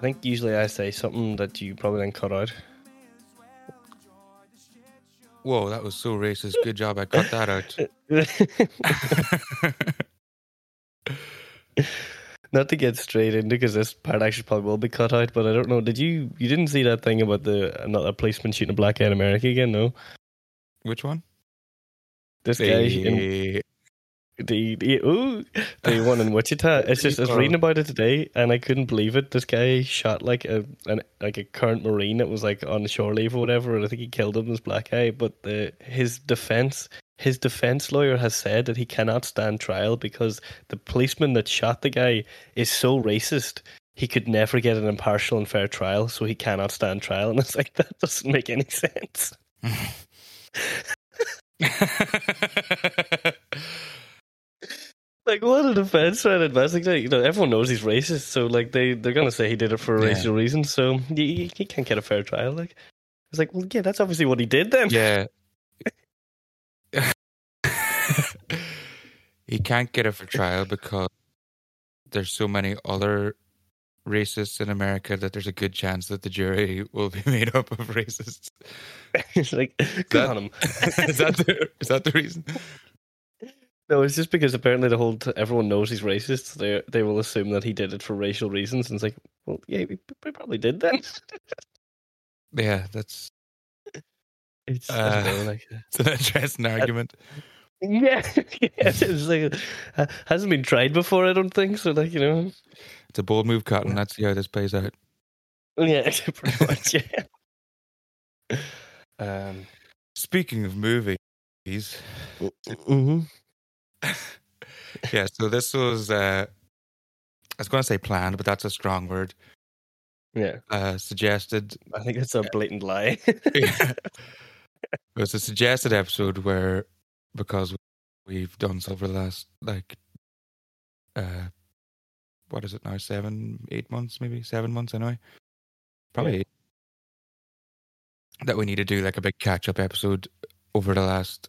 I think usually I say something that you probably then cut out. Whoa, that was so racist. Good job. I cut that out. Not to get straight into because this part actually probably will be cut out, but I don't know. Did you you didn't see that thing about the another policeman shooting a black guy in America again? No, Which one? this guy in The, the, ooh, the one in Wichita. It's just I was reading about it today and I couldn't believe it. This guy shot like a an, like a current marine that was like on shore leave or whatever, and I think he killed him. This black guy, but the his defense his defense lawyer has said that he cannot stand trial because the policeman that shot the guy is so racist. He could never get an impartial and fair trial, so he cannot stand trial. And it's like that doesn't make any sense. Like what a defense right to investigate. You know, everyone knows he's racist, so like they they're gonna say he did it for Yeah. racial reason, So he, he can't get a fair trial. Like it's like, well, yeah, that's obviously what he did then. yeah. he can't get it for trial because there's so many other racists in America that there's a good chance that the jury will be made up of racists. it's like good That- on him. is that the, is that the reason? No, it's just because apparently the whole t- everyone knows he's racist. They they will assume that he did it for racial reasons, and it's like, well, yeah, he, he probably did then. Yeah, that's It's Uh, know, like, it's an interesting argument. yeah, yeah, it's like uh, hasn't been tried before. I don't think so. Like you know, It's a bold move, Cotton. Let's see how this plays out. yeah, pretty much. Yeah. Um. Speaking of movies, hmm yeah, so this was, uh, I was going to say planned, but that's a strong word. Yeah, Uh, suggested. I think it's a blatant lie. yeah. it was a suggested episode where, because we've done so for the last, like, uh, what is it now? Seven, eight months, maybe seven months anyway. Probably Yeah. That we need to do like a big catch up episode over the last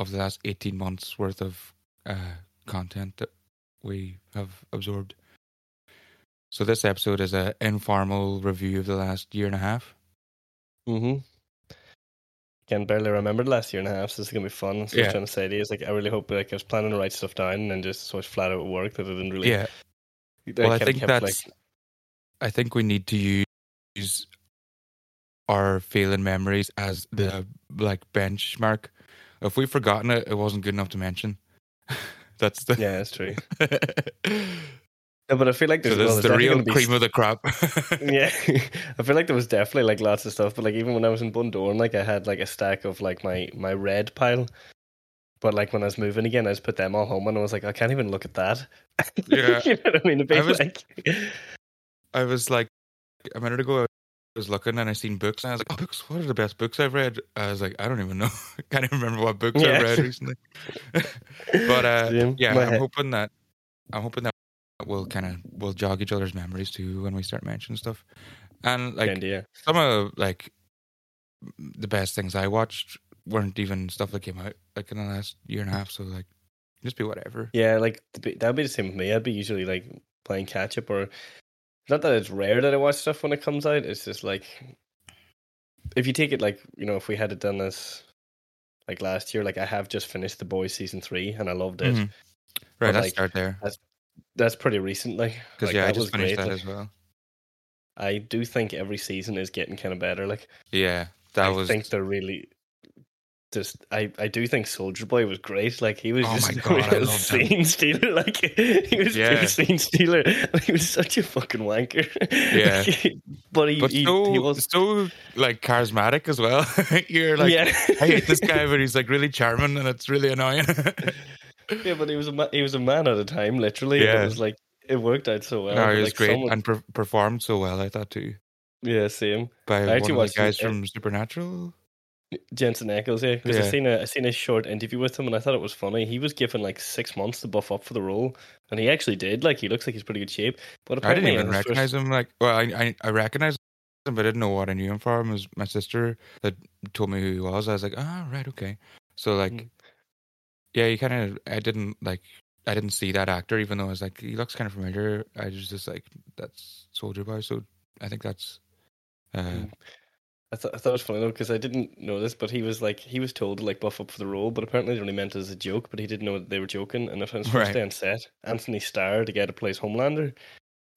of the last eighteen months worth of uh, content that we have absorbed. So this episode is an informal review of the last year and a half. hmm Can barely remember the last year and a half, so this is gonna be fun. So I Yeah. was trying to say to you, is like I really hope like I was planning to write stuff down and then just so much flat out work that I didn't really. Yeah, I well, I think kept, that's. I think we need to use our feeling memories as the like benchmark. If we've forgotten it, it wasn't good enough to mention. That's the yeah, that's true. No, but I feel like so there's, this well, is the real cream of the crop. yeah, I feel like there was definitely like lots of stuff, but like even when I was in Bundoran, like I had like a stack of like my my red pile. But like when I was moving again, I just put them all home, and I was like, I can't even look at that. Yeah. you know what I mean? I was- like, I was like a minute ago. I was looking and I seen books and I was like, "Oh, books! What are the best books I've read?" I was like, "I don't even know. Can't even remember what books Yeah. I've read recently." but uh, yeah, I'm hoping that I'm hoping that we'll kind of we'll jog each other's memories too when we start mentioning stuff. And like yeah. some of like the best things I watched weren't even stuff that came out like in the last year and a half. So like, just be whatever. Yeah, like that'd be the same with me. I'd be usually like playing catch up, or not that it's rare that I watch stuff when it comes out. It's just like if you take it like you know, if we had it done this like last year, like I have just finished the boys season three and I loved it. Mhm. Right, But, let's like, start there That's pretty recent, like because like, yeah, I just finished great. that Like, as well. I do think every season is getting kind of better. Like Yeah, that I was I think they're really. Just, I, I do think Soldier Boy was great. Like he was Oh just a God, I real loved him. scene stealer. Like he was a Yeah. real scene stealer. He was such a fucking wanker. Yeah. but he, but he, so he was. so like charismatic as well. You're like, yeah, I hate this guy, but he's like really charming and it's really annoying. yeah, but he was a ma- he was a man at a time, literally. Yeah. It was like it worked out so well. no, he was like, great someone- and per- performed so well. I thought too yeah, same. by I one of the guys his- from Supernatural. Jensen Ackles, yeah, because I Yeah. seen a I seen a short interview with him and I thought it was funny. He was given like six months to buff up for the role, and he actually did. Like he looks like he's pretty good shape. But I didn't even his first- recognize him. Like, well, I, I I recognized him, but I didn't know what I knew him from. It was my sister that told me who he was. I was like, ah, right, okay. So like, Mm. yeah, you kind of. I didn't like. I didn't see that actor, even though I was like, he looks kind of familiar. I was just like, that's Soldier Boy. So I think that's. Uh, Mm. I, th- I thought it was funny though because I didn't know this, but he was like he was told to like buff up for the role, but apparently they only meant it as a joke. But he didn't know that they were joking. And if his first Right. day on set, Anthony Starr, the guy that plays Homelander,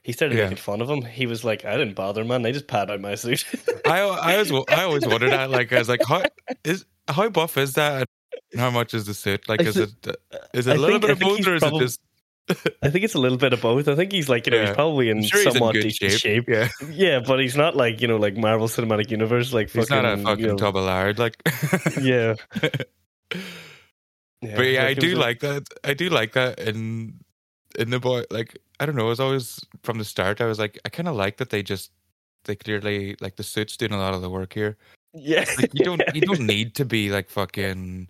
he started Yeah. making fun of him. He was like, "I didn't bother, man. They just pat out my suit." I I was I always wondered that. Like, I was like, how is how buff is that? And how much is the suit? Like, is it uh, is it I a little think- bit of both, or is probabb- it just? I think it's a little bit of both. I think he's like you know Yeah. he's probably in sure he's in somewhat decent shape. shape. Yeah, Yeah, but he's not like you know like Marvel Cinematic Universe like he's fucking. not a fucking you know, tub of lard. Like, Yeah. but yeah, I do like that. I do like that in in the boy. Like, I don't know. It was always from the start. I was like, I kind of like that they just they clearly like the suits doing a lot of the work here. Yeah, Like, you don't you don't need to be like fucking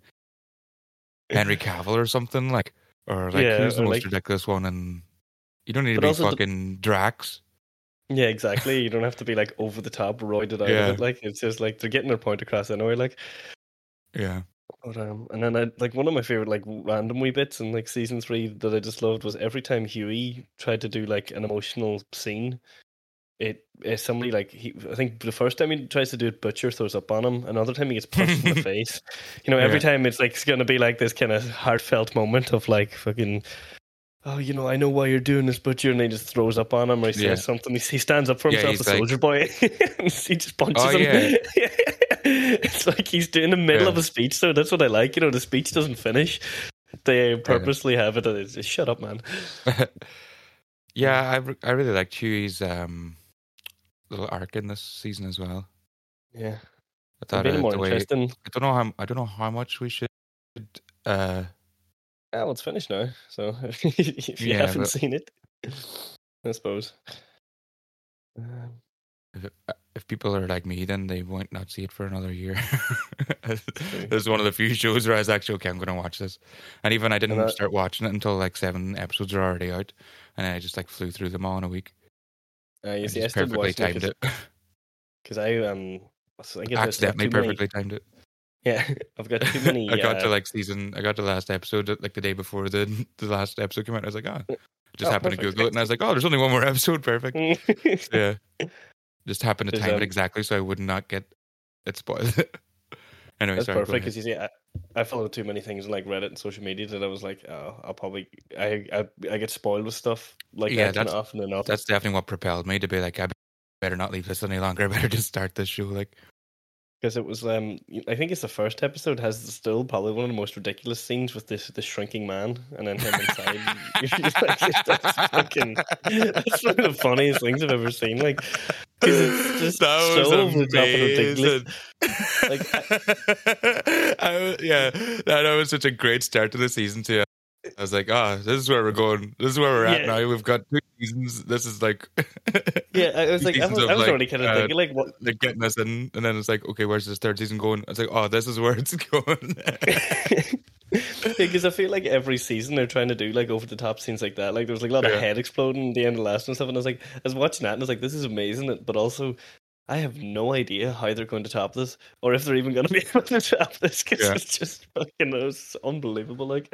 Henry Cavill or something like, or like Yeah, who's the most like- ridiculous one? And you don't need to be also the- fucking Drax. Yeah, exactly. You don't have to be like over the top, roided out Yeah. of it. Like it's just like they're getting their point across anyway. Like, Yeah, but, um, and then I like one of my favorite like random wee bits in like season three that I just loved was every time Huey tried to do like an emotional scene, it is somebody like he. I think the first time he tries to do it, Butcher throws up on him. Another time he gets punched in the face. You know, every Yeah. time it's like it's gonna be like this kind of heartfelt moment of like fucking. Oh, you know, I know why you're doing this, Butcher, and he just throws up on him or he says Yeah. something. He, he stands up for Yeah, himself, the like- soldier boy. he just punches Oh, him. it's like he's doing the middle of a speech, so that's what I like. You know, the speech doesn't finish. They purposely have it. As, just shut up, man. yeah. I re- I really like Huey's um little arc in this season as well. Yeah, I thought made uh, it more way interesting. I don't know how I don't know how much we should. Uh, Ah, well, it's finished now. So if you Yeah, haven't but- seen it, I suppose. Um, if, if people are like me, then they might not see it for another year. this is one of the few shows where I was actually okay. I'm going to watch this, and even I didn't I- start watching it until like seven episodes are already out, and I just like flew through them all in a week. Uh, you I see, I just still perfectly timed it. because I um. I guess Accidentally too many- perfectly timed it. Yeah, I've got too many. I got to uh, like season. I got to the last episode like the day before the the last episode came out. I was like, oh, just Oh, happened to. Google it, and I was like, oh, there's only one more episode. Perfect. yeah, just happened to There's, time um, it exactly so I would not get it spoiled. Anyway, That's sorry. perfect because you see, I, I follow too many things on like Reddit and social media that I was like, oh, I'll probably I I, I get spoiled with stuff like Yeah, that that's- often enough. That's definitely what propelled me to be like, I better not leave this any longer. I better just start this show. Like, because it was um I think it's the first episode has still probably one of the most ridiculous scenes with this this shrinking man and then him inside. Like, that's fucking that's one of the funniest things I've ever seen. Like it's just that was so over the top and ridiculous. amazing. I, was- yeah, that, that was such a great start to the season too. I was like, ah, this is where we're going. This is where we're at Yeah. now. We've got two seasons. This is like, Yeah, I was like, I was, of, I was like, already kind of uh, thinking like, what? they're getting us in, and then it's like, okay, where's this third season going? I was like, oh, this is where it's going. Because I feel like every season they're trying to do like over the top scenes like that. Like there was like a lot Yeah. of head exploding at the end of the last one and stuff, and I was like, I was watching that and I was like, this is amazing, but also. I have no idea how they're going to top this, or if they're even going to be able to top this, because Yeah. it's just fucking it was unbelievable. Like,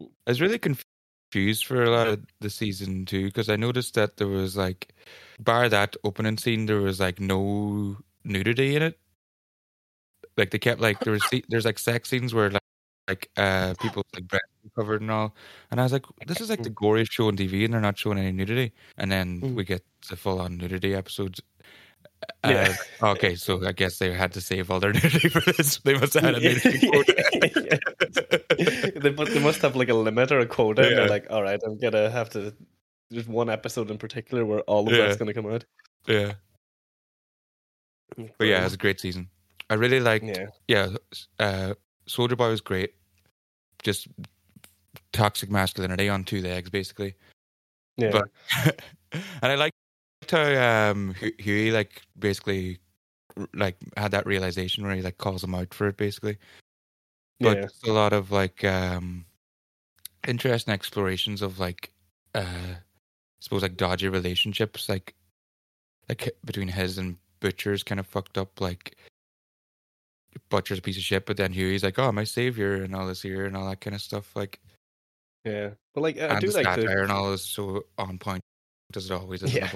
I was really confused for a lot of the season too because I noticed that there was like, bar that opening scene, there was like no nudity in it. Like they kept like there was there's like sex scenes where like like uh people's like breasts covered and all, and I was like, this is like the goriest show on TV, and they're not showing any nudity, and then Mm. we get the full on nudity episodes. Yeah. Uh, okay, so I guess they had to save all their nudity for this. They must have had a quota. they, they must have like a limit or a quota. And they're like, all right, I'm gonna have to. There's one episode in particular where all of Yeah. that's gonna come out. yeah. But yeah, it was a great season. I really liked. yeah, Yeah, uh, Soldier Boy was great. Just toxic masculinity on two legs, basically. Yeah. But and I liked how um Huey like basically like had that realization where he like calls him out for it basically. But yeah. a lot of like um interesting explorations of like uh I suppose like dodgy relationships like like between his and Butcher's kind of fucked up like Butcher's a piece of shit, but then Huey's like, Oh, my savior and all this here and all that kind of stuff. Like Yeah. But like I and do the like satire the and all is so on point as it always is. Yeah.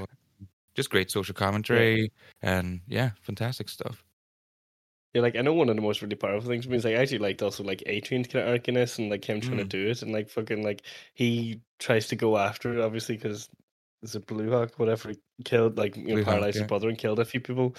Just great social commentary and yeah, fantastic stuff. Yeah, like I know one of the most really powerful things for me is like I actually liked also like Adrian's kind of arc in this and like him trying to Mm. do it and like fucking like he tries to go after it obviously because there's a Blue Hawk whatever he killed like you know Blue Hawk, paralyzed yeah. his brother and killed a few people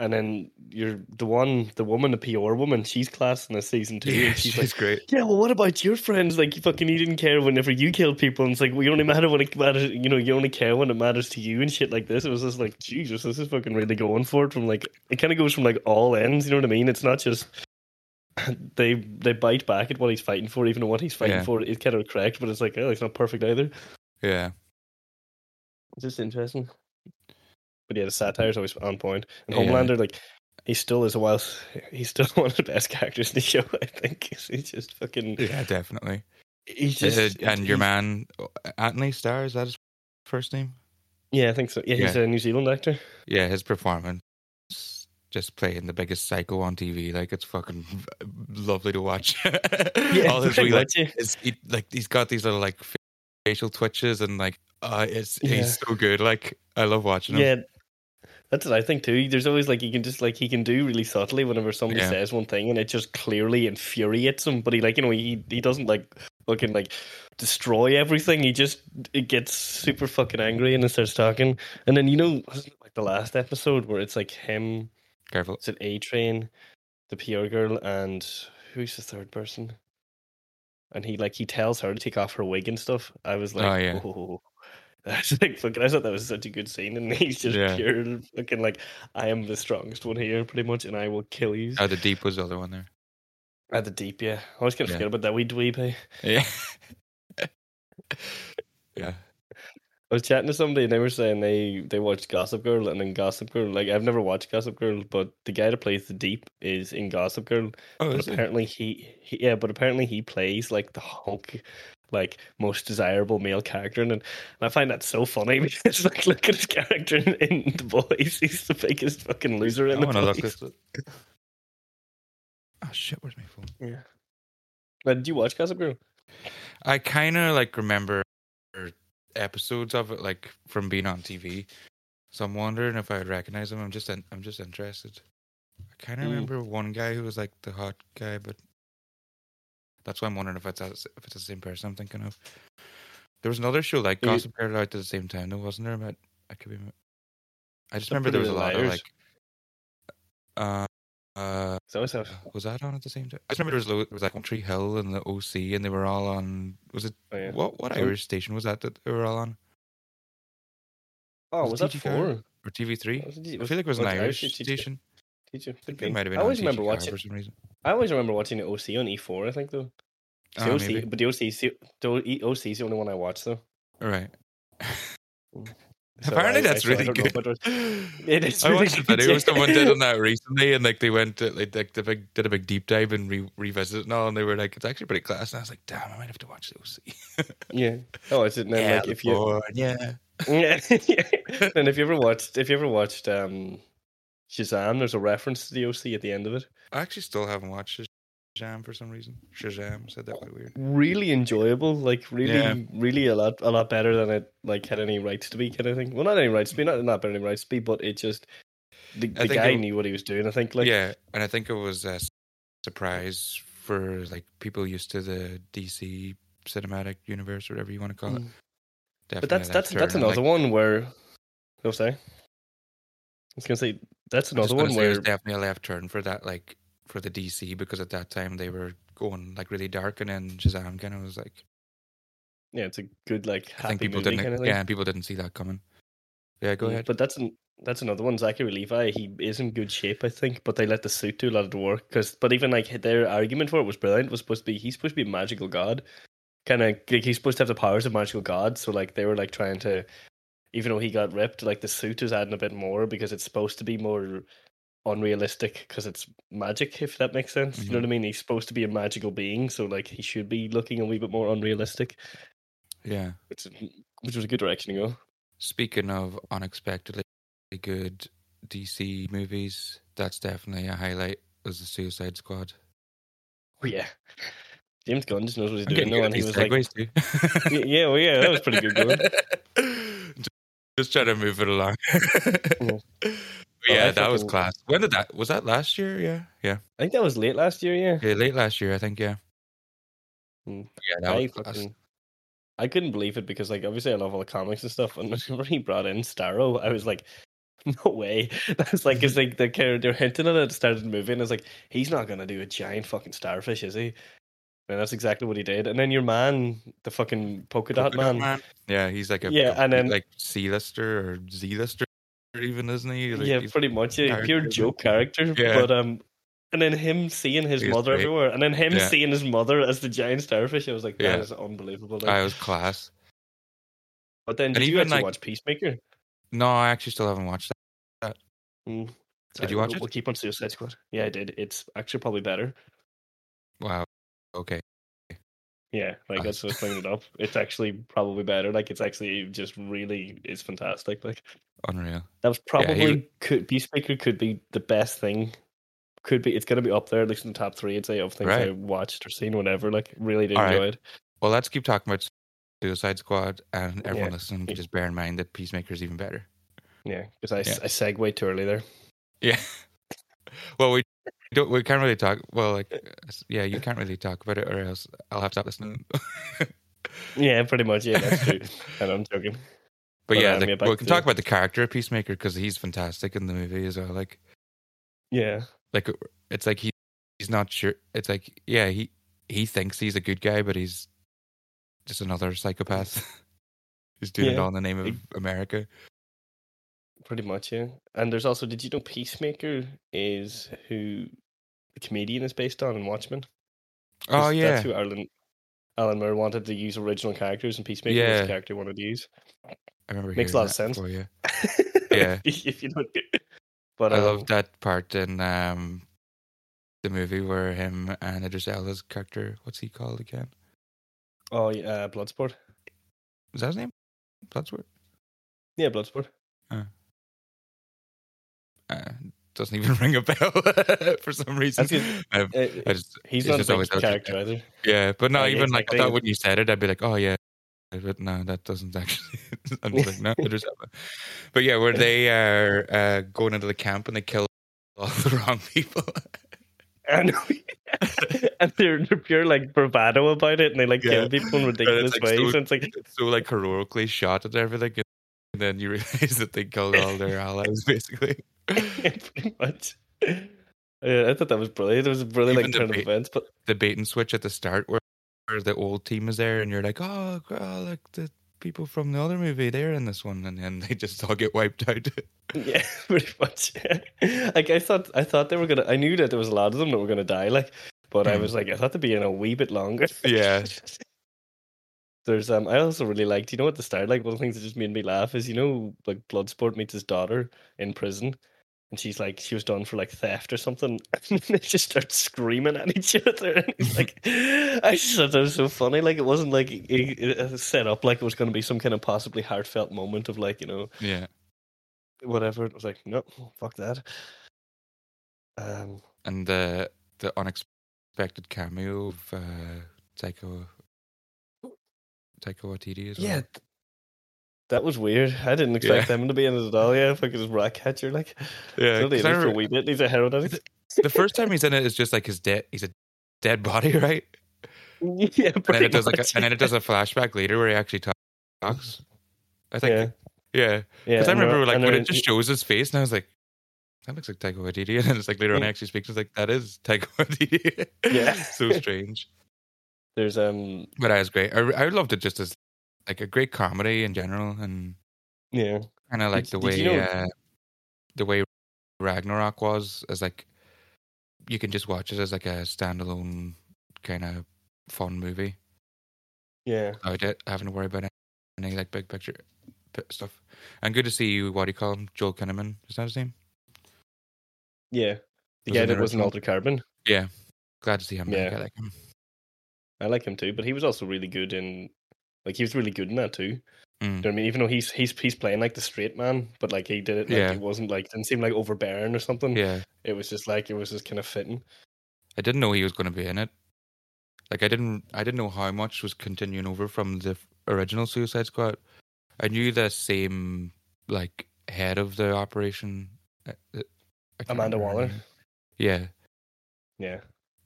and then you're the one the woman the PR woman she's class in this season two Yeah, and she's she's like great. yeah well what about your friends? Like you fucking you didn't care whenever you killed people. And it's like we only matter when it matters you know you only care when it matters to you and shit like this. It was just like Jesus this is fucking really going for it from like it kind of goes from like all ends you know what I mean? It's not just they they bite back at what he's fighting for even what he's fighting Yeah. for is kind of correct but it's like oh it's not perfect either. Yeah. it's just interesting but yeah the satire's always on point. and Yeah. Homelander like he still is a while he's still one of the best characters in the show I think he's just fucking Yeah, definitely. he's Uh, just and your man Anthony Starr, is that his first name? Yeah, I think so. Yeah, he's Yeah. a New Zealand actor. Yeah, his performance just playing the biggest psycho on TV. Like it's fucking lovely to watch. All his wee, like, he, like he's got these little like facial twitches and like uh it's Yeah. he's so good. Like I love watching him. Yeah, that's what I think too. There's always like he can just like he can do really subtly whenever somebody Yeah. says one thing and it just clearly infuriates him. But he like you know he he doesn't like fucking like destroy everything. He just it gets super fucking angry and then starts talking. And then you know like the last episode where it's like him, Careful. it's an A Train, the PR girl, and who's the third person? And he like he tells her to take off her wig and stuff. I was oh, like, Oh, yeah. oh. That's like fucking. I thought that was such a good scene, and he's just Yeah. pure fucking like, I am the strongest one here, pretty much, and I will kill you. Oh, the deep was the other one there. At the deep, yeah. I was gonna Yeah. forget about that wee dweeb. eh? Yeah. yeah. I was chatting to somebody, and they were saying they they watched Gossip Girl, and then Gossip Girl. Like I've never watched Gossip Girl, but the guy that plays the Deep is in Gossip Girl. Oh, apparently he, he yeah, but apparently he plays like the hunk, like most desirable male character, it. and I find that so funny because like look at his character in, in the boys, he's the biggest fucking loser I in the want to look boys. this. Oh shit! Where's my phone? Yeah. But did you watch Gossip Girl? I kind of like remember episodes of it, like from being on TV. So I'm wondering if I would recognize them. I'm just, in, I'm just interested. I kind of Mm. remember one guy who was like the hot guy, but that's why I'm wondering if it's as- if it's the same person I'm thinking of. There was another show like Gossip Girl out at the same time, though, wasn't there? But I could be. I just remember there was a lot of like. Uh, uh, So have was that on at the same time? I just remember there was, there was like Country Hill and the OC, and they were all on. Was it oh, yeah. what what Irish station was that that they were all on? Oh, was was that TG4? Or TV three? I feel like it was an was Irish Irish TG4? station. Teacher. I think it might have been. I always remember watching. for some reason. I always remember watching the OC on E4. I think though. The Oh, OC, maybe. but the OC, is the OC is the only one I watch though. All right. So Apparently, I- that's I- I really know, good. but it- is I really watched a video someone did on that recently, and like they went to like, like the big did a big deep dive and re- revisited it and all, and they were like, it's actually pretty class. And I was like, damn, I might have to watch the OC. Yeah. Oh, is it? Then, like if you yeah. yeah, and if you ever watched if you ever watched um Shazam, there's a reference to the OC at the end of it. I actually still haven't watched Shazam for some reason. Shazam said that quite weird. Really enjoyable, like really, Yeah. really a lot, a lot better than it like had any rights to be, kind of thing. Well, not any rights to be, not not better any rights to be, but it just the, the guy it- knew what he was doing. I think, like, yeah, and I think it was a surprise for like people used to the DC cinematic universe whatever you want to call it. Mm. Definitely but that's a that's that's another like, one where. Oh, sorry. I was gonna say that's another one say it was definitely a left turn for that, like for the DC, because at that time they were going like really dark, and then Shazam kind of was like, yeah, it's a good like I happy think people didn't, kind of yeah, people didn't see that coming. Yeah, go Mm, ahead. But that's an, that's another one. Zachary Levi, he is in good shape, I think, but they let the suit do a lot of the work. Cause, but even like their argument for it was brilliant. It was supposed to be he's supposed to be a magical god, kind of like he's supposed to have the powers of magical god. So like they were like trying to, even though he got ripped, like the suit is adding a bit more because it's supposed to be more unrealistic because it's magic. If that makes sense, you know mm-hmm. what I mean. He's supposed to be a magical being, so like he should be looking a wee bit more unrealistic, Yeah. which which was a good direction to go. Speaking of unexpectedly good DC movies, that's definitely a highlight. Was the Suicide Squad? Oh yeah, James Gunn just knows what he's I'm doing. No, and he was like, too. yeah, yeah, well, yeah, that was pretty good going. just, trying to move it along. Yeah, I that was class. When did that? Was that last year? Yeah, yeah, I think that was late last year. Yeah, yeah, late last year, I think. Yeah, Hmm. yeah, that I was class. fucking, I couldn't believe it because like obviously I love all the comics and stuff, and whenever he brought in Starro, I was like, no way. That's like it's like the character hinting at it started moving. start of the movie, and I was like, he's not gonna do a giant fucking starfish, is he? And that's exactly what he did. And then your man, the fucking polka dot Dot man, Yeah, he's like a Yeah, and then- like C lister or Z lister, even isn't he? Like, yeah, pretty much, yeah, pure joke character. Yeah. But um, and then him seeing his He was mother great. everywhere, and then him Yeah. seeing his mother as the giant starfish, I was like, that Yeah. is unbelievable. like. I was class. but then, and did you even, actually like- watch Peacemaker? No, I actually still haven't watched that. Mm. Did you watch we'll, it? We'll keep on Suicide Squad. Yeah, I did. It's actually probably better. Wow. Okay. Yeah, like that's what's bringing it up. It's actually probably better. Like it's actually just really is fantastic. Like Unreal. that was Yeah, he probably could Peacemaker could be the best thing. Could be it's gonna be up there at least in the top three. I'd say of things I Right. watched or seen, whatever. Like really did All right. enjoy it. Well, let's keep talking about Suicide Squad, and everyone Yeah. listening just bear in mind that Peacemaker is even better. Yeah, because I, Yeah. I segued too early there. Yeah. well, we. We can't really talk. Well, like, yeah, you can't really talk about it, or else I'll have to stop listening. Yeah, pretty much. Yeah, that's true. and I'm joking. but But, yeah, um, the- yeah, we can talk about the character of Peacemaker because he's fantastic in the movie as well. Like, Yeah, like it's like he he's not sure. It's like yeah, he he thinks he's a good guy, but he's just another psychopath. he's doing it Yeah. all in the name of America. Pretty much. Yeah, and there's also did you know Peacemaker is who the comedian is based on in Watchmen? Oh yeah, that's who Alan Alan Moore wanted to use original characters, and Peacemaker was Yeah. the character he wanted to use. I remember. Makes a lot of sense. before, yeah. Yeah. if you don't. But I um, love that part in um, the movie where him and Idris Elba's character, what's he called again? Oh, yeah, uh, Bloodsport. Was that his name? Bloodsport? Yeah, Bloodsport. Uh, doesn't even ring a bell for some reason. I, Uh, just, he's not a just big always out character either. yeah, but no, Uh, yeah, even like I thought when you said it, I'd be like, oh yeah, but no, that doesn't actually. I'm just like, no, But yeah, where they are uh, going into the camp and they kill all the wrong people. Know. and they're, they're pure like bravado about it, and they like Yeah. kill people in ridiculous like, ways. so- and it's like, it's so like heroically shot and everything, and then you realize that they killed all their allies basically. pretty much. Yeah, I thought that was brilliant. It was a brilliant Even like turn of events, but the bait and switch at the start where, where the old team is there and you're like, oh, girl, like the people from the other movie, they're in this one, and then they just all get wiped out. yeah, pretty much. like I thought, I thought they were gonna. I knew that there was a lot of them that were gonna die. Like, but I Hmm. was like, I thought they'd be in a wee bit longer. Yeah. There's um. I also really liked. You know, at the start, like one of the things that just made me laugh is you know, like Bloodsport meets his daughter in prison. And she's like, she was done for like theft or something. And they just start screaming at each other. And it's like, I just thought that was so funny. Like, it wasn't like it, it set up like it was going to be some kind of possibly heartfelt moment of like, you know, yeah, whatever. It was like, no, fuck that. Um, and the the unexpected cameo of uh, Taika Taika Waititi as well. yeah, that was weird. I didn't expect Yeah. them to be in it at all. Yeah, fucking his rat catcher, like, yeah. 'cause for a wee bit. He's a heroin addict. the first time he's in it is just like his dead. He's a dead body, right? yeah, And then it does like, a, and then it does a flashback later where he actually talks. I think, yeah, yeah. Because I remember like when it just shows his face, and I was like, "That looks like Taika Waititi." And then it's like later on, he actually speaks. It's like that is Taika Waititi. Yeah. so strange. there's um, But I was great. I, I loved it just as like a great comedy in general, and yeah, kind of like Did- the way you know- uh, the way Ragnarok was as like you can just watch it as like a standalone kind of fun movie. Yeah. without it, having to worry about any like big picture stuff. And good to see you. What do you call him? Joel Kinnaman. Is that his name? Yeah. The Was guy that was original? Altered Carbon. Yeah. Glad to see him. back. Yeah. I like him. I like him too, but he was also really good in like he was really good in that too. Mm. You know what I mean? Even though he's he's he's playing like the straight man, but like he did it like Yeah. it wasn't like didn't seem like overbearing or something. Yeah. It was just like it was just kind of fitting. I didn't know he was going to be in it. Like I didn't, I didn't know how much was continuing over from the original Suicide Squad. I knew the same like head of the operation, uh, uh, Amanda Waller. name. Yeah, Yeah.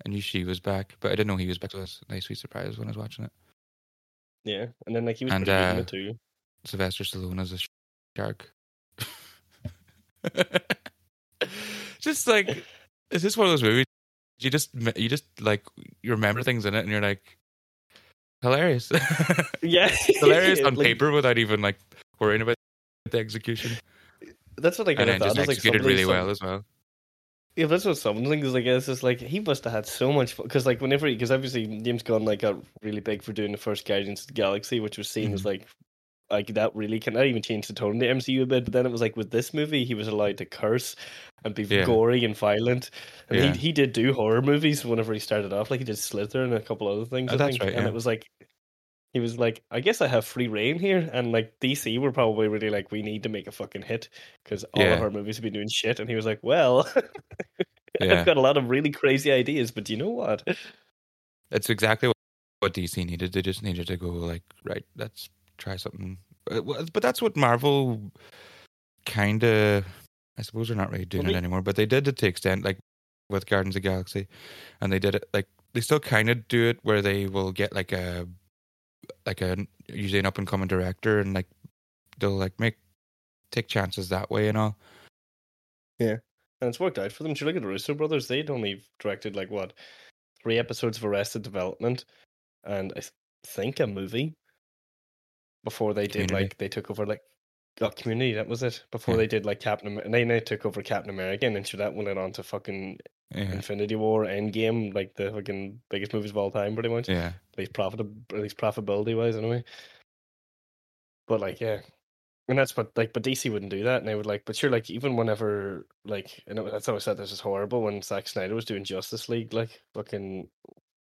I knew she was back, but I didn't know he was back. So that's a nice sweet surprise when I was watching it. Yeah. And then like he was And, pretty good in uh, too. Sylvester Stallone as a shark. just like, is this one of those movies? You just, you just like, you remember things in it, and you're like, hilarious, Yeah. hilarious on Like, paper without even like worrying about the execution. That's what I And kind then just like, executed somebody- really some- well as well. Yeah, that's what some things like. It's just like he must have had so much because, like, whenever because obviously James Gunn like got really big for doing the first Guardians of the Galaxy, which was seen Mm-hmm. as like like that really can that even changed the tone of the MCU a bit. But then it was like with this movie, he was allowed to curse and be Yeah. gory and violent, and Yeah. he he did do horror movies whenever he started off. Like he did Slither and a couple other things. Oh, I that's think, right, and it was like. He was like, I guess I have free rein here, and like DC were probably really like, we need to make a fucking hit because all Yeah. of our movies have been doing shit. And he was like, well, Yeah. I've got a lot of really crazy ideas, but you know what? That's exactly what, what DC needed. They just needed to go like, right, let's try something. Uh, But that's what Marvel kind of. I suppose they're not really doing Well, it anymore, but they did it to extent, like with Guardians of the Galaxy, and they did it like they still kind of do it where they will get like a like a usually an up and coming director and like they'll like make take chances that way and all. Yeah, and it's worked out for them. Do you look at the Russo brothers? They'd only directed like what three episodes of Arrested Development, and I th- think a movie before they did Community. like they took over like got Community. That was it. Before Yeah. they did like Captain, and then they took over Captain America, and then sure that went on to fucking Yeah, Infinity War, Endgame, like the fucking biggest movies of all time, pretty much. yeah, at least profit at least profitability wise anyway. But like yeah. And that's what like but DC wouldn't do that and they would like but sure like even whenever like and it- that's how I said this is horrible when Zack Snyder was doing Justice League like fucking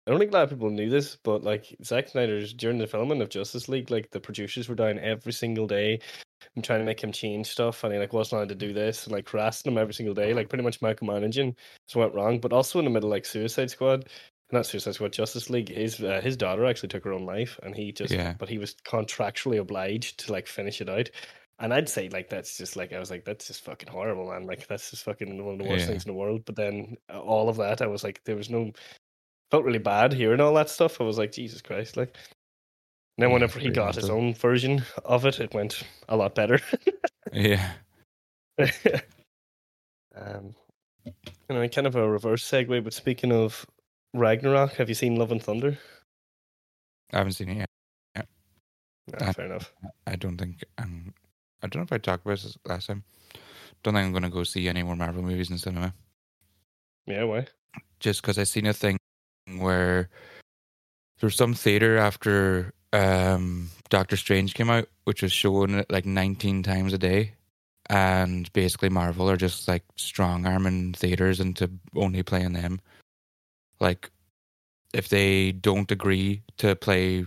I don't think a lot of people knew this, but like Zack Snyder's during the filming of Justice League, like the producers were down every single day and trying to make him change stuff and he like wasn't allowed to do this and like harassing him every single day, like pretty much micromanaging. So went wrong. But also in the middle like Suicide Squad, not Suicide Squad, Justice League. His uh, his daughter actually took her own life, and he just, Yeah. but he was contractually obliged to like finish it out. And I'd say like that's just like I was like that's just fucking horrible, man. Like that's just fucking one of the worst Yeah. things in the world. But then uh, all of that, I was like, there was no felt really bad hearing all that stuff. I was like, Jesus Christ, like. And then Yeah, whenever he got his own version of it, it went a lot better. yeah. um, you know, kind of a reverse segue. But speaking of Ragnarok, have you seen Love and Thunder? I haven't seen it yet. Ah, Uh, fair enough. I don't think um, I don't know if I talked about this last time. Don't think I'm gonna go see any more Marvel movies in cinema. Yeah, why? Just because I seen a thing where there's some theater after um, Doctor Strange came out, which was showing it like 19 times a day, and basically Marvel are just like strong arming theaters into only playing them. Like, if they don't agree to play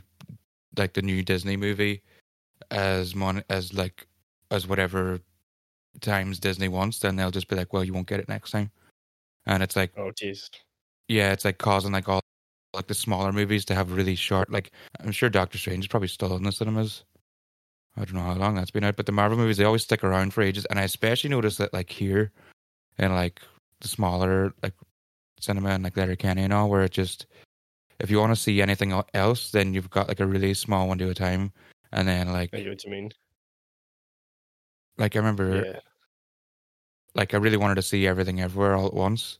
like the new Disney movie as mon as like as whatever times Disney wants, then they'll just be like, "Well, you won't get it next time." And it's like, Oh, jeez. Yeah, it's like causing like all like the smaller movies to have really short. Like, I'm sure Doctor Strange is probably still in the cinemas. I don't know how long that's been out, but the Marvel movies they always stick around for ages, and I especially notice that like here, and like the smaller like cinema and like Letterkenny and all, where it just if you want to see anything else, then you've got like a really small window of time, and then like I get what you mean. like I remember Yeah. like I really wanted to see everything everywhere all at once,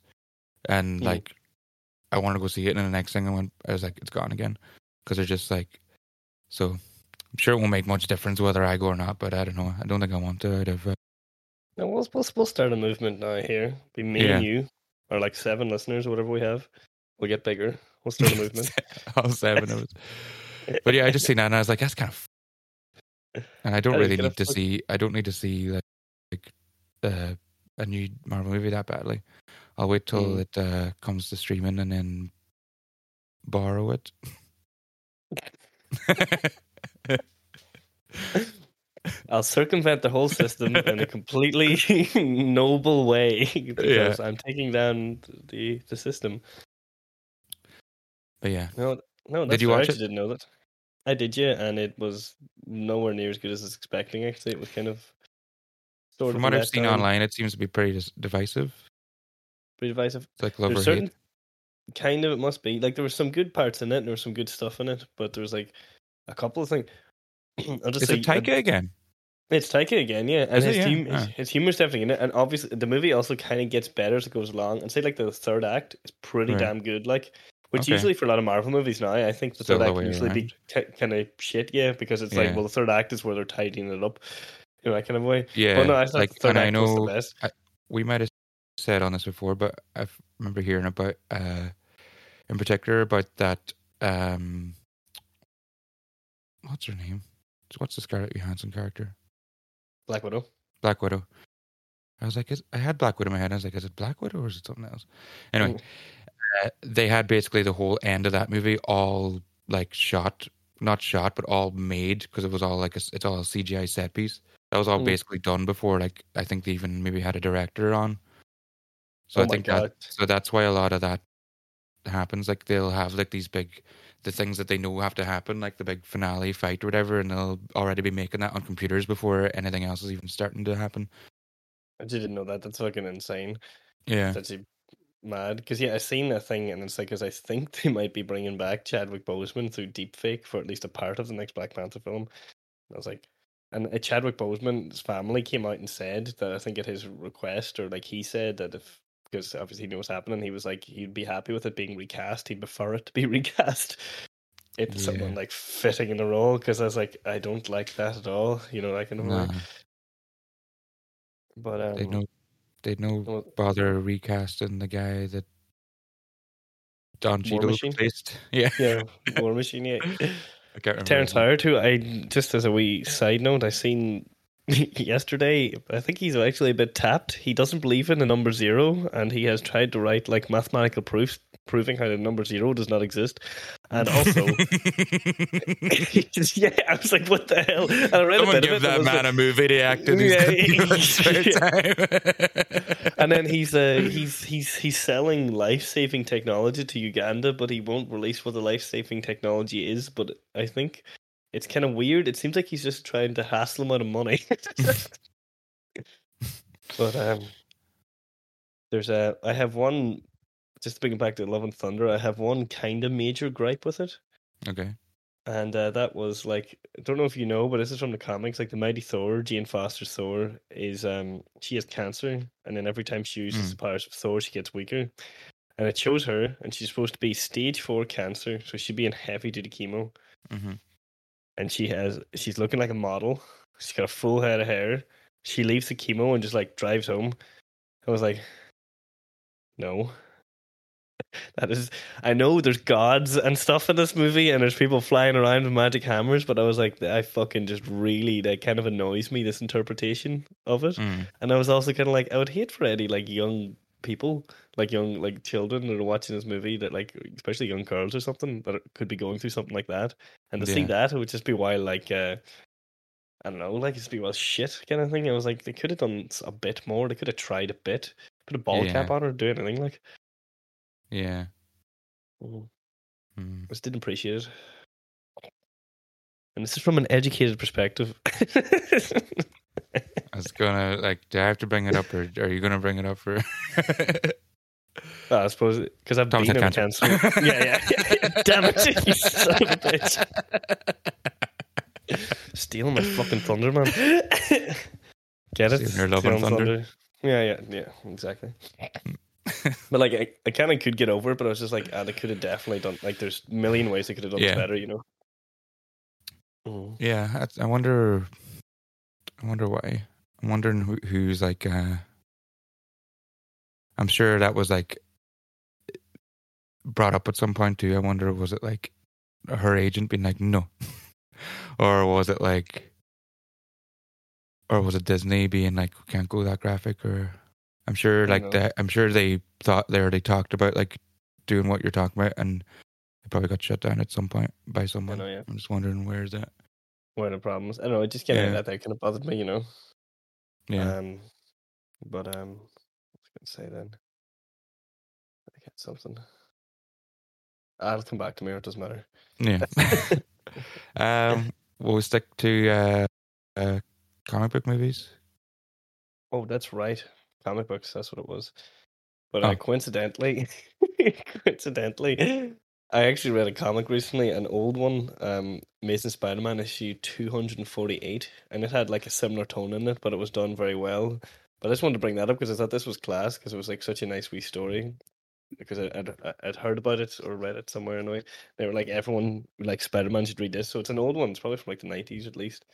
and Mm. like I wanted to go see it, and the next thing I went, I was like, it's gone again, because they're just like, so I'm sure it won't make much difference whether I go or not, but I don't know. I don't think I want to. Out of uh, No, we'll, we'll, we'll start a movement now here. Be me Yeah. and you, or like seven listeners, or whatever we have. We'll get bigger. We'll start a movement. all seven of us. but yeah, I just seen that and I was like, that's kind of. And I don't really need to fuck- see. I don't need to see like, like uh, a new Marvel movie that badly. I'll wait till Mm. it uh, comes to streaming and then borrow it. I'll circumvent the whole system in a completely noble way because I'm taking down the the system. but yeah, No, no, that's you fair. I watch actually didn't know that. I did, yeah, and it was nowhere near as good as I was expecting. Actually, it was kind of sort from of what I've seen online, it seems to be pretty divisive. Pretty divisive. It's like love There's or certain hate. kind of it must be like there were some good parts in it, and there was some good stuff in it, but there was like a couple of things. I'll just Is say it Taika again? It's Taika again, yeah, and Is it? his Yeah. team, his, Ah. his humor's definitely in it, and obviously the movie also kind of gets better as it goes along. And say like the third act is pretty Right. damn good, like which Okay. usually for a lot of Marvel movies now, I think the Still third the act usually be t- kind of shit, yeah, because it's like well the third act is where they're tidying it up, you know that kind of way. Yeah, But no, I thought like, and I was know best. we might have said on this before, but I remember hearing about, uh, in particular, about that. Um, what's her name? What's the Scarlett Johansson character? Black Widow. Black Widow. I was like, is, I had Black Widow in my head. I was like, is it Black Widow or is it something else? Anyway, uh, they had basically the whole end of that movie all like shot, not shot, but all made because it was all like a, it's all a CGI set piece. That was all Mm. basically done before. Like I think they even maybe had a director on. So Oh I think that so that's why a lot of that happens. Like they'll have like these big the things that they know have to happen, like the big finale fight or whatever, and they'll already be making that on computers before anything else is even starting to happen. I just didn't know that. That's fucking insane. Yeah. That's mad. Because yeah, I seen a thing, and it's like, because I think they might be bringing back Chadwick Boseman through deepfake for at least a part of the next Black Panther film. And I was like, and uh, Chadwick Boseman's family came out and said that I think at his request, or like he said that if because obviously he knew what's happening, he was like he'd be happy with it being recast. He'd prefer it to be recast. It's someone like fitting in the role because I was like, I don't like that at all. You know, that kind of way. But um, they no, they no well, bother recasting the guy that Don Cheadle replaced. Yeah, yeah, War Machine. Yeah. I can't remember. Terrence. Howard too. I just as a wee side note, I seen yesterday. I think he's actually a bit tapped. He doesn't believe in the number zero, and he has tried to write like mathematical proofs proving how the number zero does not exist. And also, yeah, I was like, what the hell? And I read Someone a bit give of it. That man like- a movie to act in. Yeah, got too much spare yeah. and then he's uh, he's he's he's selling life saving technology to Uganda, but he won't release what the life saving technology is. But I think it's kind of weird. It seems like he's just trying to hassle him out of money. but um, there's a I have one. Just to bring it back to Love and Thunder, I have one kind of major gripe with it. okay. And uh, that was like I don't know if you know, but this is from the comics. Like the Mighty Thor, Jane Foster's Thor is um she has cancer, and then every time she uses Mm. the powers of Thor, she gets weaker. And it shows her, and she's supposed to be stage four cancer, so she'd be in heavy duty chemo. hmm And she has she's looking like a model. She's got a full head of hair. She leaves the chemo and just like drives home. I was like, no. That is, I know there's gods and stuff in this movie, and there's people flying around with magic hammers, but I was like, I fucking just really, that kind of annoys me, this interpretation of it. Mm. And I was also kind of like, I would hate for any like young people, like young like children that are watching this movie that like, especially young girls or something that could be going through something like that, and to see that it would just be wild, like, uh, I don't know, like it's be well shit kind of thing. I was like, they could have done a bit more. They could have tried a bit, put a ball cap on or do anything like. Yeah. Mm. Mm. I just didn't appreciate it. And this is from an educated perspective. I was gonna like. Do I have to bring it up, or are you gonna bring it up for? Ah, I suppose because I've Thomas been in had cancer. cancer. yeah, yeah, yeah, yeah. Damn it, you son of a bitch! Stealing my fucking thunder, man. Get it? Stealing your love and Stealing thunder. Yeah, yeah, yeah, exactly. but like, I, I kind of could get over it, but I was just like, ah, they could have definitely done. Like, there's a million ways they could have done Yeah. better, you know. Mm. Yeah, that's- I wonder. I wonder why. I'm wondering who, who's like. uh I'm sure that was like brought up at some point too. I wonder was it like her agent being like, no? or was it like, or was it Disney being like, we can't go that graphic? Or I'm sure, like that. I'm sure they thought they already talked about like doing what you're talking about, and they probably got shut down at some point by someone. know, yeah. I'm just wondering where is that? Of the problems. I don't know. It just of Yeah. that that kind of bothered me, you know. Yeah, Um, but um, what was I going to say then? I get something. I'll come back to me. Or it doesn't matter. yeah. um, we'll stick to uh, uh, comic book movies. Oh, that's right. Comic books. That's what it was. But Oh. uh, coincidentally, coincidentally, I actually read a comic recently, an old one, um, Amazing Spider-Man issue two hundred and forty-eight, and it had like a similar tone in it, but it was done very well. But I just wanted to bring that up because I thought this was class because it was like such a nice wee story. Because I, I'd, I'd heard about it or read it somewhere anyway. They were like everyone like Spider-Man should read this, so it's an old one. It's probably from like the nineties at least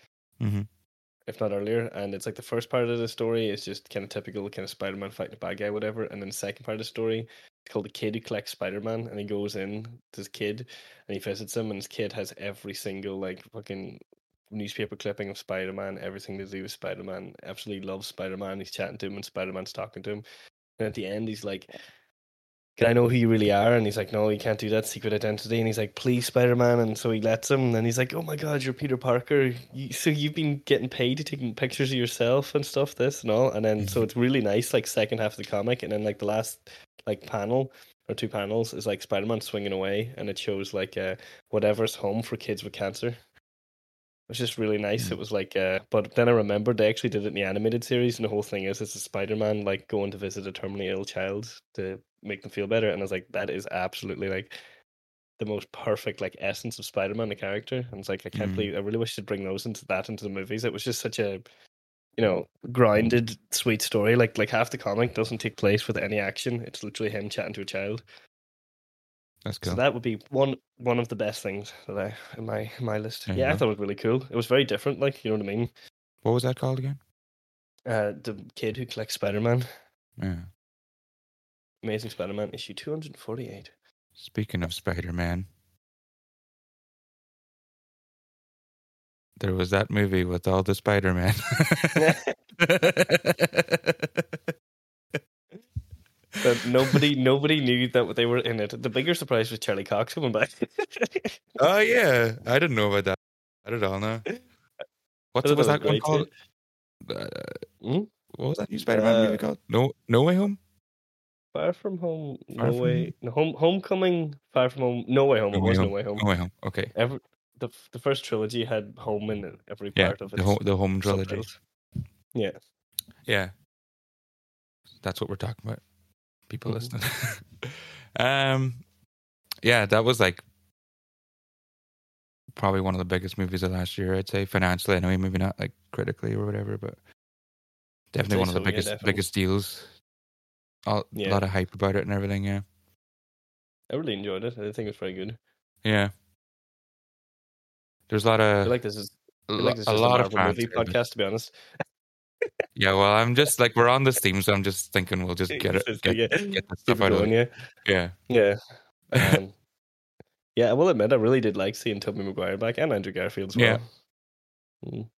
hmm if not earlier. And it's like the first part of the story is just kind of typical kind of Spider Man fighting a bad guy, whatever. And then the second part of the story, it's called The Kid Who Collects Spider Man. And he goes in to his kid and he visits him, and his kid has every single like fucking newspaper clipping of Spider Man, everything to do with Spider Man. Absolutely loves Spider Man. He's chatting to him, and Spider Man's talking to him. And at the end, he's like, can I know who you really are? And he's like, no, you can't do that secret identity. And he's like, please, Spider Man. And so he lets him. And then he's like, oh my God, you're Peter Parker. You, so you've been getting paid to taking pictures of yourself and stuff, this and all. And then so it's really nice, like second half of the comic. And then like the last like panel or two panels is like Spider Man swinging away, and it shows like uh, whatever's home for kids with cancer. It was just really nice. Mm. It was like, uh, but then I remembered they actually did it in the animated series, and the whole thing is it's a Spider Man like going to visit a terminally ill child to make them feel better. And I was like, that is absolutely like the most perfect like essence of Spider Man, the character. And it's like I can't Mhm. believe I really wish they'd bring those into that into the movies. It was just such a you know grounded, sweet story. Like like half the comic doesn't take place with any action. It's literally him chatting to a child. That's So that would be one one of the best things that I in my in my list. There Yeah, I thought it was really cool. It was very different. Like you know what I mean. what was that called again? Uh, the kid who collects Spider Man, Yeah. Amazing Spider Man, issue two hundred and forty eight. Speaking of Spider Man, there was that movie with all the Spider Man. But nobody nobody knew that they were in it. The bigger surprise was Charlie Cox coming back. oh yeah, I didn't know about that. I don't know. now. What's was that that one called? Uh, Hmm? what was that new Spider Man movie Uh, called? No, No Way Home. Far from home, Far no From way. No, home, homecoming, far from home, no way home. No it Way was Home. no way home. No Way Home. Okay. Every the the first trilogy had home in every Yeah, part of it. the home, the home trilogy. Yeah, Yeah, that's what we're talking about. People Mhm. listening. um, yeah, that was like probably one of the biggest movies of last year. I'd say financially, anyway. Maybe not like critically or whatever, but definitely one of the so, yeah, biggest definitely. biggest deals. A Yeah. lot of hype about it and everything. Yeah, I really enjoyed it. I think it was very good. yeah. There's a lot of like this is I a feel lo- like this is a lot a of fans. movie podcast. To be honest, Yeah, well, I'm just like we're on this theme, so I'm just thinking we'll just get it, get, yeah, get the stuff out of going, it. yeah, Yeah, yeah. Um, yeah, I will admit, I really did like seeing Tobey Maguire back and Andrew Garfield as Yeah. well. Mm.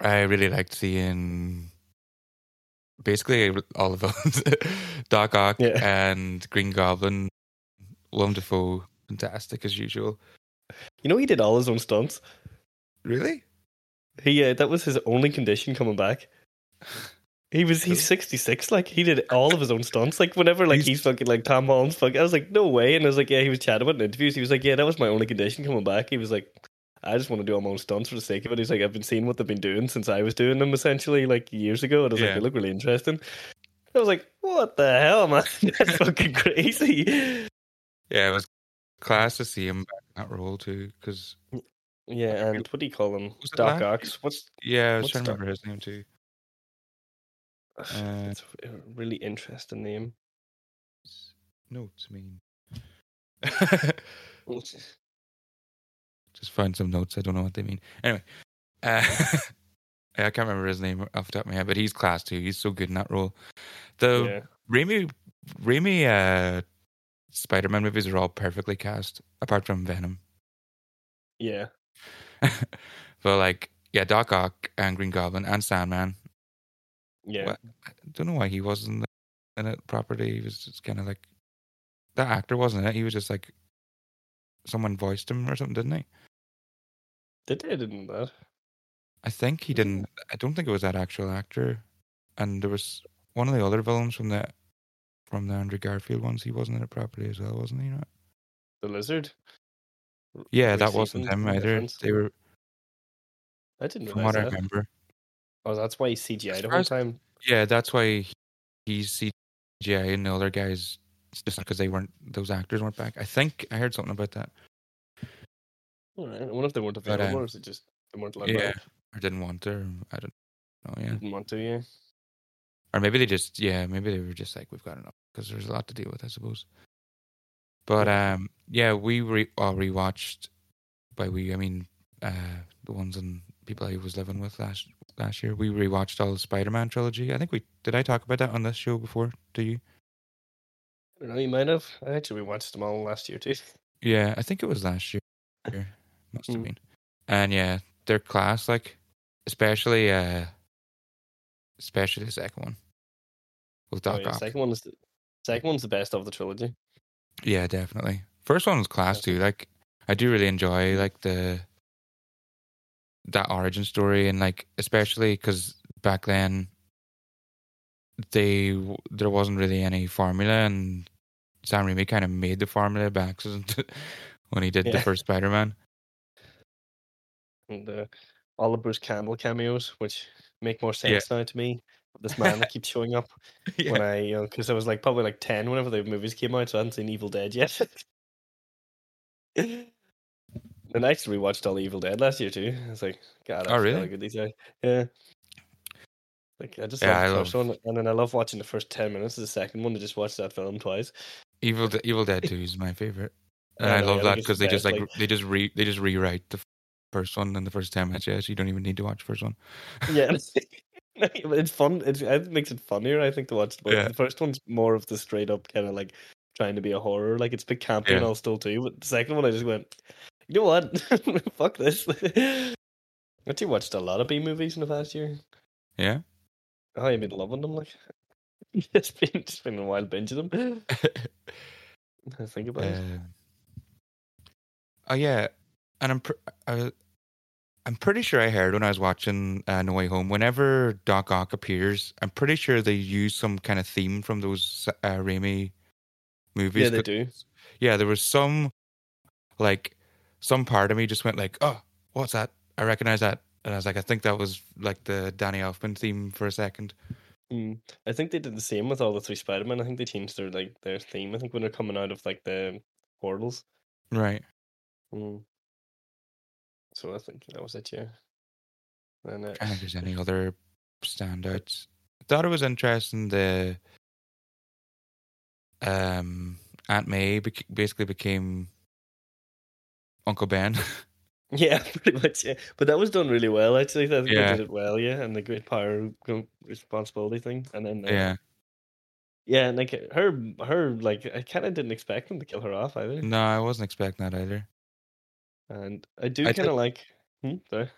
I really liked seeing basically all of those Doc Ock Yeah. and Green Goblin, Dafoe, fantastic as usual. You know, he did all his own stunts. Really? He uh, that was his only condition coming back. He was he's sixty six. Like he did all of his own stunts. Like whenever like He's- he's, fucking like Tom Holland's fucking. I was like, no way. And I was like, yeah. He was chatting about in interviews. He was like, yeah, that was my only condition coming back. He was like, I just want to do all my own stunts for the sake of it. He's like, I've been seeing what they've been doing since I was doing them essentially like years ago. And I was Yeah. like, they look really interesting. I was like, what the hell, man? That's fucking crazy. Yeah, it was class to see him back in that role too. Because Yeah, and what do you call him? Doc Ox. What's yeah, I was trying to remember his name too. Uh, it's a really interesting name. Notes, mean. just find some notes. I don't know what they mean. Anyway, uh, I can't remember his name off the top of my head, but he's class too. He's so good in that role. The yeah. Raimi, Raimi, uh, Spider-Man movies are all perfectly cast, apart from Venom. Yeah. but like, yeah, Doc Ock and Green Goblin and Sandman. Yeah. What? I don't know why he wasn't in it properly. He was just kind of like that actor wasn't it. He was just like someone voiced him or something, didn't he? They did, didn't that? I think he didn't. I don't think it was that actual actor. And there was one of the other villains from the from the Andrew Garfield ones. He wasn't in it properly as well, wasn't he? Right? The lizard. Yeah, that wasn't him either. difference. They were, I didn't from what I remember. Oh, that's why he CGI the whole time. Yeah, that's why he- he's CGI and the other guys just because they weren't those actors weren't back. I think I heard something about that. All right. I wonder if they weren't But, available um, or is it just they weren't allowed Yeah, back? or didn't want to. Or I don't know. Yeah, Didn't want to, yeah. or maybe they just yeah maybe they were just like we've got enough because there's a lot to deal with I suppose. But um yeah we re all rewatched by we I mean uh the ones and people I was living with last last year we rewatched all the Spider Man trilogy. I think we did I talk about that on this show before? Do you? I don't know, you might have. I actually watched them all last year too. Yeah, I think it was last year. Must have Mm. been. And yeah, their class like especially uh especially the second one with Oh, yeah, Ock. second one is the second one's the best of the trilogy. Yeah, definitely. First one was class Definitely. too. Like, I do really enjoy like the that origin story, and like especially because back then they there wasn't really any formula, and Sam Raimi kind of made the formula by accident when he did the first Spider Man. And uh, all the Bruce Campbell cameos, which make more sense now to me. This man that keeps showing up when I, you know, because I was like probably like 10 whenever the movies came out, so I hadn't seen Evil Dead yet. and I actually rewatched all the Evil Dead last year too. I was like, God, Oh, really? good these are. Yeah. Like, I just Yeah, love the I first one, and then I love watching the first 10 minutes of the second one to just watch that film twice. Evil De- Evil Dead Two is my favorite, and I I, love I that because they just like, like- they just re they just rewrite the first one and the first ten minutes. Yeah, so you don't even need to watch the first one. Yeah. it's fun. It's, it makes it funnier, I think, to watch. But Yeah. The first one's more of the straight up kind of like trying to be a horror. Like it's a bit campy and Yeah. all still too. But the second one, I just went, you know what? Fuck this. I actually watched a lot of B movies in the past year. Yeah. Oh, I've been loving them. Like it's been it's been a while binging them. I think about it. Um, oh yeah, and I'm pr- uh, I'm pretty sure I heard when I was watching uh, No Way Home. Whenever Doc Ock appears, I'm pretty sure they use some kind of theme from those uh, Raimi movies. Yeah, they do. Yeah, there was some like some part of me just went like, "Oh, what's that? I recognize that." And I was like, "I think that was like the Danny Elfman theme for a second. Mm. I think they did the same with all the three Spider Men. I think they changed their like their theme. I think when they're coming out of like the portals. Right. Mm. So I think that was it, yeah. And uh, I think there's any other standouts. I thought it was interesting the um Aunt May bec- basically became Uncle Ben. yeah, pretty much, yeah. But that was done really well, actually. I think Yeah. they did it well, yeah. And the great power responsibility thing, and then uh, yeah. yeah, and like her, her like I kind of didn't expect them to kill her off either. No, I wasn't expecting that either. And I do kind of did- like. Hmm? Sorry.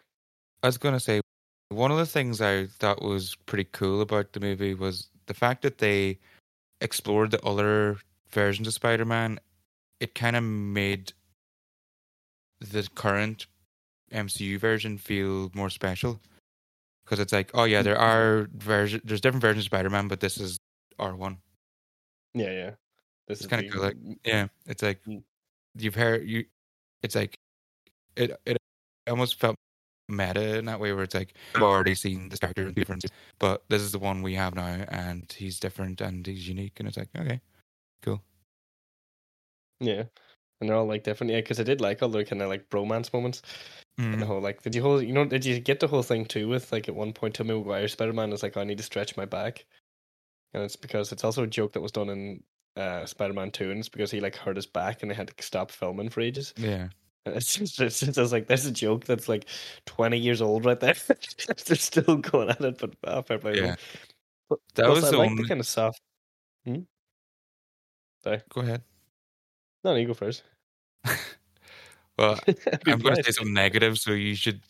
I was gonna say one of the things I thought was pretty cool about the movie was the fact that they explored the other versions of Spider-Man. It kind of made the current MCU version feel more special because it's like, oh yeah, there mm-hmm. are version, there's different versions of Spider-Man, but this is R one. Yeah, yeah. This It's is kinda cool, like- Yeah, it's like you've heard you. It's like it. It almost felt meta in that way, where it's like I've already seen this character different, but this is the one we have now, and he's different and he's unique, and it's like okay, cool. Yeah. And they're all like different, yeah. Because I did like all the kind of like bromance moments. And the Mm, whole like, did you whole, you know, did you get the whole thing too? With like at one point, Tobey Maguire Spider Man is like, I need to stretch my back, and it's because it's also a joke that was done in uh, Spider Man Two, and it's because he like hurt his back and they had to stop filming for ages. yeah, And it's just, it's just, it's like there's a joke that's like twenty years old right there. They're still going at it, but oh, fair play. Yeah. But that was I the like only. the kind of soft. Hmm? Sorry, Go ahead. No, no, you go first. Well, I'm going to say some negative, so you should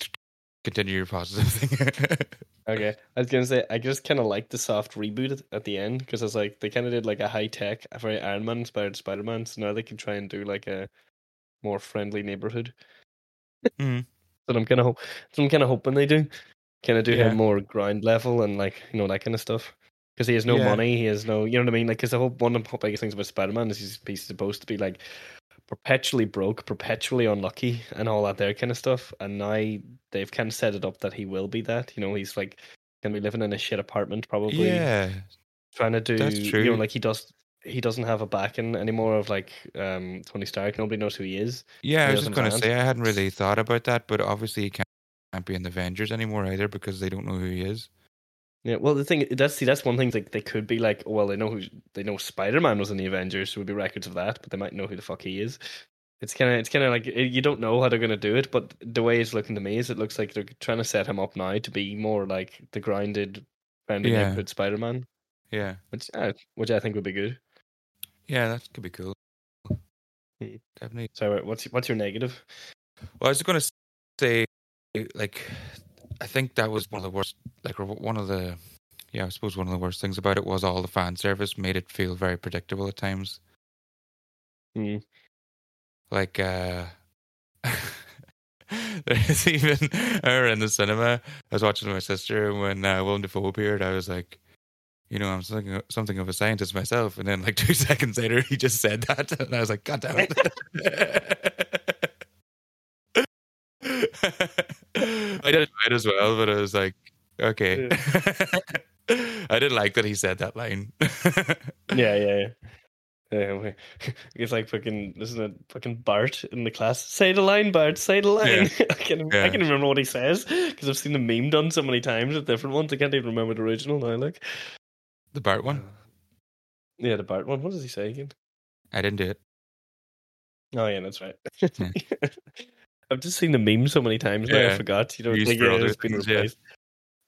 continue your positive thing. Okay, I was gonna say I just kind of like the soft reboot at, the end because it's like they kind of did like a high tech, a very Iron Man inspired Spider Man. So now they can try and do like a more friendly neighborhood. Mm-hmm. So I'm kind of I'm kind of hoping they do, kind of do Yeah. more ground level and like you know that kind of stuff. Because he has no Yeah. money, he has no, you know what I mean. Like, because the whole one of the biggest things about Spider Man is he's, he's supposed to be like perpetually broke, perpetually unlucky, and all that there kind of stuff. And now they've kind of set it up that he will be that. You know, he's like gonna be living in a shit apartment, probably yeah, trying to do. that's true. You know, like he does. He doesn't have a backing anymore of like um Tony Stark. Nobody knows who he is. yeah. I was just going to land. say I hadn't really thought about that, but obviously he can't, can't be in the Avengers anymore either because they don't know who he is. Yeah, well, the thing that's see that's one thing. Like they could be like, oh, well, they know who they know. Spider Man was in the Avengers, so would be records of that, but they might know who the fuck he is. It's kind of it's kind of like eh, you don't know how they're gonna do it, but the way it's looking to me is it looks like they're trying to set him up now to be more like the grounded, friendly Yeah. neighborhood Spider Man, Yeah, which uh, which I think would be good. yeah, that could be cool. Hmm. Definitely. So, uh, what's what's your negative? Well, I was just going to say, like, I think that was one of the worst, like, one of the, yeah, I suppose one of the worst things about it was all the fan service made it feel very predictable at times. Hmm. Like, uh, there's even, I were in the cinema, I was watching my sister, and when uh, Willem Dafoe appeared, I was like, you know, I'm something, of- something of a scientist myself. And then, like, two seconds later, he just said that. And I was like, God damn it. I didn't it as well, but I was like, okay. I didn't like that he said that line. Yeah, yeah, yeah. Yeah, we- it's like fucking, isn't it fucking Bart in the class? Say the line, Bart. Say the line. I can, I Yeah. can remember what he says because I've seen the meme done so many times with different ones. I can't even remember the original now. Like, the Bart one? Uh, yeah, the Bart one. What does he say again? I didn't do it. Oh yeah, that's right. Yeah. I've just seen the meme so many times now. I forgot. You know, Used like, yeah, it's been things, yeah. replaced.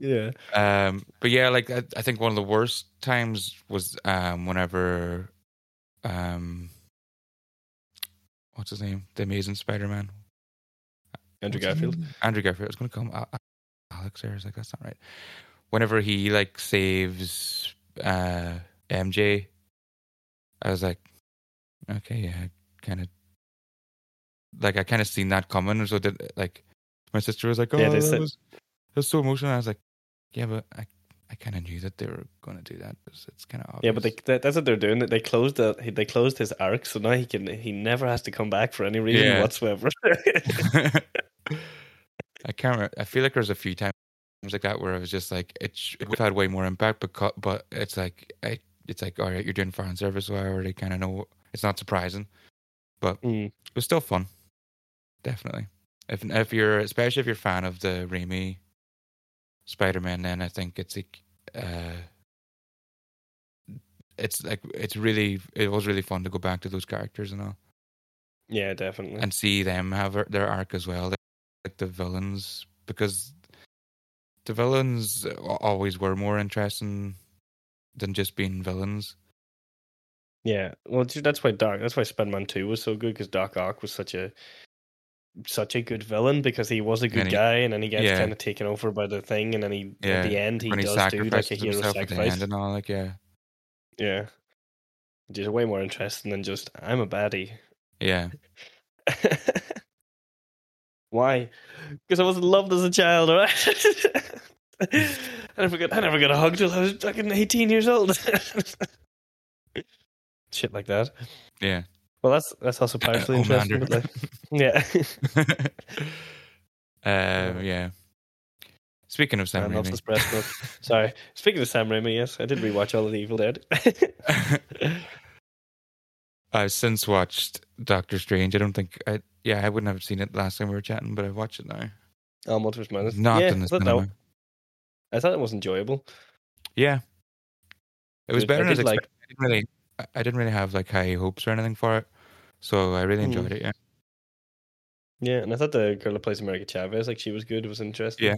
Yeah. Um, but yeah, like I, I think one of the worst times was um whenever um what's his name? The Amazing Spider-Man. Andrew What's Garfield. Andrew Garfield. I was going to call him Al- Al- Alex. I was like, that's not right. Whenever he like saves uh MJ, I was like, okay, yeah, kind of. Like I kind of seen that coming, so that like my sister was like, "Oh, Yeah, that said- was that was so emotional." I was like, "Yeah, but I I kind of knew that they were going to do that. It's, it's kind of obvious." Yeah, but they, that, that's what they're doing. They closed the they closed his arc, so now he can he never has to come back for any reason Yeah. whatsoever. I can't. Remember. I feel like there's a few times like that where I was just like, it, sh- it would have had way more impact, but co- but it's like, I, it's like, all right, you're doing fan service, so I already kind of know. It's not surprising, but Mm. it was still fun. Definitely, if if you're especially if you're a fan of the Raimi Spider-Man, then I think it's like, uh, it's like it's really it was really fun to go back to those characters and all yeah, definitely. and see them have their- arc as well, like the villains, because the villains always were more interesting than just being villains. Yeah, well, that's why Doc. That's why Spider-Man Two was so good because Doc Ock was such a such a good villain because he was a good he- guy and then he gets yeah. kind of taken over by the thing and then he Yeah, at the end he when he does do like a hero himself at the sacrifice. and all, like yeah, Yeah, which is way more interesting than just I'm a baddie. yeah, Why? Because I wasn't loved as a child, right I never got I never got a hug till I was fucking eighteen years old. Shit like that. yeah. Well, that's that's also partially interesting. Like, yeah. um, yeah. Speaking of Sam Raimi, milk. Sorry. Speaking of Sam Raimi, yes, I did rewatch all of the Evil Dead. I've since watched Doctor Strange. I don't think I. Yeah, I wouldn't have seen it last time we were chatting, but I've watched it now. oh, Multiverse Madness. Not yeah, in the I thought, that, I thought it was enjoyable. Yeah, it was Good. I better than I did like- I didn't really, I- I didn't really have like high hopes or anything for it, so I really Hmm. enjoyed it. Yeah, Yeah, and I thought the girl that plays America Chavez, like she was good. It was interesting. Yeah.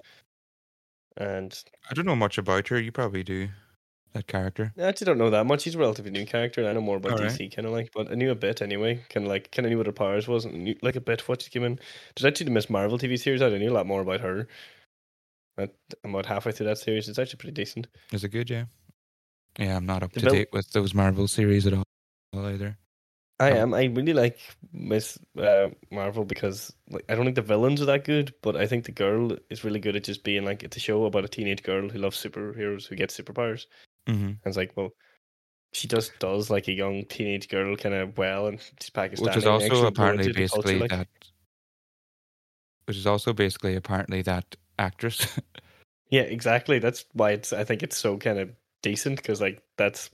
And I don't know much about her. You probably do. that character? I actually don't know that much. She's a relatively new character, and I know more about Alright. DC kind of like, but I knew a bit anyway. Kind of like, kind of knew what her powers was, and knew, like a bit what she came in. There's actually the Miss Marvel TV series. I knew a lot more about her. I'm about halfway through that series. It's actually pretty decent. Is it good? Yeah. Yeah, I'm not up to date with those Marvel series at all either. I am. I really like Miss uh, Marvel because like I don't think the villains are that good, but I think the girl is really good at just being like it's a show about a teenage girl who loves superheroes who gets superpowers. hmm And it's like, well, she just does like a young teenage girl kind of well, and she's Pakistani. Which is also apparently the culture, basically like- that. Which is also basically apparently that actress. Yeah, exactly. That's why it's. I think it's so kind of decent because like that's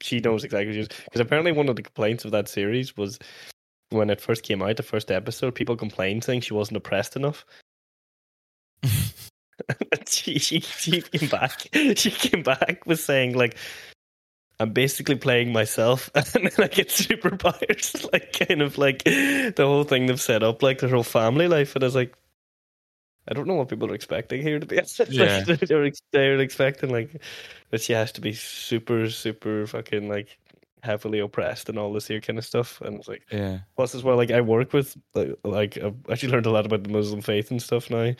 she knows exactly because apparently one of the complaints of that series was when it first came out, the first episode, people complained saying she wasn't oppressed enough. she, she she came back. She came back with saying like, "I'm basically playing myself, and then I get superpowers." Like kind of like the whole thing they've set up, like their whole family life, and I was like. I don't know what people are expecting here to be honest. Like, Yeah. they're, they're expecting like that she has to be super, super fucking like heavily oppressed and all this here kind of stuff. And it's like, yeah. plus as well, like I work with like, like I've actually learned a lot about the Muslim faith and stuff now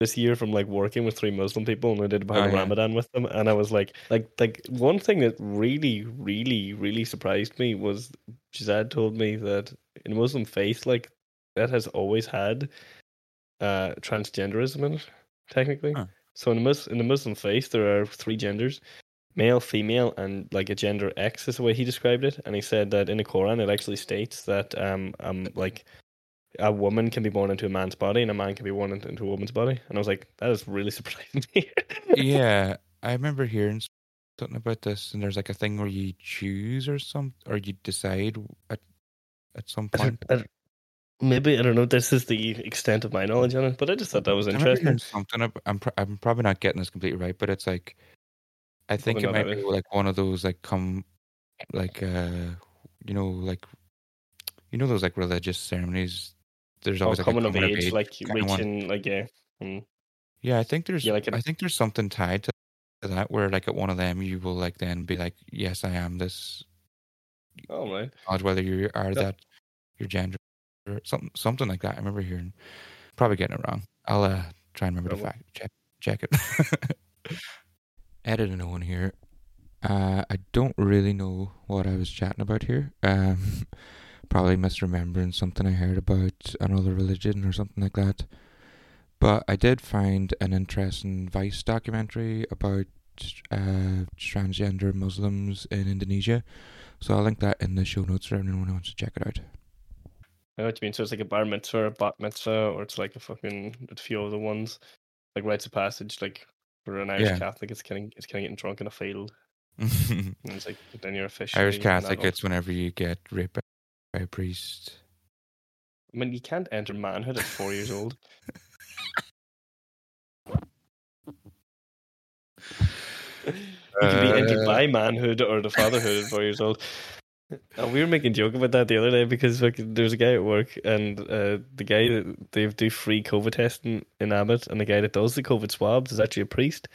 this year from like working with three Muslim people and I did about Oh, yeah. Ramadan with them. And I was like, like, like one thing that really, really, really surprised me was Shazad told me that in Muslim faith, like that has always had uh transgenderism in it, technically. Huh. So in the Mus- in the Muslim faith, there are three genders: male, female, and like a gender X is the way he described it. And he said that in the Quran, it actually states that um um like a woman can be born into a man's body and a man can be born into, a woman's body. And I was like, that is really surprising me. Yeah. I remember hearing something about this, and there's like a thing where you choose or some, or you decide at at some point. don't- I don't- Maybe I don't know. This is the extent of my knowledge on it, but I just thought that was interesting. something. I'm I'm probably not getting this completely right, but it's like I think Probably it might be like one of those like come like uh you know like you know those like religious ceremonies. There's Oh, always like coming a of coming age, like reaching, like yeah. Mm. Yeah, I think there's Yeah, like an- I think there's something tied to that where like at one of them you will like then be like yes I am this Oh knowledge whether you are Yep. that your gender or something something like that. I remember hearing probably getting it wrong. I'll uh try and remember to fact check check it. Edit a one here. Uh I don't really know what I was chatting about here. Um probably misremembering something I heard about another religion or something like that. But I did find an interesting Vice documentary about uh, transgender Muslims in Indonesia. So I'll link that in the show notes for anyone who wants to check it out. I know what you mean. So it's like a bar mitzvah, a bat mitzvah, or it's like a fucking a few other ones, like rites of passage. Like for an Irish Yeah. Catholic, it's kind of it's kind of getting drunk in a field, and it's like then you're officially Irish Catholic, it's whenever you get raped by- by a priest. I mean, you can't enter manhood at four years old. You can be entered Uh, by manhood or the fatherhood at four years old. And we were making joke about that the other day because fucking, there's a guy at work and uh, the guy that they do free COVID testing in Abbott and the guy that does the COVID swabs is actually a priest.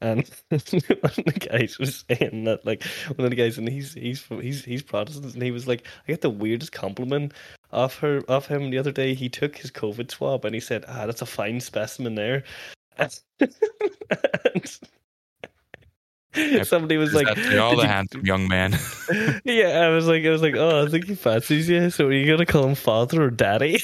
And one of the guys was saying that like one of the guys and he's he's from- he's he's Protestant and he was like I get the weirdest compliment off her off him the other day. He took his COVID swab and he said, "Ah, that's a fine specimen there." And somebody was like, all the you- handsome young man." yeah, I was like, I was like, oh, I think he fancies you. So are you gonna call him father or daddy?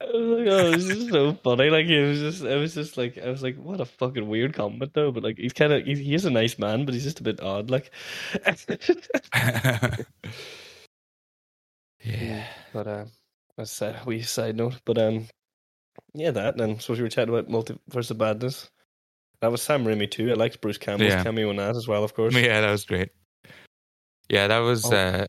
I was like, oh, this is so funny. Like, it was just, I was just like, I was like, what a fucking weird comment though. But like, he's kind of, he, he is a nice man, but he's just a bit odd. Like, yeah. but uh, that's a wee side note. But um, yeah, that. And so we were chatting about Multiverse of Badness. That was Sam Raimi too. I liked Bruce Campbell's Yeah. cameo in that as well, of course. Yeah, that was great. Yeah, that was Oh. uh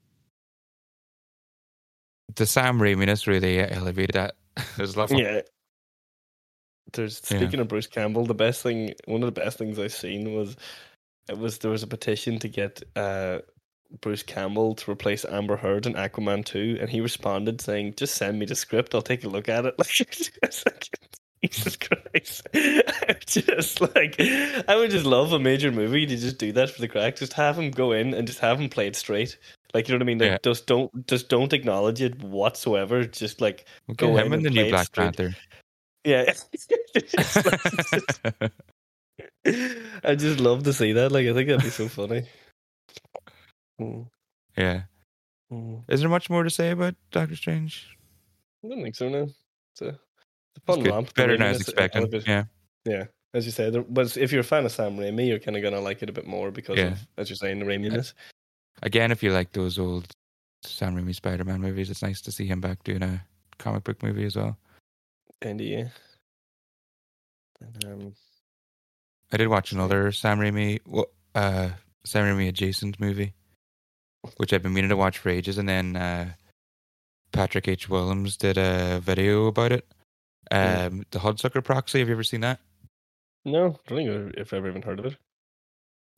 the Sam Raiminess really elevated that. it was lovely. Yeah. There's Yeah. speaking of Bruce Campbell, the best thing, one of the best things I've seen was it was there was a petition to get uh, Bruce Campbell to replace Amber Heard in Aquaman two, and he responded saying, "Just send me the script, I'll take a look at it." Like, Jesus Christ. I just like I would just love a major movie to just do that for the crack. Just have him go in and just have him play it straight. Like you know what I mean? Like Yeah. just don't just don't acknowledge it whatsoever. Just like We'll Go him in and the new Black. Panther. yeah. Like- I just love to see that. Like I think that'd be so funny. Mm, yeah. mm. Is there much more to say about Doctor Strange? I don't think so. No, it's a, it's a fun good. romp. Better than I was expecting. Yeah. Yeah, as you say, there, but if you're a fan of Sam Raimi, you're kind of gonna like it a bit more because Yeah. of, as you're saying, the Raiminess. Again, if you like those old Sam Raimi Spider-Man movies, it's nice to see him back doing a comic book movie as well. Kind of, yeah. And, um, I did watch another Sam Raimi, well, uh, Sam Raimi adjacent movie, which I've been meaning to watch for ages, and then uh, Patrick H. Willems did a video about it. Mm. Um, the Hudsucker Proxy. Have you ever seen that? no, I don't think I've- if I've ever even heard of it.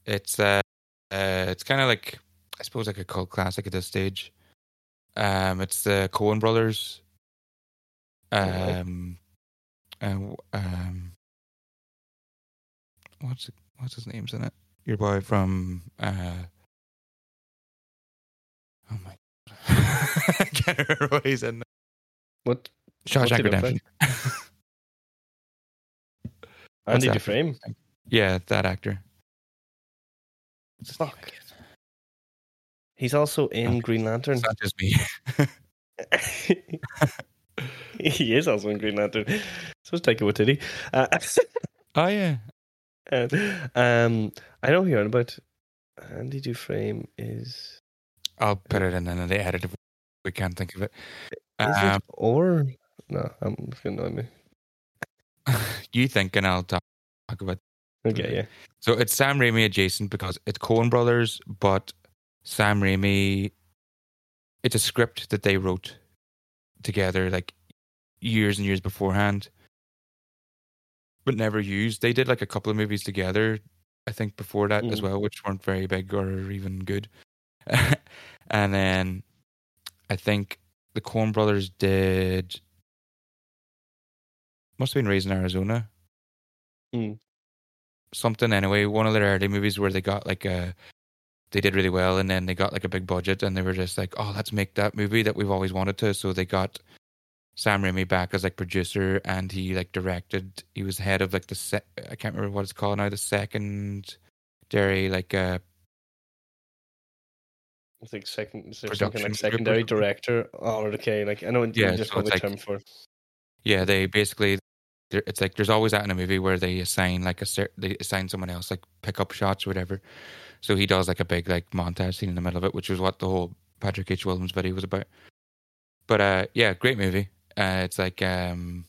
It's uh, uh it's kind of like I suppose like a cult classic at this stage. Um, it's the Coen Brothers. Um, and um, what's what's his name's in it? Your boy from uh. Oh my! God. I can't remember what he's in. What? Shawshank he Redemption. Andy? Dufresne. yeah, that actor. What's his name Fuck. He's also in Okay. Green Lantern. It's not just me. he is also in Green Lantern. So it's Taika Waititi. Uh, oh yeah, and, um, I know who you're on about. Andy Dufresne is. I'll put it in the edit if we can't think of it. Is Um, it or no? I'm it's gonna annoy me. you think, and I'll talk, talk about. Okay, yeah. So it's Sam Raimi adjacent because it's Coen Brothers, but Sam Raimi. It's a script that they wrote together, like years and years beforehand, but never used. They did like a couple of movies together, I think, before that as Mm. well, which weren't very big or even good. and then I think the Coen Brothers did. Must have been Raising Arizona. Mm. Something anyway. One of their early movies where they got like a, they did really well, and then they got like a big budget, and they were just like, "Oh, let's make that movie that we've always wanted to." So they got Sam Raimi back as like producer, and he like directed. He was head of like the se- I can't remember what it's called now. The secondary like uh It's like second, is there something like secondary something? director. Oh, okay. Like I know, Yeah, just so the like- term for. Yeah, they basically it's like there's always that in a movie where they assign like a they assign someone else like pick up shots or whatever. So he does like a big like montage scene in the middle of it, which was what the whole Patrick H. Willems video was about. But uh yeah, great movie. Uh it's like um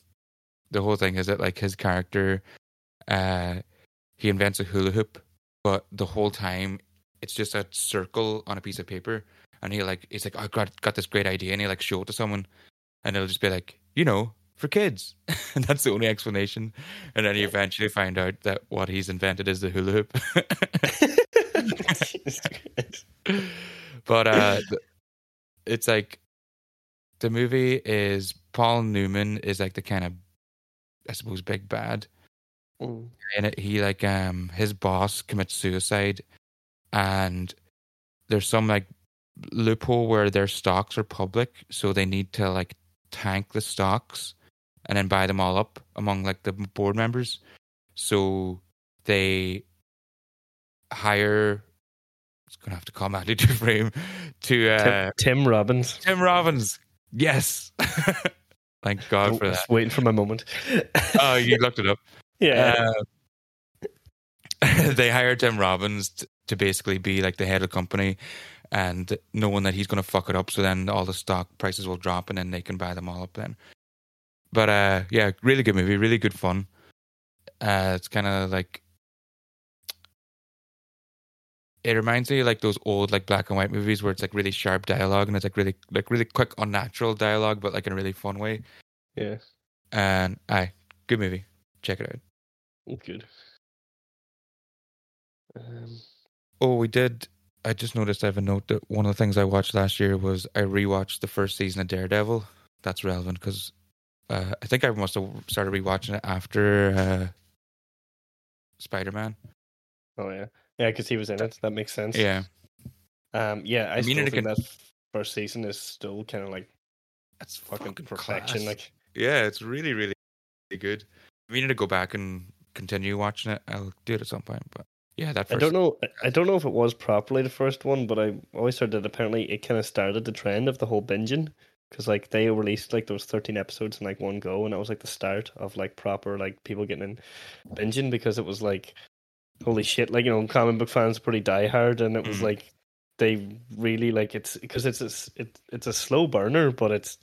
the whole thing is that like his character uh he invents a hula hoop, but the whole time it's just a circle on a piece of paper and he like he's like I got got this great idea and he like show it to someone and it'll just be like, you know, for kids. and that's the only explanation. And then you eventually find out that what he's invented is the hula hoop. But uh it's like the movie is Paul Newman is like the kind of I suppose big bad. Mm. And it, he like um his boss commits suicide and there's some like loophole where their stocks are public so they need to like tank the stocks and then buy them all up among like the board members so they hire it's gonna have to call Andy Dufresne to uh Tim, Tim Robbins. Tim Robbins yes thank God for that Just waiting for my moment. oh you looked it up yeah. Uh, they hired Tim Robbins to basically be like the head of the company and knowing that he's going to fuck it up so then all the stock prices will drop and then they can buy them all up then. But uh yeah, really good movie, really good fun. Uh it's kind of like it reminds me of like those old like black and white movies where it's like really sharp dialogue and it's like really like really quick unnatural dialogue but like in a really fun way. Yes. And aye, good movie. Check it out. Good. Um, Oh, we did. I just noticed I have a note that one of the things I watched last year was I rewatched the first season of Daredevil. That's relevant because Uh, I think I must have started rewatching it after uh, Spider Man. Oh yeah, yeah, because he was in it. That makes sense. Yeah, Um. Yeah, I, I mean, still think can- that first season is still kind of like it's fucking, fucking perfection. class. Like, yeah, it's really really good. I mean to go back and continue watching it. I'll do it at some point, but yeah, that I don't know. I- don't know if it was properly the first one, but I always heard that apparently it kind of started the trend of the whole binging because like they released like those thirteen episodes in like one go, and that was like the start of like proper like people getting in binging because it was like holy shit, like you know, comic book fans are pretty diehard, and it was Mhm. like they really like it's because it's a, it, it's a slow burner, but it's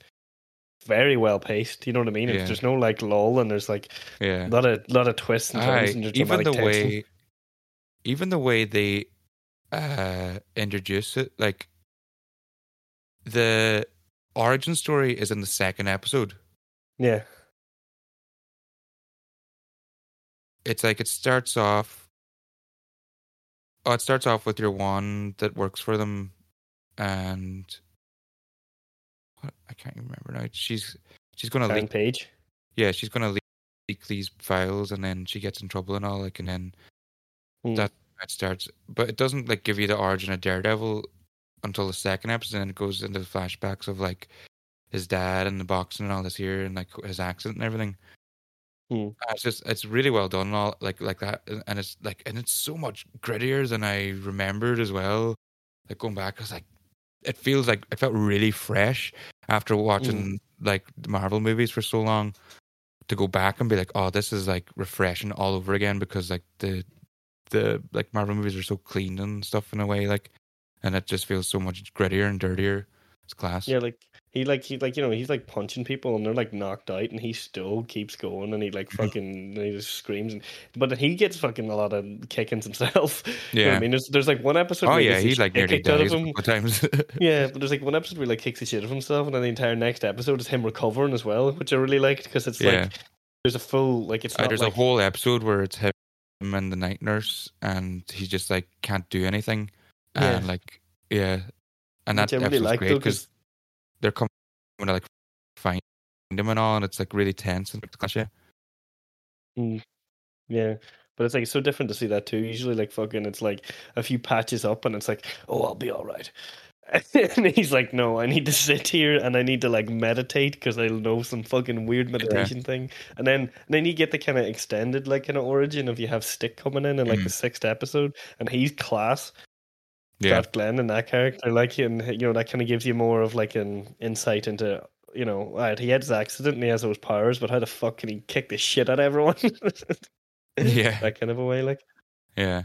very well paced. You know what I mean? It's, Yeah. there's no like lull, and there's like Yeah, a lot of lot of twists and turns, and even the tension. way, even the way they uh introduce it, like the origin story is in the second episode. yeah. It's like it starts off. Oh, it starts off with your one that works for them, and what I can't even remember now. She's she's gonna Karen leak. Page. Yeah, she's gonna leak, leak these files, and then she gets in trouble and all. Like, and then Hmm. that that starts, but it doesn't like give you the origin of Daredevil until the second episode, and it goes into the flashbacks of like his dad and the boxing and all this here, and like his accent and everything. Uh, It's just it's really well done, and all like like that, and- it's like and it's so much grittier than I remembered as well. Like going back, I was like, it feels like it felt really fresh after watching like the Marvel movies for so long. To go back and be like, oh, this is like refreshing all over again because like the the like Marvel movies are so clean and stuff in a way, like, and it just feels so much grittier and dirtier. It's class. Yeah, like he like he like you know he's like punching people and they're like knocked out and he still keeps going and he like Mm-hmm. fucking he just screams and but he gets fucking a lot of kickings himself. You know Yeah. I mean, there's there's like one episode. oh where he yeah, gets the he like nearly kicked out of dies a couple times. Yeah, but there's like one episode where he like kicks the shit of himself and then the entire next episode is him recovering as well, which I really liked because it's Yeah. like there's a full like it's Uh, there's like, a whole episode where it's him and the night nurse, and he just like can't do anything, Yeah. and like yeah, and that episode's like great because they're coming to like find him and all, and it's like really tense and yeah. Mm. Yeah. But it's like it's so different to see that too. Usually, like fucking, it's like a few patches up, and it's like, oh, I'll be all right. and he's like, no, I need to sit here and I need to like meditate because I know some fucking weird meditation thing. And then, and then you get the kind of extended like kind of origin of you have Stick coming in in like Mhm. the sixth episode, and he's class. Yeah, Scott Glenn and that character, like, and you know that kind of gives you more of like an insight into. You know, alright, he had his accident and he has those powers, but how the fuck can he kick the shit out of everyone? Yeah. that kind of a way, like. yeah.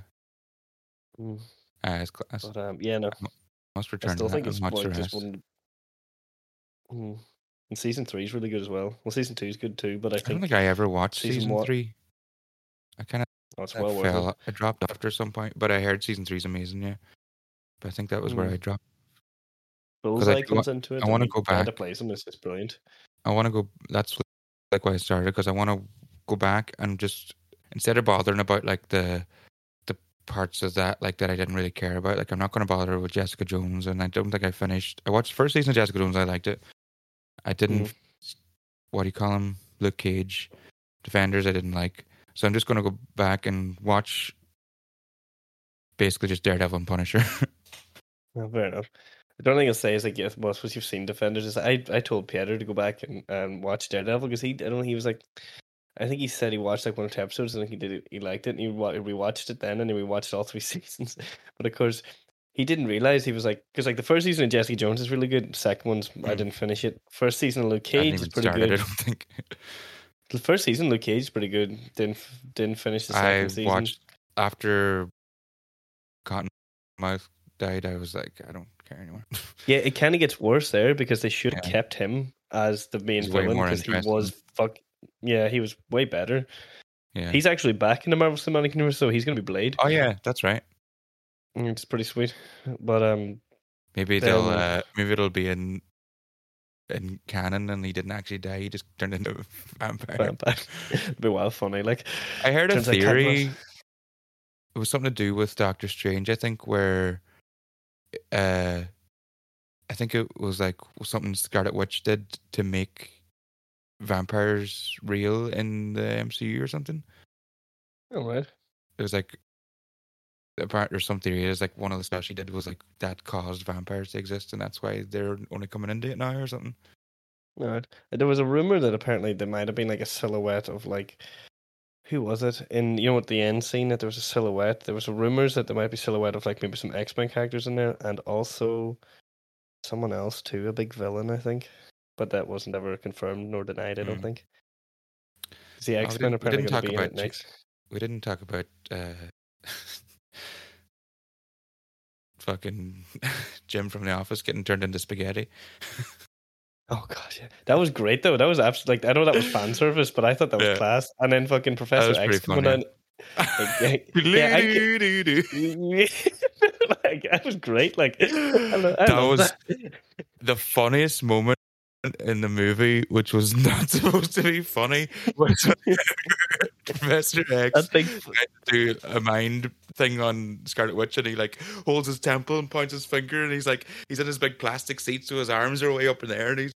Mm. Ah, it's class. But um, yeah, no, Must I return still to think it's like just one. Mm. And season three is really good as well. Well, season two is good too, but I I don't think think I ever watched season season, three. I kind of oh, it's well fell. it. I dropped after some point, but I heard season three is amazing. Yeah, but I think that was where Mm. I dropped. I Bullseye do comes into it. I wanna go back. plays him is just brilliant. I want to go. That's like why I started because I want to go back and just instead of bothering about like the parts of that like that I didn't really care about. Like I'm not going to bother with Jessica Jones, and I don't think I finished. I watched the first season of Jessica Jones. I liked it. I didn't. Mm. What do you call him? Luke Cage, Defenders. I didn't like. So I'm just going to go back and watch. Basically, just Daredevil and Punisher. Well, fair enough. The only thing I'll say is like, yes, well, suppose you've seen Defenders. Is I I told Peter to go back and, and watch Daredevil because he I don't know he was like, I think he said he watched like one or two episodes and he did it, he liked it and he wa- rewatched it then and he rewatched all three seasons. But of course, he didn't realize he was like because like the first season of Jessica Jones is really good. Second one's I Mm. didn't finish it. First season of Luke Cage is pretty started. I good. don't think. The first season Luke Cage is pretty good. Didn't didn't finish the second I season. watched after Cottonmouth died. I was like, I don't care anymore. Yeah, it kind of gets worse there because they should have Yeah. kept him as the main He's villain because he was fuck. Yeah, he was way better. yeah. He's actually back in the Marvel Cinematic Universe, so he's going to be Blade. oh yeah, that's right. Mm, It's pretty sweet. But um, Maybe they'll. Then- Uh, maybe it'll be in in canon, and he didn't actually die. He just turned into a vampire. vampire. It'd be wild funny. Like, I heard a theory. It was something to do with Doctor Strange, I think, where uh I think it was like something Scarlet Witch did to make vampires real in the MCU or something. All right. It was like apparently there's some theory is like one of the stuff she did was like that caused vampires to exist and that's why they're only coming into it now or something. Right. There was a rumor that apparently there might have been like a silhouette of like who was it in you know at the end scene that there was a silhouette. There was rumors that there might be silhouette of like maybe some X Men characters in there and also someone else too, a big villain, I think. But that wasn't ever confirmed nor denied. I don't Hmm. think. The Oh, we X Men didn't- we apparently didn't talk to be in it about next. We didn't talk about uh fucking Jim from the office getting turned into spaghetti. Oh god, yeah, that was great though. That was absolutely like I know that was fan service, but I thought that was Yeah. class. And then fucking Professor X coming in. yeah, I like, that was great. Like I That was- that. the funniest moment in the movie, which was not supposed to be funny, was Professor X big. do a mind thing on Scarlet Witch, and he like holds his temple and points his finger, and he's like he's in his big plastic seat, so his arms are way up in the air, and he's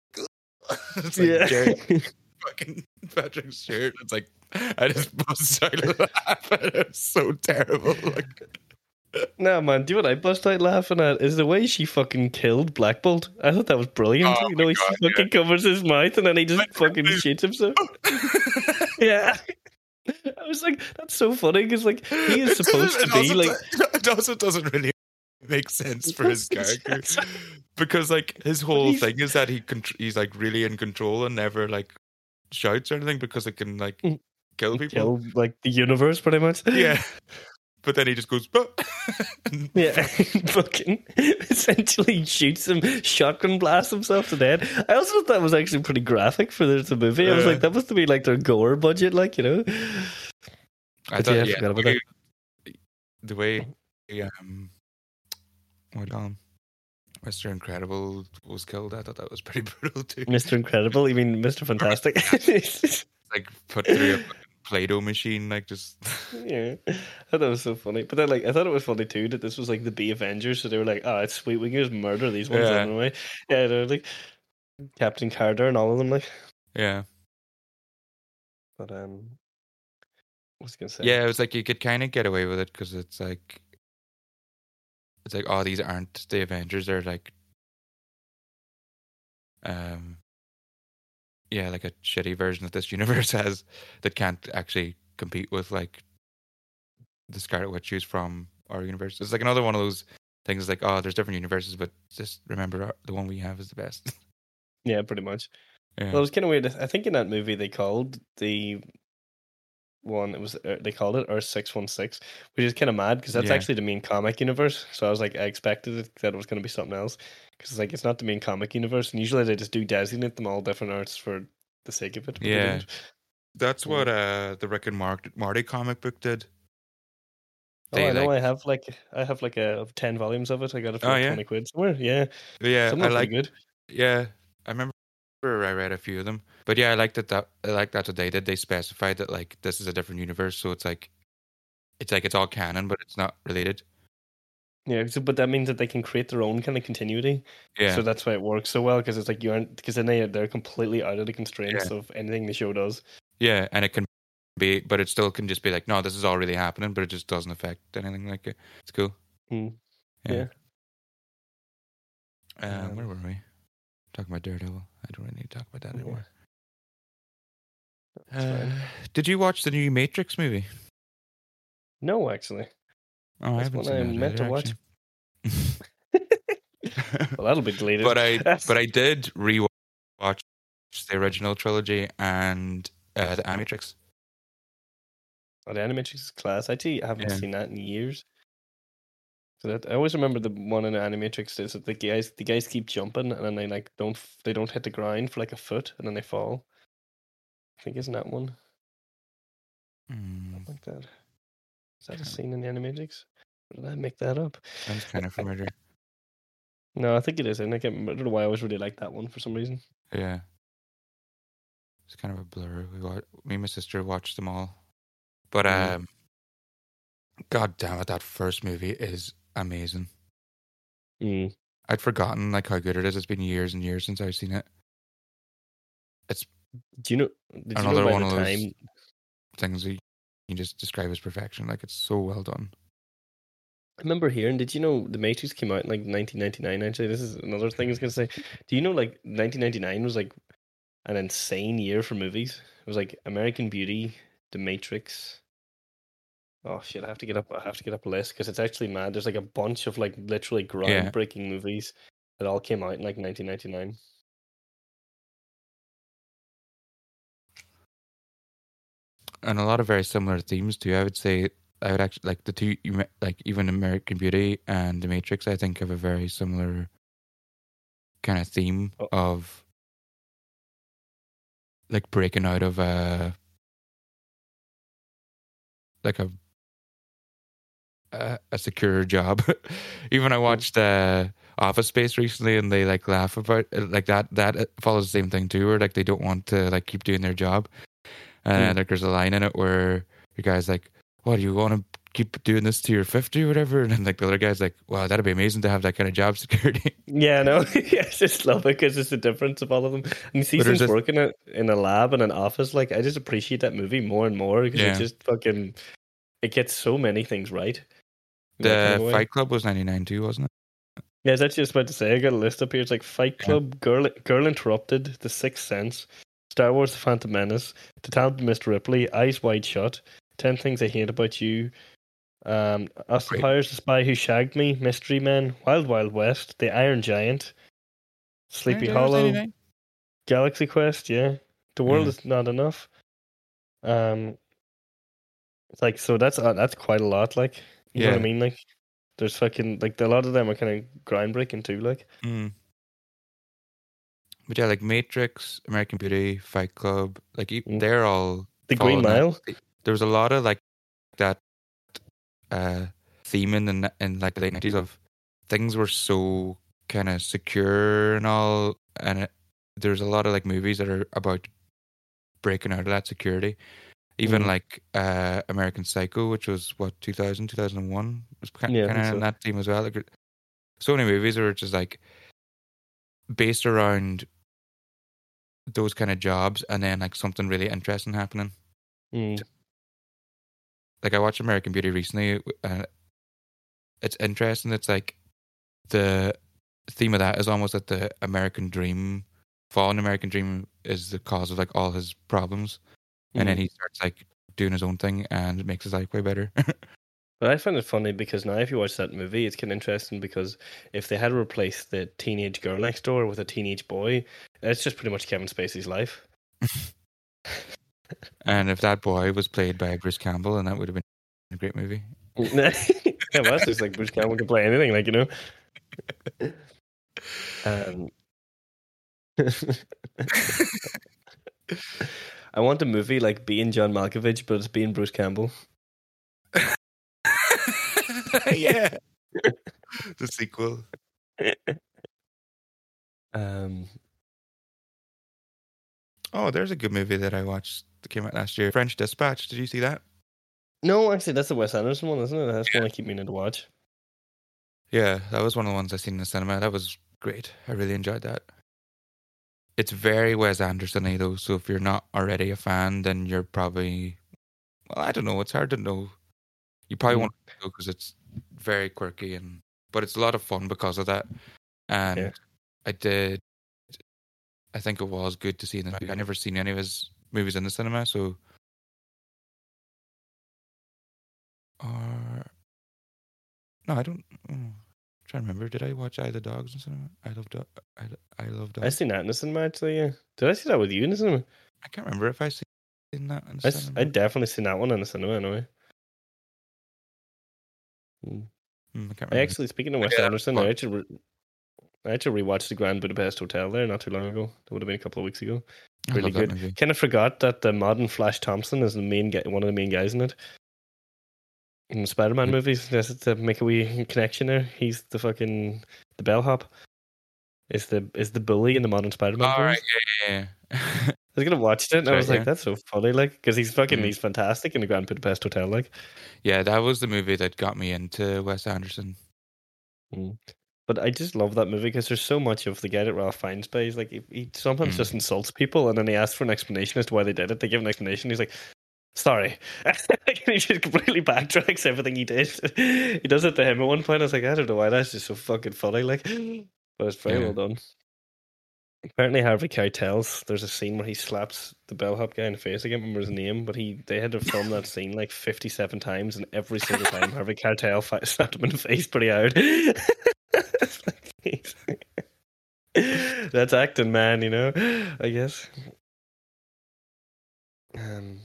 it's like Yeah. Jerry fucking Patrick Stewart. It's like I just bust out laughing. It's so terrible. Like no man, do you know what I bust out laughing at is the way she fucking killed Black Bolt. I thought that was brilliant. Oh you know, God, she fucking covers his mouth and then he just fucking shoots himself. yeah. I was like, that's so funny because like he is supposed to be like it also doesn't really make sense for his character because like his whole thing is that he contr- he's like really in control and never like shouts or anything because it can like Mm. kill people. kill like the universe pretty much. Yeah, but then he just goes. "Ah." Yeah, fucking essentially shoots him, shotgun blasts himself to death. I also thought that was actually pretty graphic for the, movie. I was like, that must be like their gore budget, like you know. I But thought yeah, I forgot about the way- the way um, what do you call him? Mr. Incredible was killed. I thought that was pretty brutal too. Mister Incredible, you mean Mister Fantastic? Like put through Play-Doh machine, like just yeah, I thought that was so funny. But then, like, I thought it was funny too that this was like the B Avengers, so they were like, "Oh, it's sweet, we can just murder these ones Yeah. anyway." Yeah, they're like Captain Carter and all of them, like. yeah. But um, what was gonna say? Yeah, it was like you could kind of get away with it because it's like, it's like, oh, these aren't the Avengers. They're like, um, yeah, like a shitty version that this universe has that can't actually compete with like the Scarlet Witch who's from our universe. It's like another one of those things. Like, oh, there's different universes, but just remember our, the one we have is the best. yeah, pretty much. yeah. Well, it was kind of weird. I think in that movie they called the one it was uh, they called it Earth six one six, which is kind of mad because that's Yeah. actually the main comic universe. So I was like, I expected it, that it was going to be something else because it's like it's not the main comic universe, and usually they just do designate them all different Earths for the sake of it. Yeah. didn't. That's what uh the Rick and Mark- Marty comic book did. Oh, They, I know. like- I have like I have like a ten volumes of it. I got it for Oh, like yeah? twenty quid somewhere. Yeah, Yeah, some I of them are like good. Yeah, I remember I read a few of them, but yeah, I liked that. That I like that what they did. They specified that like this is a different universe, so it's like, it's like it's all canon, but it's not related. Yeah, so, but that means that they can create their own kind of continuity. Yeah, So that's why it works so well because it's like you aren't because then they they're completely out of the constraints of anything the show does. yeah, and it can be, but it still can just be like, no, this is all really happening, but it just doesn't affect anything like it. It's cool. Hmm. Yeah. Yeah. Um, where were we? Talking about Daredevil. I don't really need to talk about that anymore. Uh, did you watch the new Matrix movie? No, actually. Oh, I That's haven't one seen I that meant to watch. Well, that'll be deleted. but I but I did rewatch the original trilogy and uh, the Animatrix. Oh, the Animatrix is class. I haven't Yeah. seen that in years. So that, I always remember the one in the Animatrix is that the guys the guys keep jumping and then they like don't they don't hit the ground for like a foot and then they fall. I think isn't that one Mm, like that? Is that a scene in the Animatrix? Or did I make that up? sounds kind of familiar. No, I think it is. And I, can't remember, I don't know why I always really like that one for some reason. Yeah, it's kind of a blur. We me and my sister watched them all, but Mhm. um, god damn it, that first movie is amazing. Mm. I'd forgotten like how good it is. It's been years and years since I've seen it. It's Do you know? Did you Another know by one of those- time? Things you you just describe as perfection. Like it's so well done. I remember hearing. Did you know the Matrix came out in like 1999? Actually, this is another thing I was gonna say. Do you know like 1999 was like an insane year for movies? It was like American Beauty, The Matrix. Oh shit! I have to get up. I have to get up a list because it's actually mad. There's like a bunch of like literally Yeah. groundbreaking movies that all came out in like 1999. and a lot of very similar themes too. I would say I would actually like the two, like even American Beauty and The Matrix. I think have a very similar kind of theme Oh. of like breaking out of a like a a, a secure job. even I watched uh, Office Space recently, and they like laugh about it, like that. That follows the same thing too, where like they don't want to like keep doing their job. And Mm. like there's a line in it where the guy's like, "What do you want to keep doing this to your 50 or whatever?" And then like the other guy's like, "Wow, that'd be amazing to have that kind of job security." Yeah, no, yeah, I just love it because it's the difference of all of them. And you see, since working it in a lab and an office, like I just appreciate that movie more and more because Yeah. it just fucking it gets so many things right. The kind of way. Fight Club was 99 too, wasn't it? Yeah, I was actually just about to say. I got a list up here. It's like Fight Yeah. Club, Girl, Girl Interrupted, The Sixth Sense, Star Wars: The Phantom Menace, The Talented Mr. Ripley, Eyes Wide Shut, Ten Things I Hate About You, um, Austin. Powers: The Spy Who Shagged Me, Mystery Men, Wild Wild West, The Iron Giant, Sleepy Hollow, 99? Galaxy Quest. Yeah, The World Yeah. Is Not Enough. Um, it's like so that's uh, that's quite a lot. Like, you know what I mean? Like, there's fucking like a lot of them are kind of groundbreaking too. Like. Mm. But yeah, like Matrix, American Beauty, Fight Club, like Mm. they're all The Green that- Mile. There was a lot of like that uh theme in the in like the late nineties of things were so kind of secure and all, and it, there's a lot of like movies that are about breaking out of that security. Even Mm. like uh American Psycho, which was what 2000, 2001 was kind, Yeah, kind of so. in that theme as well. Like so many movies are just like based around those kind of jobs, and then like something really interesting happening. Mm. like I watched American Beauty recently, and it's interesting. It's like the theme of that is almost that the American dream, fallen American dream, is the cause of like all his problems, and then Mm. he starts like doing his own thing, and it makes his life way better. But I find it funny because now, if you watch that movie, it's kind of interesting because if they had replaced the teenage girl next door with a teenage boy, it's just pretty much Kevin Spacey's life. and if that boy was played by Bruce Campbell, and that would have been a great movie. yeah, well, that's just like Bruce Campbell can play anything, like you know. Um, I want a movie like being John Malkovich, but it's being Bruce Campbell. yeah, the sequel. Um, Oh, there's a good movie that I watched that came out last year. French Dispatch. Did you see that? no, actually, that's the Wes Anderson one, isn't it? That's one I keep meaning to watch. Yeah, that was one of the ones I seen in the cinema. That was great. I really enjoyed that. It's very Wes Anderson-y though, so if you're not already a fan, then you're probably well, I don't know. It's hard to know. You probably Mm. won't go because it's very quirky and but it's a lot of fun because of that. And Yeah. I did. I think it was good to see in the. I never seen any of his movies in the cinema, so. Or no, I don't. Oh, trying to remember. Did I watch Isle of the Dogs in cinema? I love dog. I, I love I dogs. seen that in the cinema actually. Yeah, did I see that with you in the cinema? I can't remember if I seen that in I, the s- cinema. I definitely seen that one in the cinema anyway. Mm. Hmm, I can't I actually, speaking of Wes Yeah, Anderson, fun. I actually, re- I actually rewatched the Grand Budapest Hotel there not too long ago. That would have been a couple of weeks ago. I really love good. movie. Kind of forgot that the modern Flash Thompson is the main guy, one of the main guys in it. In the Spider-Man Mm. movies, just to make a wee connection there, he's the fucking the bellhop. Is the is the bully in the modern Spider-Man All movies. right, yeah, yeah. yeah. I was gonna watch it, and I Right, was like, yeah. "That's so funny!" Like, because he's fucking, Mm. he's fantastic in the Grand Budapest Hotel. Like, yeah, that was the movie that got me into Wes Anderson. Mm. But I just love that movie because there's so much of the guy that Ralph Fiennes plays. Like he, he sometimes Mm. just insults people, and then he asks for an explanation as to why they did it. They give an explanation. He's like, "Sorry," he just completely backtracks everything he did. he does it to him at one point. I was like, I don't know why that's just so fucking funny. Like, but it's very Yeah. well done. Apparently, Harvey Keitel's there's a scene where he slaps the bellhop guy in the face. I can't remember his name, but he they had to film that scene like 57 times, and every single time Harvey Keitel fi- slapped him in the face pretty hard. It's like, he's- That's acting, man. You know, I guess. Um,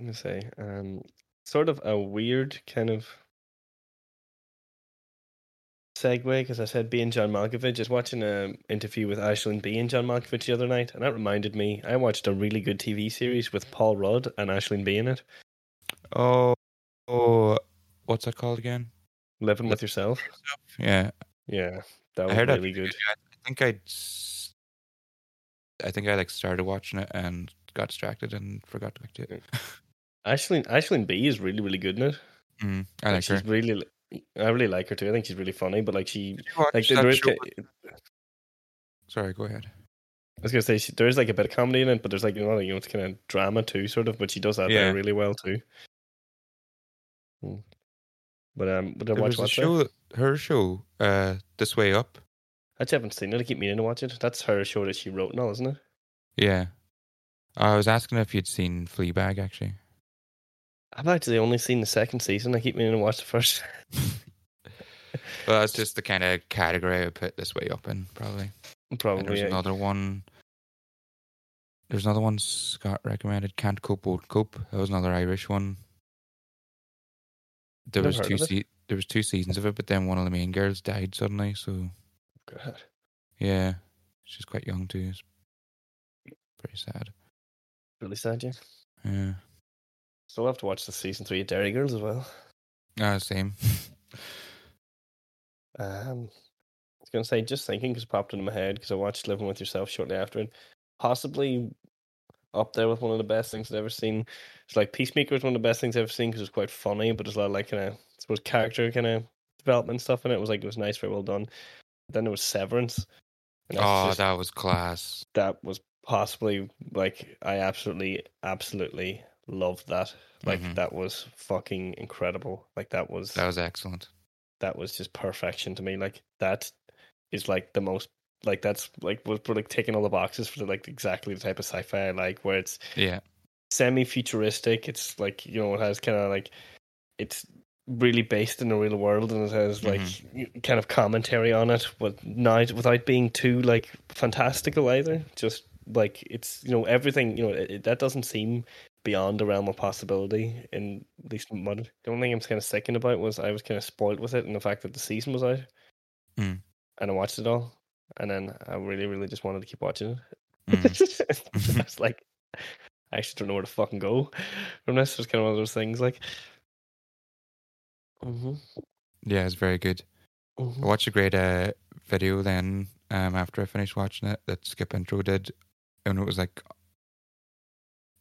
let me say, um, sort of a weird kind of segue because I said being John Malkovich. Just watching an interview with Aisling Bea and John Malkovich the other night, and that reminded me. I watched a really good TV series with Paul Rudd and Aisling Bea in it. Oh, oh, what's that called again? Living with yourself. Yeah, Yeah, that was really good. I think I, I think I like started watching it and got distracted and forgot to watch it. Aisling Aisling Bea is really really good in it. Mm, I Like, like her. she's really. I really like her too. I think she's really funny, but like she, Did you watch like there is. show- Sorry, go ahead. I was gonna say she, there is like a bit of comedy in it, but there's like you know, you know it's kind of drama too, sort of. But she does that there Yeah. really well too. Hmm. But um, but I watch was a show, that- her show, uh, This Way Up. I actually haven't seen it. I keep meaning to watch it. That's her show that she wrote all, isn't it? Yeah. I was asking if you'd seen Fleabag, actually. I've actually only seen the second season. I keep meaning to watch the first. Well, that's just the kind of category I would put This Way Up in, probably. And Probably. there's yeah. another one. There's another one Scott recommended. Can't cope, won't cope. That was another Irish one. There Never was two se- there was two seasons of it, but then one of the main girls died suddenly. So God, yeah, she's quite young too. It's pretty sad. really sad, yeah. Yeah, Still have to watch the season three of Derry Girls as well. ah, same. Um, I was gonna say, just thinking because it popped into my head because I watched Living with Yourself shortly after it. Possibly up there with one of the best things I've ever seen. It's like Peacemaker is one of the best things I've ever seen because it's quite funny, but there's a lot of like kind of suppose character kind of development stuff in it. It was like it was nice, very well done. Then there was Severance. Oh, just- that was class. that was possibly like I absolutely, absolutely loved that. Like Mhm. that was fucking incredible. Like that was That was excellent. that was just perfection to me. Like that is like the most like that's like was like taking all the boxes for the, like exactly the type of sci-fi I like, where it's Yeah, semi-futuristic. It's like you know it has kind of like it's really based in the real world and it has like kind of commentary on it, but not without being too like fantastical either. Just like it's you know everything you know it, it- that doesn't seem beyond the realm of possibility in at least modern. The only thing I'm kind of sickened about was I was kind of spoiled with it and the fact that the season was out, Mm. and I watched it all, and then I really really just wanted to keep watching it. Mm. I was like, I actually don't know where to fucking go from this. It's kind of one of those things like. hmm yeah, it's very good. I watched a great uh, video then um, after I finished watching it that Skip Intro did, and it was like I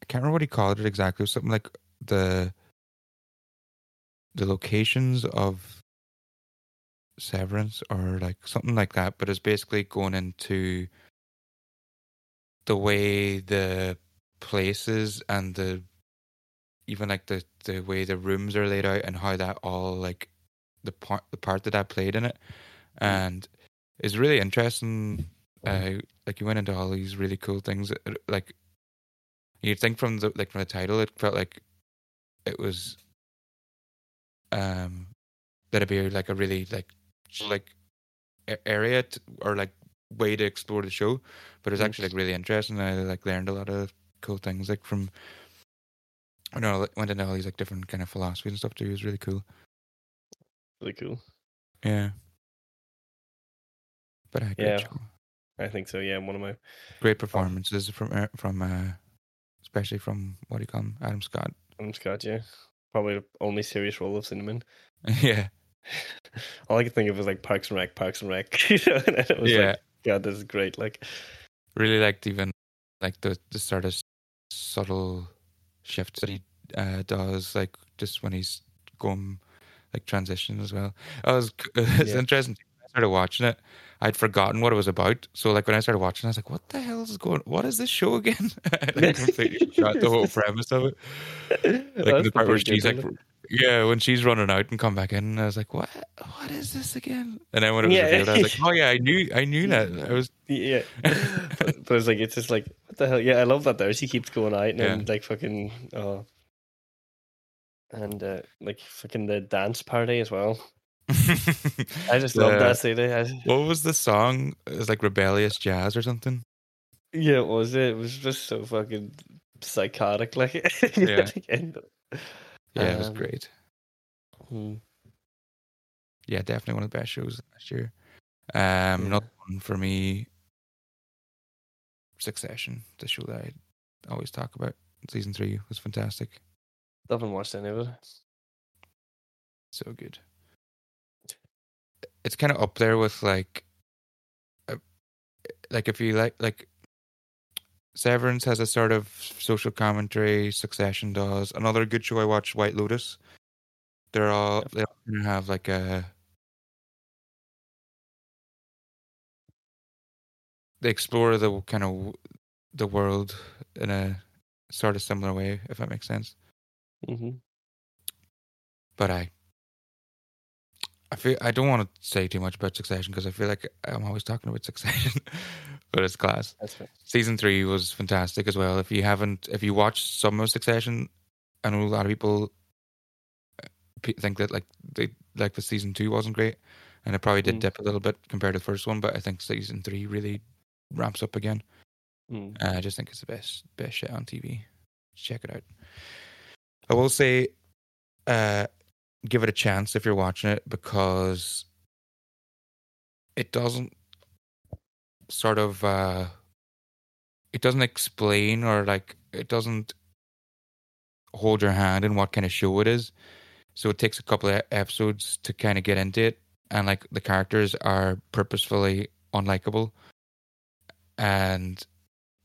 can't remember what he called it exactly. It was something like the the locations of Severance or like something like that. But it's basically going into the way the places and the even like the the way the rooms are laid out and how that all like the part the part that I played in it, and it's really interesting. Uh, like you went into all these really cool things. Like you'd think from the like from the title, it felt like it was um that'd be like a really like like area to, or like way to explore the show, but it was Mm. actually like really interesting. I like learned a lot of cool things like from. I don't know, went into all these like different kind of philosophies and stuff too. It was really cool. Really cool. Yeah. But great Yeah. I think so. Yeah, one of my Great performances from uh, from uh, especially from what do you call him, Adam Scott. I'm Scott. Yeah, probably the only serious role I've seen him in. yeah, All I could think of was like Parks and Rec, Parks and Rec. you know, and it was yeah. like, God, this is great. Like, really liked even like the the sort of subtle shifts that he uh, does, like just when he's going like transition as well. I was it's Yeah. interesting. Started watching it. I'd forgotten what it was about. So like when I started watching, I was like, "What the hell is going? What is this show again?" I completely the whole premise of it. Like the part where she's like, yeah, when she's running out and come back in, I was like, "What? What is this again?" And then when it was Yeah. revealed, I was like, "Oh yeah, I knew, I knew that." I was yeah, but, but it's like it's just like what the hell? Yeah, I love that though. She keeps going out and then like fucking oh, and uh, like fucking the dance party as well. I just love that scene. I, What was the song? It was like rebellious jazz or something. yeah, it was it? It was just so fucking psychotic. Like Yeah. Yeah, it was Um, great. hmm. Yeah, definitely one of the best shows last year. Um, Yeah. another one for me, Succession, the show that I always talk about. Season three was fantastic, I haven't watched any of it. so good. It's kind of up there with like, uh, like if you like like. Severance has a sort of social commentary. Succession does. Another good show I watched, White Lotus. They're all they all have like a they explore the kind of the world in a sort of similar way, if that makes sense. hmm But I, I feel I don't want to say too much about Succession because I feel like I'm always talking about Succession, but it's class. Season three was fantastic as well. If you haven't, if you watched some of Succession, I know a lot of people uh, think that like they like the season two wasn't great, and it probably did Mm. dip a little bit compared to the first one. But I think season three really ramps up again. Mm. Uh, I just think it's the best best shit on TV. Check it out. I will say, uh, give it a chance if you're watching it because it doesn't sort of uh, it doesn't explain or like it doesn't hold your hand in what kind of show it is. So it takes a couple of episodes to kind of get into it, and like the characters are purposefully unlikable, and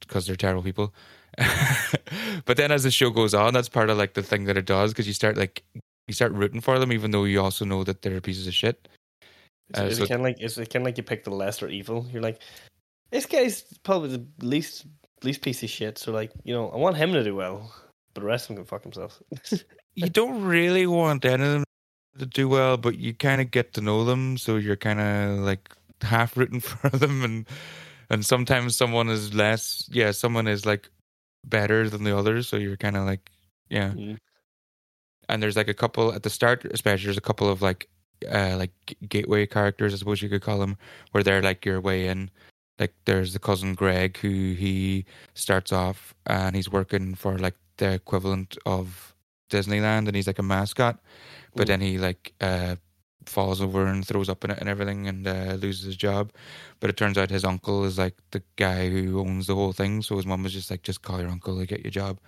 because they're terrible people. but then as the show goes on, that's part of like the thing that it does because you start like you start rooting for them, even though you also know that they're pieces of shit. It's, Uh, it's so- kind of like it's kind of like you pick the lesser evil. You're like, this guy's probably the least least piece of shit. So like, you know, I want him to do well, but the rest of them can fuck themselves. You don't really want any of them to do well, but you kind of get to know them, so you're kind of like half rooting for them, and and sometimes someone is less. Yeah, someone is like better than the others, so you're kind of like yeah. Mm. And there's like a couple at the start especially there's a couple of like uh like gateway characters i suppose you could call them where they're like your way in. Like there's the cousin greg who he starts off and he's working for like the equivalent of disneyland and he's like a mascot. But Mm. then he like uh falls over and throws up in it and everything and uh, loses his job. But it turns out his uncle is like the guy who owns the whole thing. So his mom was just like just call your uncle to get your job.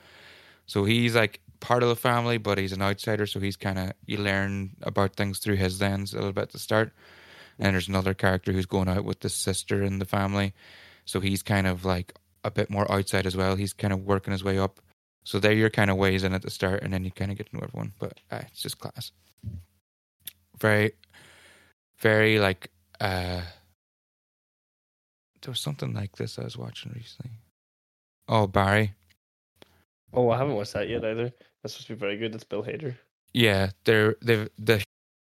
So he's like part of the family, but he's an outsider. So he's kind of you learn about things through his lens a little bit at the start. And there's another character who's going out with the sister in the family, so he's kind of like a bit more outside as well. He's kind of working his way up. So they're your kind of ways in at the start, and then you kind of get to know everyone. But uh, it's just class. Very, very like uh there was something like this I was watching recently. Oh, Barry. Oh, I haven't watched that yet either. That's supposed to be very good. That's Bill Hader. Yeah, they're they've the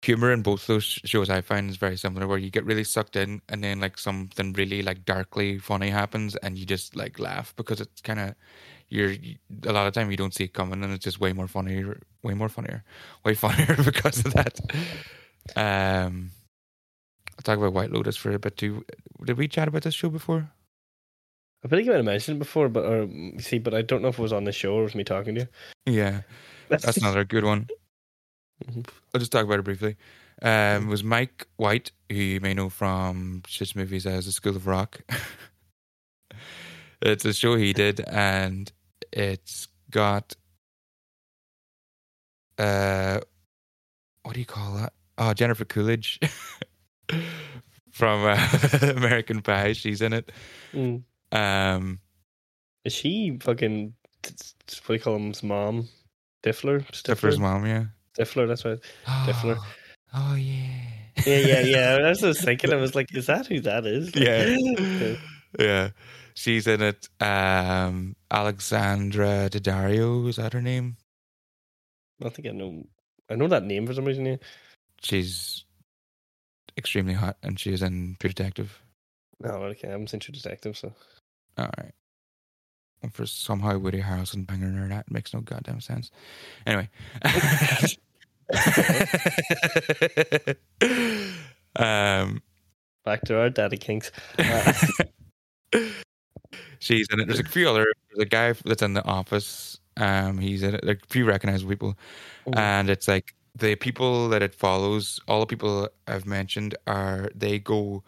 humor in both those shows I find is very similar where you get really sucked in and then like something really like darkly funny happens and you just like laugh because it's kind of you're a lot of time you don't see it coming and it's just way more funnier way more funnier way funnier because of that um I'll talk about White Lotus for a bit too did we chat about this show before I think you might have mentioned it before, but or see, but I don't know if it was on the show or was me talking to you. yeah that's another good one Mhm. I'll just talk about it briefly. Um, it was Mike White, who you may know from such movies as The School of Rock. it's a show he did, and it's got uh, what do you call that? Oh, Jennifer Coolidge from uh, American Pie. She's in it. Mm. Um, Is she fucking? What do you call him's mom? Diffler. Stifler's mom, yeah. Stifler. That's right. Stifler. Oh yeah. Yeah, yeah, yeah. I was just thinking. I was like, is that who that is? Like, Yeah. yeah. She's in it. Um, Alexandra Daddario is that her name? I think I know. I know that name for some reason. Yeah. She's extremely hot, and she is in True Detective. No, okay. I haven't seen True Detective, so All right. And for somehow Woody Harrelson banging her, that makes no goddamn sense. Anyway. um, back to our daddy kinks. Uh, she's in it. There's a few other. There's a guy that's in the office. Um, he's in it. There are a few recognizable people, Mhm. and it's like the people that it follows. All the people I've mentioned are they go,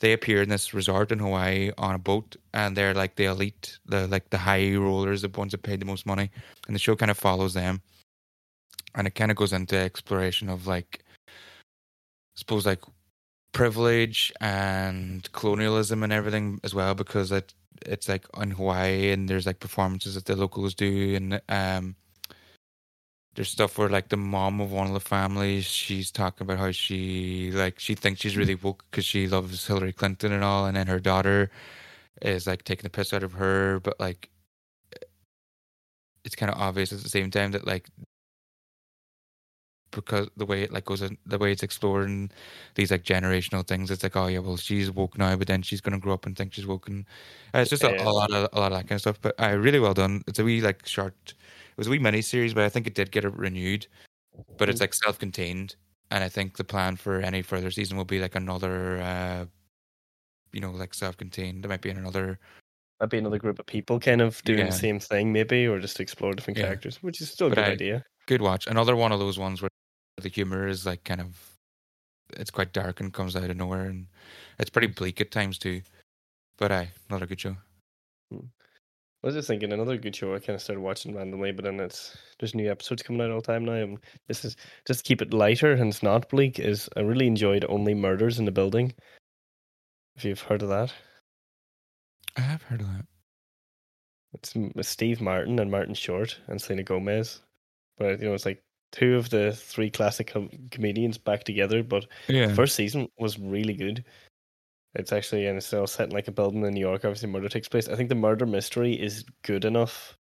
they appear in this resort in Hawaii on a boat, and they're like the elite, the like the high rollers, the ones that paid the most money, and the show kind of follows them, and it kind of goes into exploration of like, I suppose like privilege and colonialism and everything as well because it it's like in Hawaii and there's like performances that the locals do and um there's stuff where like the mom of one of the families she's talking about how she like she thinks she's really woke because she loves Hillary Clinton and all and then her daughter is like taking the piss out of her but like it's kind of obvious at the same time that like because the way it like goes in, the way it's exploring these like generational things it's like oh yeah well she's woke now but then she's gonna grow up and think she's woken uh, it's just a, a lot of a lot of that kind of stuff but uh, really well done. It's a wee like short was a wee mini series but I think it did get it renewed but it's like self-contained and I think the plan for any further season will be like another uh you know like self-contained there might be another might be another group of people kind of doing Yeah. the same thing, maybe, or just explore different Yeah. characters, which is still a But good I- idea. good watch another one of those ones where the humor is like kind of it's quite dark and comes out of nowhere and it's pretty bleak at times too but aye another good show I was just thinking another good show I kind of started watching randomly, but then it's there's new episodes coming out all the time now. And this is just to keep it lighter and it's not bleak. Is I really enjoyed Only Murders in the Building. If you've heard of that, I have heard of that it's Steve Martin and Martin Short and Selena Gomez. But you know, it's like two of the three classic com- comedians back together. But yeah The first season was really good. It's actually and it's all set in like a building in New York. Obviously, murder takes place. I think the murder mystery is good enough,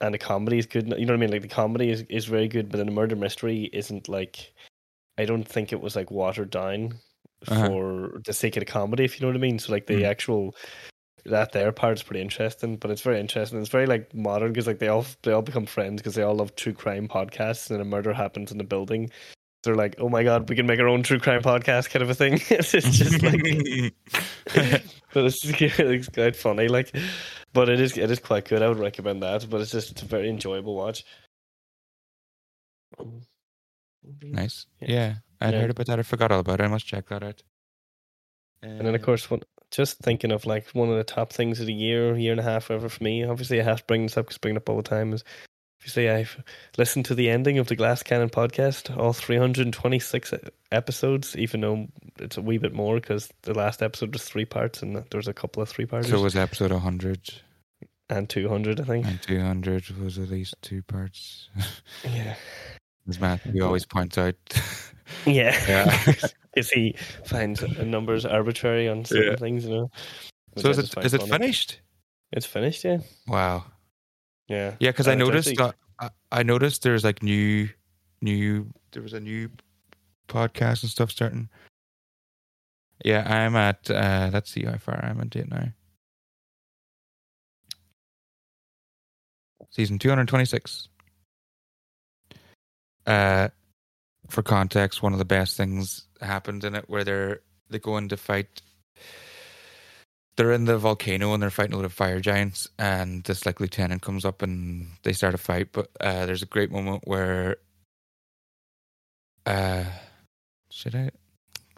and the comedy is good. You know what I mean? Like the comedy is is very good, but then the murder mystery isn't like. I don't think it was like watered down Uh-huh. for the sake of the comedy. If you know what I mean. So like the Mm. actual that there part is pretty interesting, but it's very interesting. It's very like modern because like they all they all become friends because they all love true crime podcasts, and a murder happens in the building. They're like, oh my god, we can make our own true crime podcast, kind of a thing. it's just like, but it's, it's quite funny, like, but it is it is quite good. I would recommend that, but it's just it's a very enjoyable watch. nice Yeah. yeah, I'd Yeah. heard about that I forgot all about it I must check that out And then of course, one, just thinking of like one of the top things of the year, year and a half, whatever for me. Obviously, I have to bring this up because bring it up all the time. Is say I've listened to the ending of the Glass Cannon podcast, all 326 e- episodes, even though it's a wee bit more because the last episode was three parts and there was a couple of three parts so it was episode 100 and 200, I think. and 200 was at least two parts Yeah, as Matt we always point out yeah, Yeah. Because he finds numbers arbitrary on certain Yeah. things, you know. so is it it funny. finished It's finished, yeah. wow Yeah, Yeah, because I And noticed that I, I noticed there's like new, new. There was a new podcast and stuff starting. Yeah, I'm at. uh Let's see how far I'm at it now. Season two hundred twenty-six. Uh, for context, one of the best things happened in it where they're they go in to fight they're in the volcano and they're fighting a lot of fire giants and this like lieutenant comes up and they start a fight but uh there's a great moment where uh should i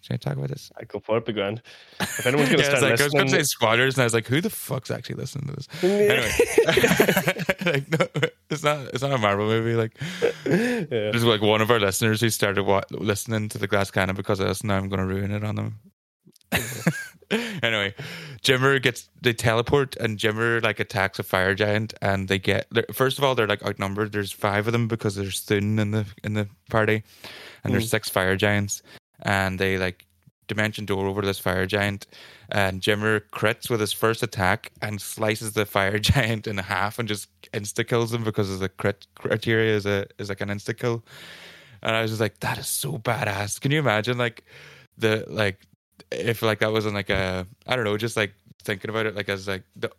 should i talk about this? I go for it, grand. If anyone's gonna yeah, start like, i was going to say listening, spoilers and i was like who the fuck's actually listening to this? Anyway. Like no it's not it's not a marvel movie like yeah. there's like one of our listeners who started wa- listening to the glass cannon because of us now i'm going to ruin it on them anyway, Jimmer gets they teleport and Jimmer like attacks a fire giant and they get first of all they're like outnumbered. There's five of them because there's Thun in the in the party, and there's Mm. six fire giants, and they like dimension door over to this fire giant, and Jimmer crits with his first attack and slices the fire giant in half and just insta kills him because of the crit criteria is a is like an insta kill. And I was just like, that is so badass. Can you imagine like the like if like that wasn't like a I don't know, just like thinking about it like as like the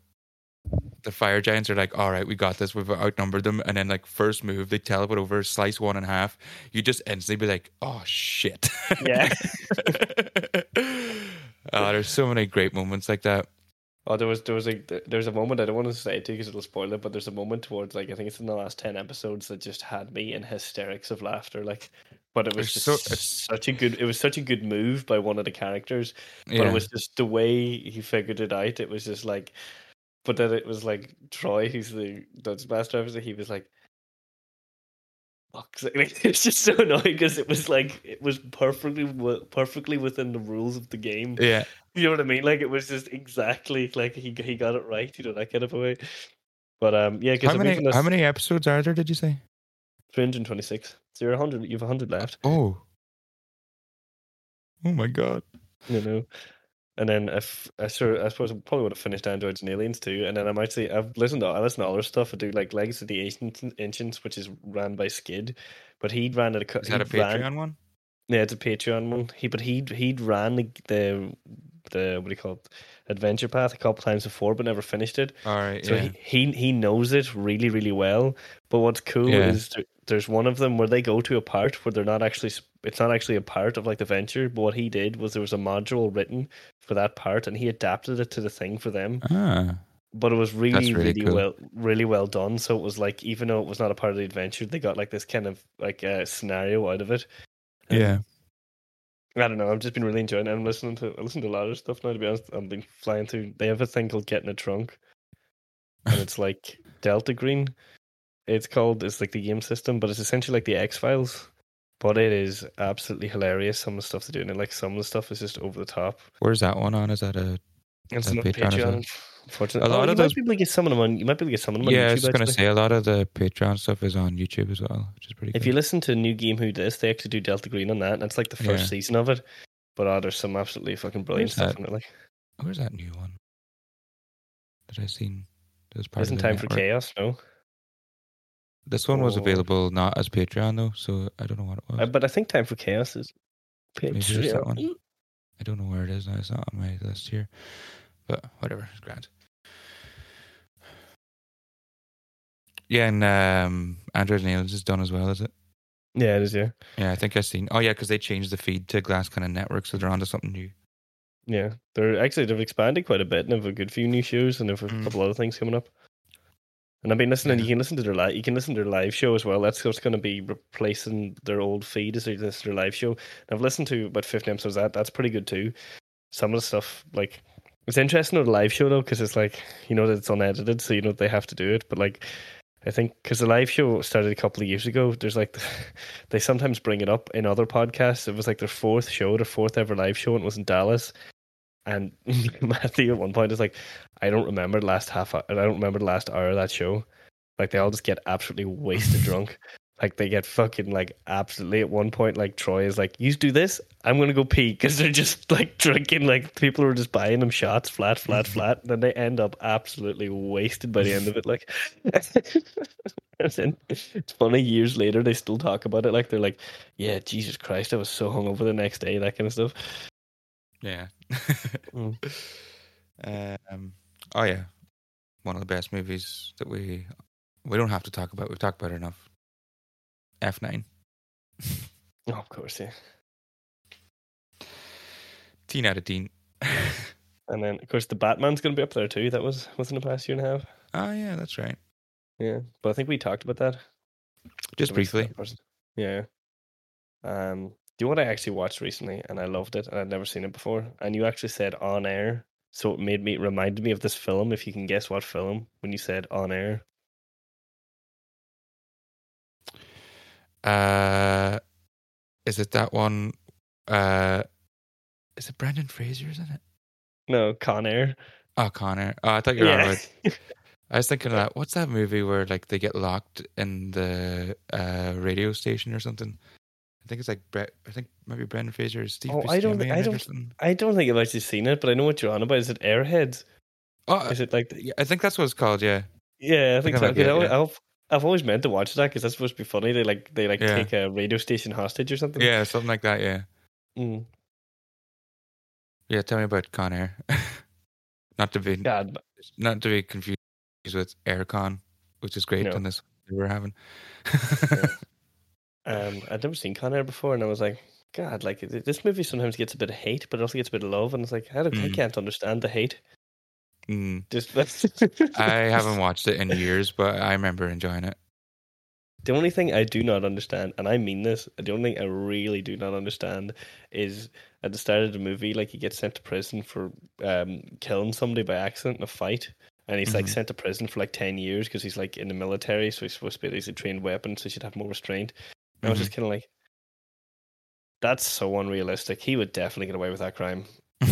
the fire giants are like, all right, we got this, we've outnumbered them, and then like first move, they teleport over, slice one in half. You just instantly be like, oh shit. Yeah. oh, there's so many great moments like that. Oh, there was there was a there was a moment I don't want to say it too because it'll spoil it, but there's a moment towards like I think it's in the last ten episodes that just had me in hysterics of laughter. Like, but it was just so- such a good it was such a good move by one of the characters, but Yeah. it was just the way he figured it out. It was just like, but then it was like Troy, who's the Dutch master officer. He was like. Fuck, like, it's just so annoying because it was like it was perfectly perfectly within the rules of the game. yeah. You know what I mean? Like it was just exactly like he he got it right. You know that kind of a way. But um, yeah, How many how many episodes are there, did you say? Three hundred twenty-six. So you're hundred. You've hundred left. Oh. Oh my god. You know. And then if I sure I suppose I probably would have finished Androids and Aliens too. And then I might say I've listened to I listen to other stuff. I do like Legacy of the Ancients, Ancients which is ran by Skid, but he ran it. A, Is that a he ran- Patreon one? Yeah, it's a Patreon one. He but he he'd ran the, the the what do you call it Adventure Path a couple times before, but never finished it. All right. So yeah. he, he he knows it really really well. But what's cool Yeah. is there, there's one of them where they go to a part where they're not actually it's not actually a part of like the venture. But what he did was there was a module written for that part, and he adapted it to the thing for them. ah. But it was really really really, cool. well really well done. So it was like even though it was not a part of the adventure, they got like this kind of like uh, scenario out of it. And Yeah. I don't know. I've just been really enjoying it. I'm listening to I listen to a lot of stuff now. To be honest, I've been flying through. They have a thing called Getting a Trunk, and it's like Delta Green. It's called. It's like the game system, but it's essentially like the X Files. But it is absolutely hilarious. Some of the stuff they're doing, and like some of the stuff is just over the top. Where's that one on? Is that a It's that Patreon? Patreon. Unfortunately, A lot oh, of you those- might be able to get some of them on. You might be able to get some of them on Yeah, I was gonna say a lot of the Patreon stuff is on YouTube as well, which is pretty If cool. you listen to New Game Who This, they actually do Delta Green on that, and it's like the first Yeah. season of it. But oh, there's some absolutely fucking brilliant Where's stuff that? in it. Like, Where's that new one? That I seen that was part isn't time for chaos? No. This one was Oh. available not as Patreon though, so I don't know what it was. Uh, but I think Time for Chaos is Maybe there's that one. Patreon. I don't know where it is now. It's not on my list here, but whatever, it's grand. Yeah, and um, Android and Aliens is done as well, is it? Yeah, it is. Yeah, Yeah, I think I've seen. Oh yeah, because they changed the feed to Glass Cannon Network, so they're onto something new. yeah. They're actually they've expanded quite a bit and have a good few new shows and have a Mm. couple other things coming up. And I've been listening. Yeah. You can listen to their live. You can listen to their live show as well. That's what's going to be replacing their old feed as they listen to their live show. I've listened to about fifty episodes. Of that that's pretty good too. Some of the stuff like it's interesting with the live show though because it's like you know that it's unedited, so you know they have to do it. But like I think because the live show started a couple of years ago, there's like they sometimes bring it up in other podcasts. It was like their fourth show, their fourth ever live show, and it was in Dallas. And Matthew at one point is like, I don't remember the last half. hour- I don't remember the last hour of that show. Like they all just get absolutely wasted drunk. Like they get fucking like absolutely at one point. Like Troy is like, "You do this, I'm gonna go pee," because they're just like drinking. Like people are just buying them shots, flat, flat, flat. And then they end up absolutely wasted by the end of it. Like, it's funny. Years later, they still talk about it. Like they're like, "Yeah, Jesus Christ, I was so hungover the next day." That kind of stuff. Yeah. Mm. um. Oh yeah, one of the best movies that we we don't have to talk about. We've talked about it enough. F nine. Oh, of course, yeah. Teen out of teen. And then, of course, the Batman's going to be up there too. That was within the past year and a half. oh yeah, that's right. Yeah, but I think we talked about that Just briefly. Yeah. Um. Do you know what I actually watched recently, and I loved it, and I'd never seen it before. And you actually said on air, so it made me reminded me of this film. If you can guess what film, when you said on air, Uh, is it that one? Uh, is it Brendan Fraser? Isn't it? No, Con Air. Oh, Con Air. Oh, I thought you were Yeah. about. I was thinking of that. What's that movie where like they get locked in the uh, radio station or something? I think it's like Brett. I think maybe Brendan Fraser, Steve. Oh, I don't- I don't- I don't think I've actually seen it, but I know what you're on about. Is it Airheads? Oh, Is it like? I think that's what it's called. Yeah. Yeah, I think I've so. had- 'cause yeah, I, yeah. I've, I've always meant to watch that because that's supposed to be funny. They like they like Yeah. take a radio station hostage or something. Yeah, something like that. Yeah. Mm. Yeah. Tell me about Con Air. not to be God, not to be confused with Aircon, which is great No. on this we were having. Um, I'd never seen Con Air before, and I was like, God, like this movie sometimes gets a bit of hate, but it also gets a bit of love, and it's like I, don't, I Mm. can't understand the hate. Mm, Just I haven't watched it in years, but I remember enjoying it. The only thing I do not understand, and I mean this, the only thing I really do not understand is at the start of the movie, like he gets sent to prison for um, killing somebody by accident in a fight, and he's like Mhm. sent to prison for like ten years because he's like in the military, so he's supposed to be he's a trained weapon, so he should have more restraint. And I was just mm-hmm. kind of like, that's so unrealistic. He would definitely get away with that crime.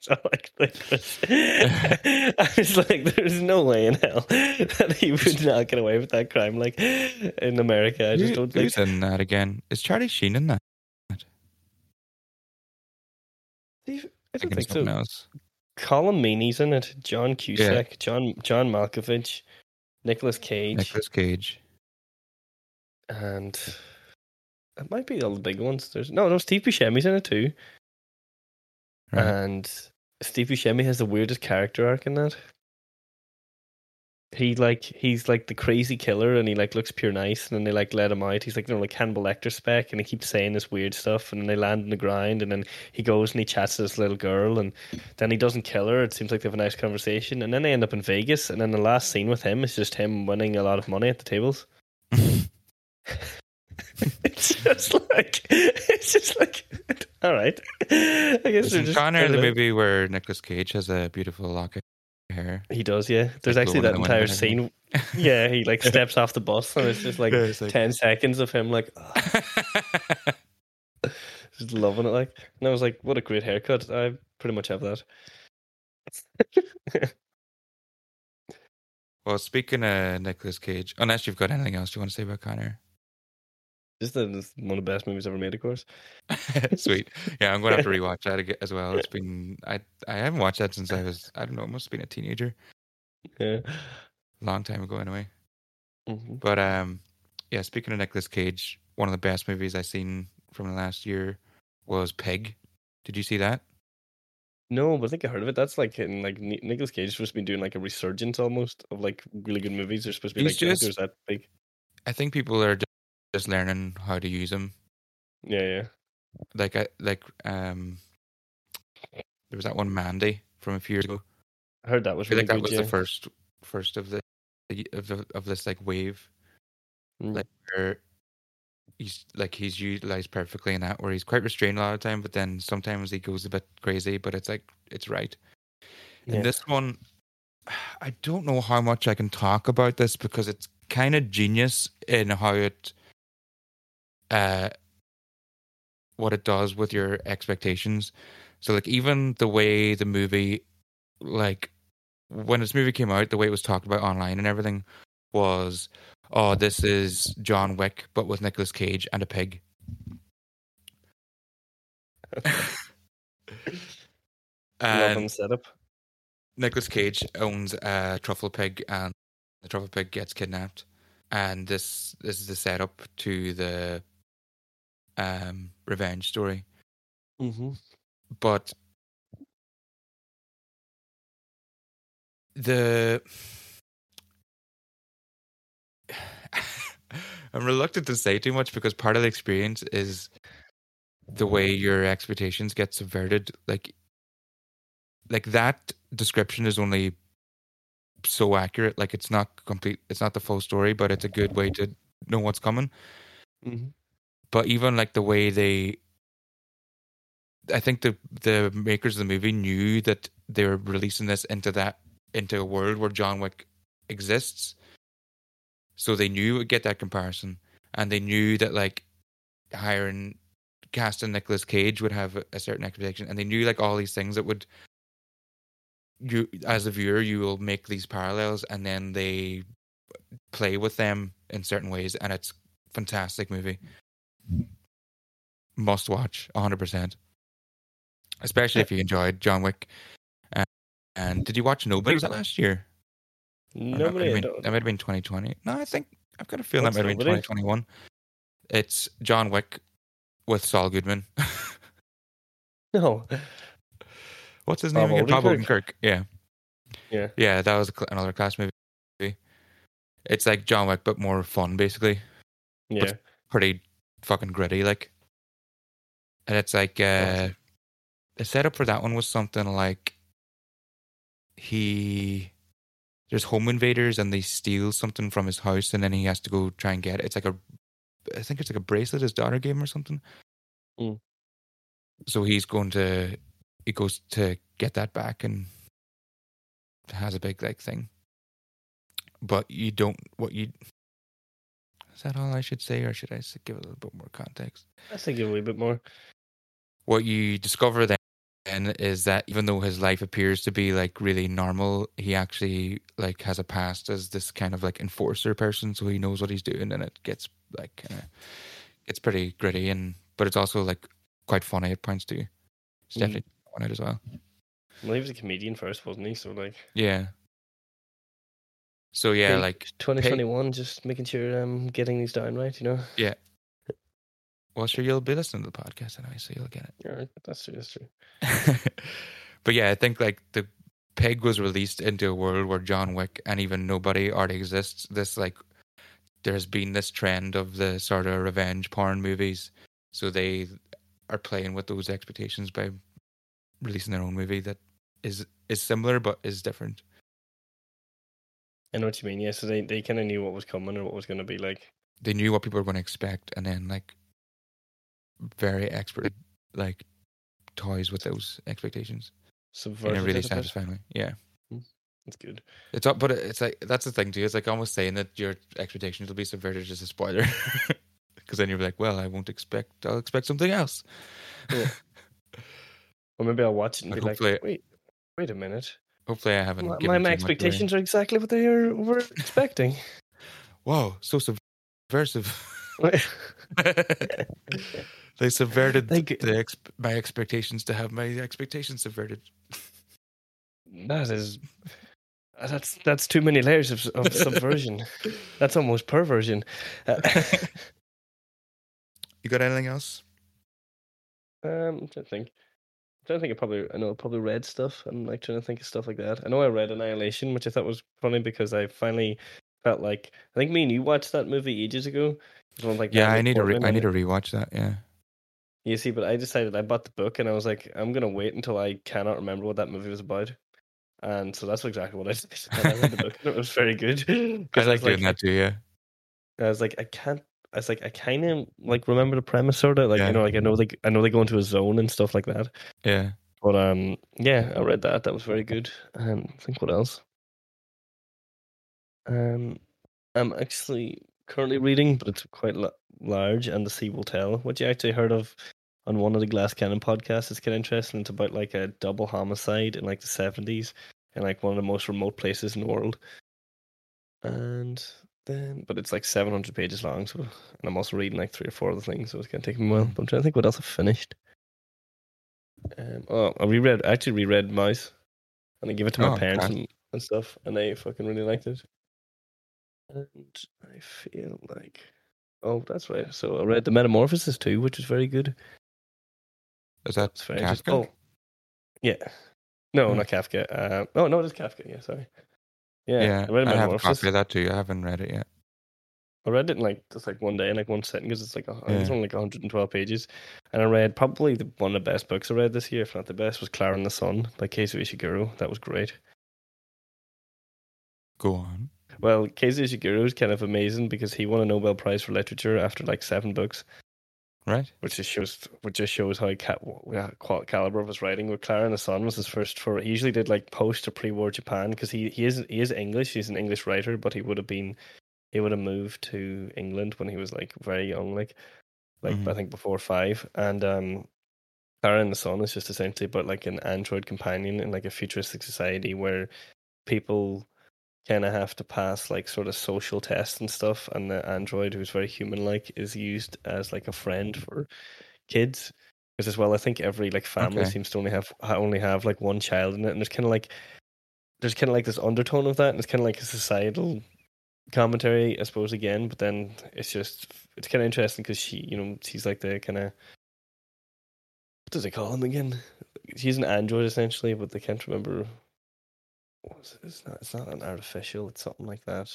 So like, like I was like, there's no way in hell that he would not get away with that crime. Like in America, I just Who- don't think. Who's in that again? Is Charlie Sheen in that? I don't of think something so. else. Colm Meaney's in it. John Cusack, yeah. John John Malkovich, Nicolas Cage, Nicolas Cage. And it might be all the big ones. There's no, no. Steve Buscemi's in it too, Right. and Steve Buscemi has the weirdest character arc in that. He like he's like the crazy killer, and he like looks pure nice, and then they like let him out. He's like you know like Hannibal Lecter spec, and he keeps saying this weird stuff, and then they land in the ground, and then he goes and he chats to this little girl, and then he doesn't kill her. It seems like they have a nice conversation, and then they end up in Vegas, and then the last scene with him is just him winning a lot of money at the tables. it's just like it's just like all right. I guess Isn't just Con Air trying the movie where Nicolas Cage has a beautiful lock of hair? He does, yeah. There's Like actually that in entire scene. Yeah, he like steps off the bus, and it's just like it's like- ten seconds of him like "Ah," just loving it. Like, and I was like, "What a great haircut!" I pretty much have that. well, speaking of Nicolas Cage, unless you've got anything else you want to say about Connor. Just that it's one of the best movies ever made, of course. Sweet. Yeah, I'm going to have to rewatch that again as well. It's been I I haven't watched that since I was I don't know, must have been a teenager, Yeah. long time ago anyway. Mhm. But um, yeah. Speaking of Nicolas Cage, one of the best movies I've seen from the last year was Pig. Did you see that? No, but I think I heard of it. That's like in like Nicolas Cage is supposed to be doing like a resurgence almost of like really good movies. They're supposed to be He's like just- that big. I think people are just learning how to use them. Yeah, yeah. Like I like um, there was that one Mandy from a few years ago. I heard that was I feel like that good. was yeah. the first first of the of the, of this like wave Mm. like where he's like he's utilized perfectly in that where he's quite restrained a lot of time but then sometimes he goes a bit crazy but it's like it's right Yeah. and this one i don't know how much i can talk about this because it's kind of genius in how it uh what it does with your expectations. So like even the way the movie like when this movie came out the way it was talked about online and everything was oh this is john wick but with Nicolas cage and a pig. And setup. Nicolas Cage owns a truffle pig, and the truffle pig gets kidnapped, and this this is the setup to the um revenge story. Mm-hmm. But the I'm reluctant to say too much because part of the experience is the way your expectations get subverted. Like, like that description is only so accurate. Like, it's not complete. It's not the full story, but it's a good way to know what's coming. Mm-hmm. But even like the way they, I think the the makers of the movie knew that they were releasing this into that into a world where John Wick exists. So they knew it would get that comparison, and they knew that like hiring casting Nicolas Cage would have a certain expectation, and they knew like all these things that would you as a viewer you will make these parallels, and then they play with them in certain ways, and it's fantastic movie. Must watch, hundred percent. Especially if you enjoyed John Wick. Uh, and did you watch Nobody? Was that last year? Nobody. I I mean, that might have been 2020. No, I think I've got a feeling What's that might have been 2021. It's John Wick with Saul Goodman. No. What's his Bob name again? Bob Odenkirk? Yeah. Yeah. Yeah, that was another class movie. It's like John Wick, but more fun, basically. Yeah. Pretty fucking gritty, like. And it's like, uh, the setup for that one was something like he. There's home invaders and they steal something from his house and then he has to go try and get it. It's like a. I think it's like a bracelet his daughter gave him or something. Mm. So he's going to. He goes to get that back and has a big like thing. But you don't what you is that all I should say, or should I give a little bit more context? I think give a wee bit more. What you discover then is that even though his life appears to be like really normal, he actually like has a past as this kind of like enforcer person, so he knows what he's doing, and it gets like kind of it's pretty gritty, and but it's also like quite funny at points too. It's Mm. definitely on it as well. Well, he was a comedian first, wasn't he? So like, Yeah. So yeah, like 2021, just making sure I'm getting these down right. You know. Yeah. Well, sure you'll be listening to the podcast anyway, so you'll get it. Yeah, that's true. That's true. but yeah, I think like the Pig was released into a world where John Wick and even nobody already exists. This like there's been this trend of the sort of revenge porn movies, so they are playing with those expectations by releasing their own movie that is is similar but is different. I know what you mean. Yeah. So they they kind of knew what was coming or what was going to be like. They knew what people were going to expect, and then like very expert like toys with those expectations in Subverted a really it a bit. satisfying way. Yeah. Hmm, that's good. It's up, but it's like that's the thing too. It's like almost saying that your expectations will be subverted just a spoiler, because then you're like, well, I won't expect. I'll expect something else. Yeah. Or maybe I'll watch it and Like, be like, wait, wait a minute. Hopefully, I haven't. My, given my, away. expectations are exactly what they are, were expecting. Whoa, so subversive. they subverted Like- the ex- my expectations to have my expectations subverted. that is. That's that's too many layers of, of subversion. That's almost perversion. Uh, You got anything else? Um, trying think. I'm trying to think. I probably I know I probably read stuff. I'm like trying to think of stuff like that. I know I read Annihilation, which I thought was funny because I finally felt like I think me and you watched that movie ages ago. One like Yeah, I need to. Re- I need to rewatch that. Yeah. You see, but I decided I bought the book and I was like, I'm gonna wait until I cannot remember what that movie was about. And so that's exactly what I did. I read the book and it was very good. I like doing that too. Yeah. I was like, I can't. I was like, I kind of like remember the premise sort of like Yeah. you know, like I know they I know they go into a zone and stuff like that. Yeah. But um, yeah, I read that. That was very good. Um, I think what else? Um, I'm actually currently reading, but it's quite la- large, and the sea will tell. What you actually heard of on one of the Glass Cannon podcasts? It's kind of interesting. It's about like a double homicide in like the seventies, in like one of the most remote places in the world. And then, but it's like seven hundred pages long. So, and I'm also reading like three or four other things, so it's gonna take me a while. But I'm trying to think what else I've finished. Um, oh, I reread. I actually reread Maus, and I gave it to my Oh, parents and, and stuff, and they fucking really liked it. And I feel like, oh, that's right. So I read the Metamorphosis too, which is very good. Is that very just, Kafka? oh, yeah. No, Hmm. not Kafka. Uh, oh no, it is Kafka. Yeah, sorry. Yeah, yeah, I, I have a copy of that too. I haven't read it yet. I read it in like just like one day in like one sitting because it's like a, it's only like 112 pages, and I read probably the, one of the best books I read this year, if not the best, was Clara and the Sun by Kazuo Ishiguro. That was great. Go on. Well, Kazuo Ishiguro is kind of amazing because he won a Nobel Prize for literature after like seven books, Right. which just shows which just shows how ca- yeah, qual- caliber of his writing. With Clara and the Sun was his first for. He usually did like post or pre-war Japan because he he is he is English. He's an English writer, but he would have been he would have moved to England when he was like very young, like. like I Mhm. think before five, and um, Clara and the Sun is just essentially about like an android companion in like a futuristic society where people kind of have to pass like sort of social tests and stuff, and the android, who's very human-like, is used as like a friend for kids. Because as well, I think every like family Okay. seems to only have only have like one child in it, and there's kind of like there's kind of like this undertone of that, and it's kind of like a societal commentary, I suppose, again. But then it's just it's kind of interesting because she, you know, she's like the kind of what does they call him again? She's an android essentially, but they can't remember. It's not. It's not an artificial. It's something like that.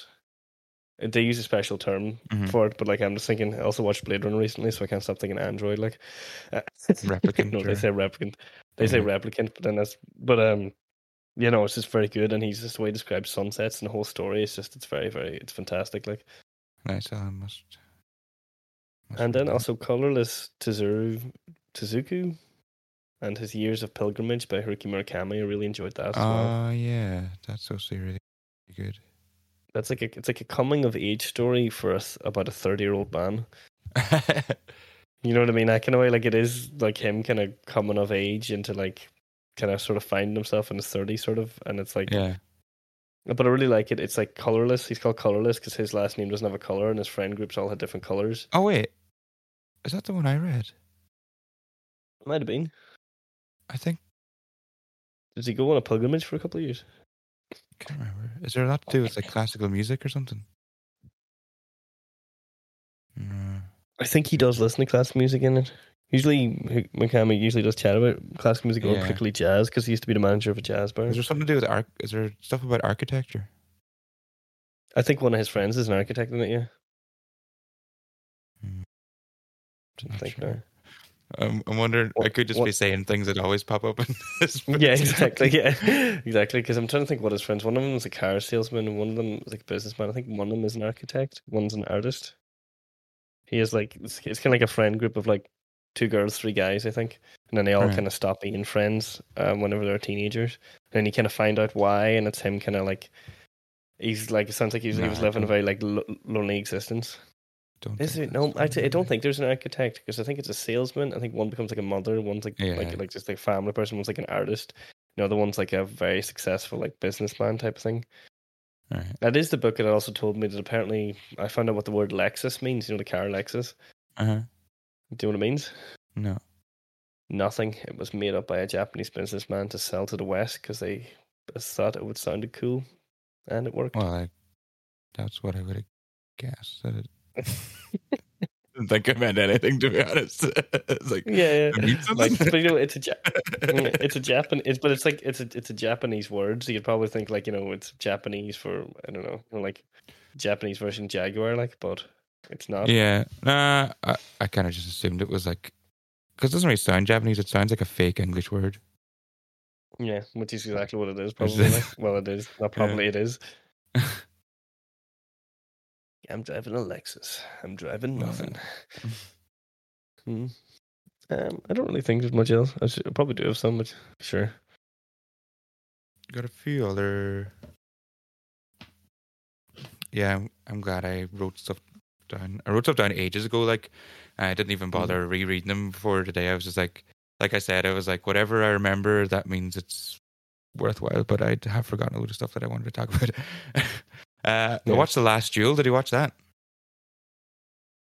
Uh, They use a special term Mhm. for it, but like I'm just thinking. I also watched Blade Runner recently, so I can't stop thinking android. Like uh, Replicant no, or- they say replicant. They say Mhm. replicant, but then that's but um, you know, it's just very good, and he's just the way he describes sunsets and the whole story. It's just it's very very it's fantastic. Like Nice. I must. must and then also colorless Tezuru Tezuku and his years of pilgrimage by Haruki Murakami. I really enjoyed that as ah, well. Oh yeah, that's also really good. That's like a it's like a coming of age story for us about a thirty year old man. You know what I mean? That kind of way, like it is like him kind of coming of age into like kind of sort of finding himself in his thirties, sort of, and it's like, yeah. but I really like it. It's like colorless. He's called colorless because his last name doesn't have a color, and his friend groups all had different colors. Oh wait, is that the one I read? Might have been. I think Does he go on a pilgrimage for a couple of years? can't remember. Is there a lot to do with like classical music or something? No. I think he does listen to classical music in it. Usually, Murakami usually does chat about classical music or Yeah. particularly jazz because he used to be the manager of a jazz bar. Is there something to do with arch? Is there stuff about architecture? I think one of his friends is an architect in it. Yeah, Hmm. I think sure. Um, I'm wondering. I could just what- be saying things that always pop up in this. Yeah, exactly. Yeah, exactly. Because I'm trying to think what his friends. One of them was a car salesman, and one of them was like a businessman. I think one of them is an architect. One's an artist. He is like it's, it's kind of like a friend group of like two girls, three guys, I think, and then they all Right. kind of stop being friends um, whenever they're teenagers. And then you kind of find out why, and it's him kind of like he's like it sounds like he's, he was living a very like lo- lonely existence. Don't Is think it? No, actually, I don't think there's an architect because I think it's a salesman. I think one becomes like a mother, one's like Yeah. like like just like a family person, one's like an artist. The one's like a very successful like businessman type of thing. Alright. That is the book that also told me that apparently I found out what the word Lexus means. You know the car Lexus. Uh-huh. Do you know what it means? No. Nothing. It was made up by a Japanese businessman to sell to the West because they thought it would sound cool, and it worked. Well, I, that's what I would have guessed. That it, didn't think it meant anything to be honest. it's like yeah, yeah. Like, but you know, it's a ja- it's a Japan. It's but it's like it's a it's a Japanese word, so you'd probably think like you know it's Japanese for I don't know, you know, like Japanese version Jaguar, like, but it's not. yeah. Nah. I, I kind of just assumed it was like because it doesn't really sound Japanese. It sounds like a fake English word. Yeah, which is exactly what it is. Is Probably. Well, it is. Not probably. It is. I'm driving a Lexus. I'm driving nothing. Hmm. Um, I don't really think there's much else. I should I probably do have some, but sure. Got a few other. Yeah, I'm, I'm glad I wrote stuff down. I wrote stuff down ages ago. Like, I didn't even bother rereading them before today. I was just like, like I said, I was like, whatever I remember, that means it's worthwhile. But I have forgotten a lot of stuff that I wanted to talk about. Uh, Yeah. watched The Last Duel. Did you watch that?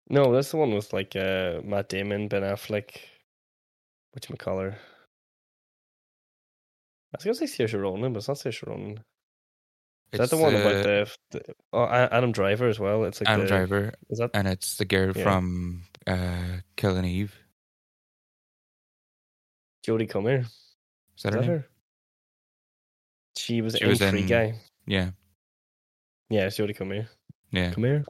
No, that's the one with like uh, Matt Damon, Ben Affleck, which whatchamacallit. I was gonna say Saoirse Ronan, but it's not Saoirse Ronan. Is that the one uh, about the, the oh Adam Driver as well? It's like Adam the, Driver, Is that and it's the girl Yeah. from uh, Killing Eve. Jodie Comer? Is Is that her that her? She was She in was Free in- Guy. Yeah, Yeah, it's come here. yeah, Come here.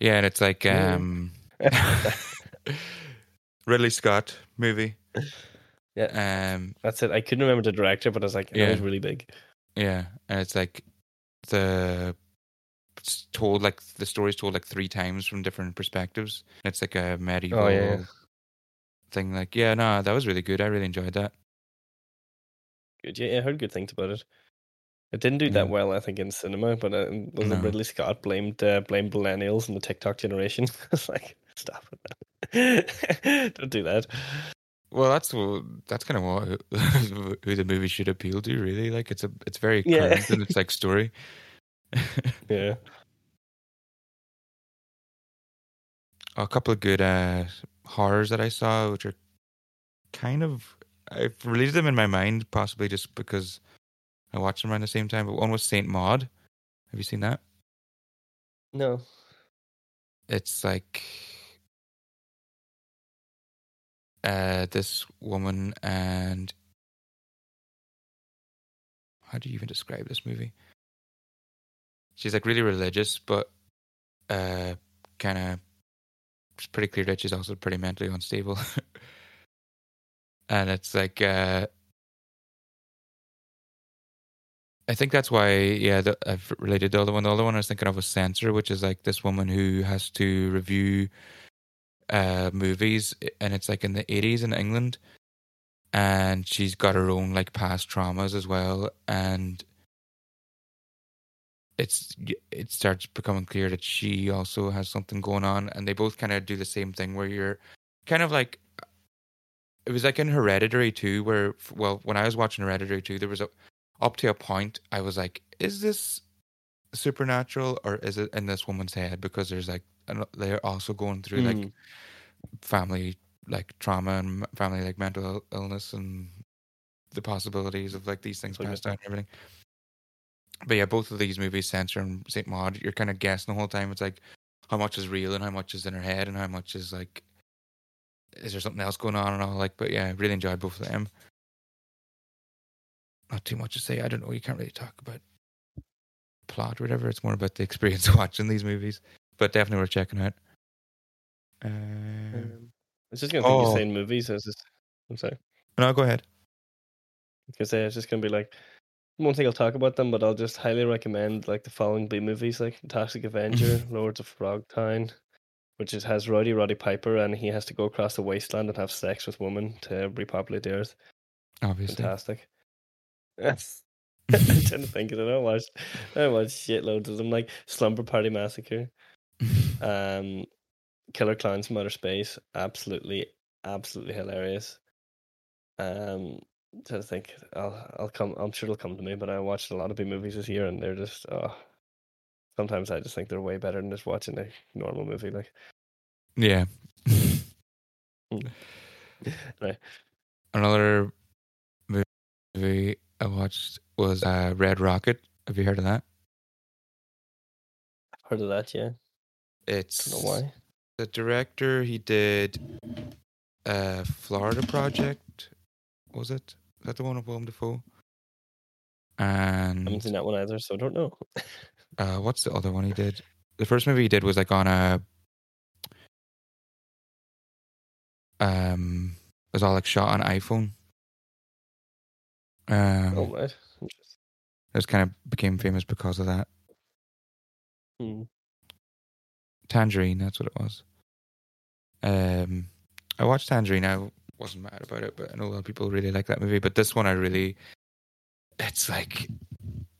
yeah. And it's like um, Ridley Scott movie. Yeah. Um. That's it. I couldn't remember the director, but I was like, it Yeah. was really big. Yeah, and it's like the it's told like the story's told like three times from different perspectives. It's like a medieval Oh, yeah. thing. Like, yeah, no, that was really good. I really enjoyed that. Good. Yeah, I heard good things about it. It didn't do that Yeah. well, I think, in cinema. But uh, was No. Ridley Scott blamed uh, blamed millennials and the TikTok generation? it's like stop it. Don't do that. Well, that's that's kind of what who the movie should appeal to, really. Like it's a it's very Yeah. current in its like story. Yeah. a couple of good uh, horrors that I saw, which are kind of I've related them in my mind, possibly just because I watched them around the same time. But one was Saint Maud. Have you seen that? No. It's like uh, this woman and how do you even describe this movie? She's like really religious, but uh, kind of it's pretty clear that she's also pretty mentally unstable. and it's like uh I think that's why, yeah, the, I've related the other one. The other one I was thinking of was Censor, which is like this woman who has to review uh movies, and it's like in the eighties in England, and she's got her own like past traumas as well, and it's it starts becoming clear that she also has something going on, and they both kind of do the same thing where you're kind of like it was like in Hereditary too, where well, when I was watching Hereditary too, there was a up to a point I was like, is this supernatural or is it in this woman's head? Because there's like they're also going through like Mm. family like trauma and family like mental illness and the possibilities of like these things Like passed down and everything. But yeah, both of these movies, Censor and Saint Maud, you're kind of guessing the whole time. It's like how much is real and how much is in her head and how much is like is there something else going on and all like. But yeah, I really enjoyed both of them. Not too much to say. I don't know. You can't really talk about plot or whatever. It's more about the experience watching these movies. But definitely worth checking out. Um, Um, I was just gonna think Oh. you're saying movies. I was just, I'm sorry. no, go ahead. Because I was just gonna be like, I won't think I'll talk about them, but I'll just highly recommend like the following B movies, like Toxic Avenger, Lords of Frogtown, which is, has Roddy Roddy Piper, and he has to go across the wasteland and have sex with women to repopulate the earth. Obviously. Fantastic. Yes. I'm trying to think of it. I watched, I watched shitloads of them, like Slumber Party Massacre, um, Killer Clowns from Outer Space. Absolutely, absolutely hilarious. Um, trying to think. I'll, I'll come. I'm sure it'll come to me. But I watched a lot of B movies this year, and they're just. Oh, sometimes I just think they're way better than just watching a normal movie. Like, yeah. Right. Another movie I watched was uh, Red Rocket. Have you heard of that? heard of that? Yeah. It's Don't know why. the director. He did uh, Florida Project. Was it? Is that the one with Willem Dafoe? And I haven't seen that one either, so I don't know. uh, what's the other one he did? The first movie he did was like on a um, it was all like shot on iPhone. Um, oh, right. It was kind of became famous because of that. Hmm. Tangerine, that's what it was. Um, I watched Tangerine. I wasn't mad about it, but I know a lot of people really like that movie. But this one, I really, it's like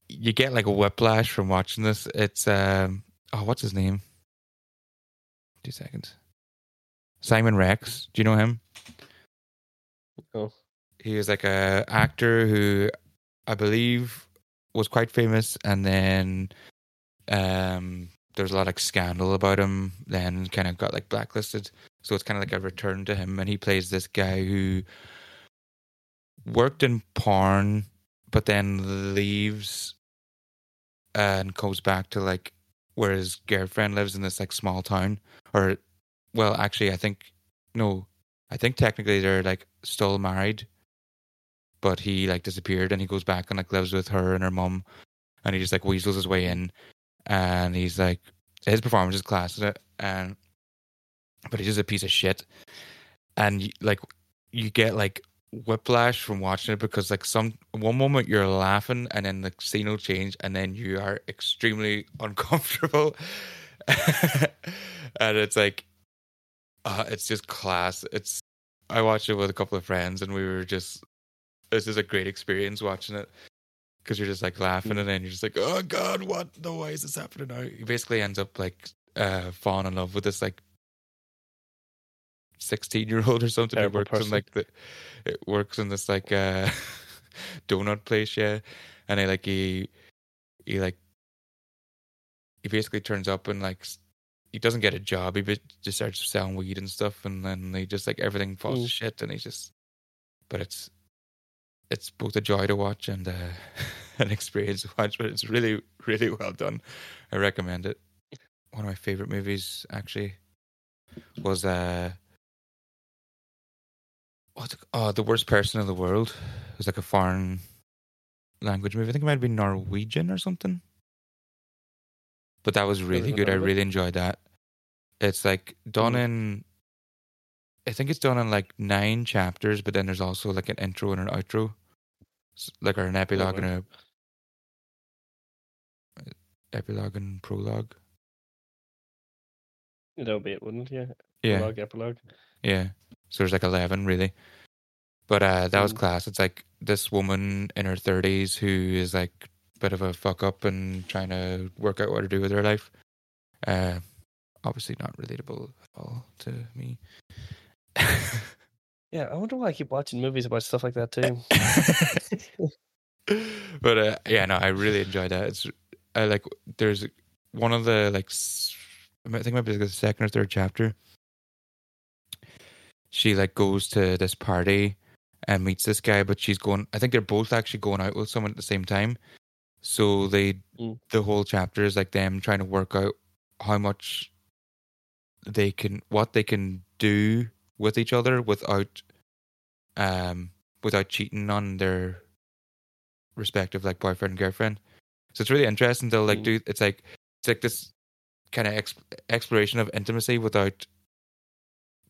you get like a whiplash from watching this. It's um, oh, what's his name? Two seconds. Simon Rex. Do you know him? He was like a actor who I believe was quite famous, and then um, there was a lot of like, scandal about him. Then kind of got like blacklisted. So it's kind of like a return to him, and he plays this guy who worked in porn, but then leaves and goes back to like where his girlfriend lives in this like small town. Or, well, actually, I think no, I think technically they're like still married, but he like disappeared, and he goes back and like lives with her and her mum, and he just like weasels his way in, and he's like his performance is class, and but he's just a piece of shit, and like you get like whiplash from watching it because like some one moment you're laughing and then the scene will change and then you are extremely uncomfortable. And it's like uh, it's just class. It's i watched it with a couple of friends and we were just this is a great experience watching it because you're just like laughing and then you're just like oh god what no why is this happening now he basically ends up like uh falling in love with this like sixteen year old or something who Terrible works in like the it works in this like uh donut place, yeah. And he like he he like he basically turns up and like he doesn't get a job. He just starts selling weed and stuff, and then they just like everything falls to shit, and he's just. But it's it's both a joy to watch and uh, an experience to watch. But it's really really well done. I recommend it. One of my favorite movies actually was uh. What's it, oh, the worst person in the world. It was like a foreign language movie. I think it might have been Norwegian or something. But that was really good. I heard of it. really enjoyed that. It's like done Mm. in I think it's done in like nine chapters, but then there's also like an intro and an outro. Like an epilogue and a epilogue and prologue. That'll be it, wouldn't it? Yeah. Yeah. Epilogue, epilogue. Yeah. So there's like 11 really. But uh that was Mm. class. It's like this woman in her 30s who is like a bit of a fuck up and trying to work out what to do with her life. Uh obviously not relatable at all to me. Yeah, I wonder why I keep watching movies about stuff like that too. but uh, yeah, no, I really enjoyed that. It's I like there's one of the like I think it might be like the second or third chapter. She like goes to this party and meets this guy, but she's going. I think they're both actually going out with someone at the same time. So they Mm. the whole chapter is like them trying to work out how much they can what they can do with each other without um without cheating on their respective like boyfriend and girlfriend. So it's really interesting. They'll like Mm. do it's like it's like this kind of ex- exploration of intimacy without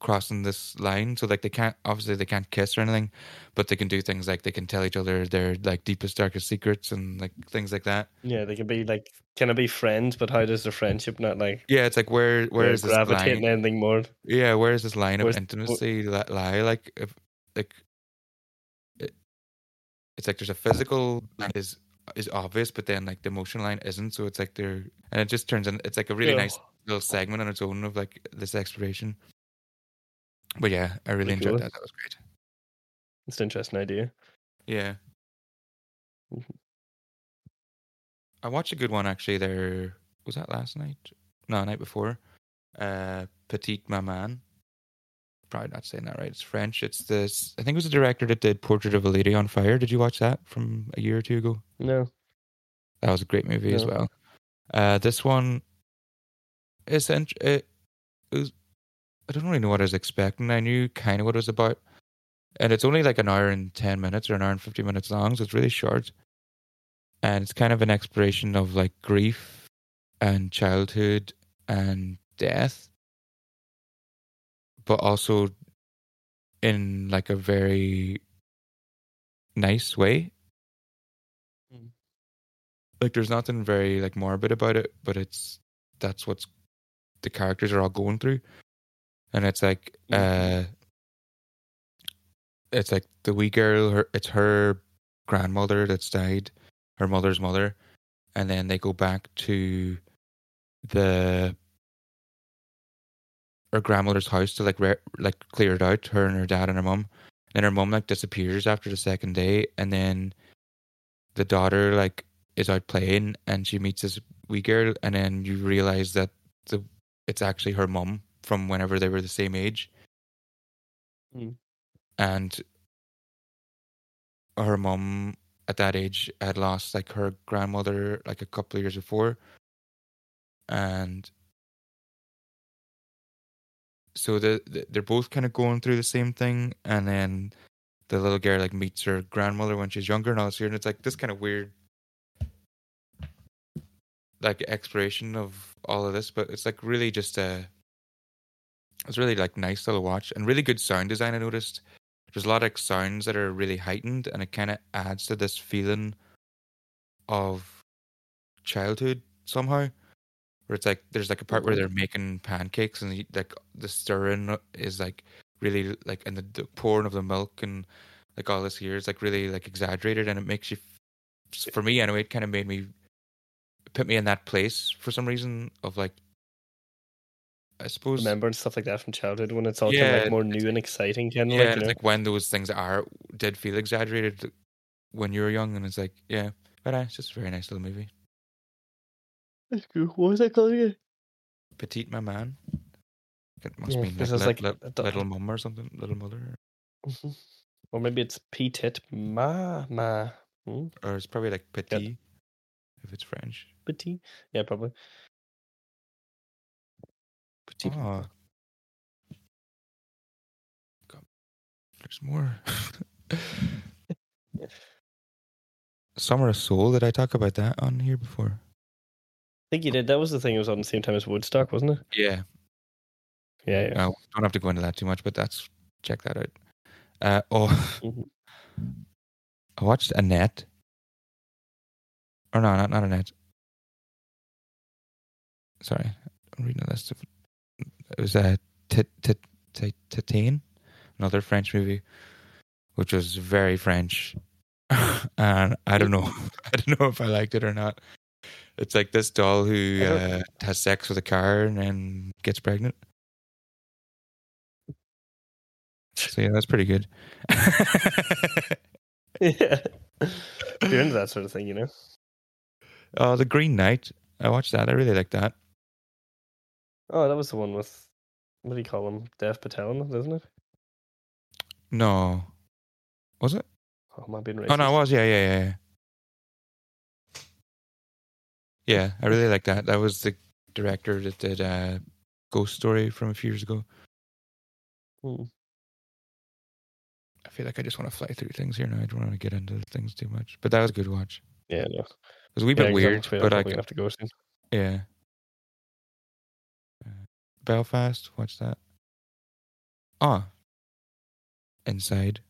crossing this line. So like they can't obviously they can't kiss or anything, but they can do things like they can tell each other their like deepest darkest secrets and like things like that. yeah, they can be like, can I be friends? But how does the friendship not like Yeah, it's like where where is this gravitate line? anything more? Yeah, where is this line of intimacy li- lie? Like, if like, it, it's like there's a physical line is is obvious, but then like the emotional line isn't. So it's like they're and it just turns in. It's like a really Yeah. nice little segment on its own of like this exploration. But yeah, I really Pretty enjoyed cool. that. That was great. It's an interesting idea. Yeah. Mhm. I watched a good one actually. There was that last night. No, night before. Uh, Petite Maman. Probably not saying that right. It's French. It's this. I think it was the director that did Portrait of a Lady on Fire. Did you watch that from a year or two ago? No. That was a great movie as well. Uh, this one is it, it was. I don't really know what I was expecting. I knew kind of what it was about, and it's only like an hour and ten minutes or an hour and fifty minutes long, so it's really short. And it's kind of an exploration of like grief and childhood and death, but also in like a very nice way. Mm. like there's nothing very like morbid about it but it's that's what's the characters are all going through. And it's like uh it's like the wee girl her it's her grandmother that's died her mother's mother. And then they go back to the her grandmother's house to like re- like clear it out her and her dad and her mum. Then her mum like disappears after the second day and then the daughter like is out playing and she meets this wee girl and then you realize that the it's actually her mum from whenever they were the same age. Mm. and her mum at that age had lost like her grandmother like a couple of years before. And so the, the they're both kind of going through the same thing and then the little girl like meets her grandmother when she's younger and all this here and it's like this kind of weird like exploration of all of this but it's like really just a it's really like nice little watch and really good sound design i noticed. There's a lot of sounds that are really heightened and it kind of adds to this feeling of childhood somehow where it's like there's like a part where they're making pancakes and the, like the stirring is like really like and the, the pouring of the milk and like all this here is like really like exaggerated and it makes you for me anyway it kind of made me put me in that place for some reason of like I suppose remember and stuff like that from childhood when it's all kind of like more new and exciting, kind of yeah, like, you know? like when those things are did feel exaggerated when you were young, and it's like yeah, but uh, it's just a very nice little movie. That's cool. What was that called again? Petite Maman. It must Yeah, mean like, this is like lit- a little mum or something, little mother, Mhm. Or maybe it's Petit Ma Ma. Hmm? or it's probably like petit if it's French. Petit? Yeah, probably. Petit. Oh. There's more. Summer of Soul. Did I talk about that on here before? I think you did. That was the thing. It was on the same time as Woodstock, wasn't it? Yeah. Yeah, yeah. Uh, don't have to go into that too much, but that's check that out. Uh, oh, Mhm. I watched Annette. Or no, not not Annette. Sorry, I'm reading a list of. It was a Tit Titane, another French movie, which was very French, and I don't know, I don't know if I liked it or not. It's like this doll who uh, has sex with a car and then gets pregnant. So yeah, that's pretty good. yeah. You're into that sort of thing, you know? Oh, The Green Knight. I watched that. I really like that. Oh, that was the one with, what do you call him? Dev Patel, isn't it? No. Was it? Oh, am I being racist? Oh, no, it was. Yeah, yeah, yeah. Yeah. Yeah, I really like that. That was the director that did uh, Ghost Story from a few years ago. Hmm. I feel like I just want to fly through things here now. I don't want to get into things too much. But that was a good watch. Yeah, no. It was a wee Yeah, bit I'm weird, but I probably c- gonna have to go soon. yeah. Uh, Belfast, watch that. Oh, Inside.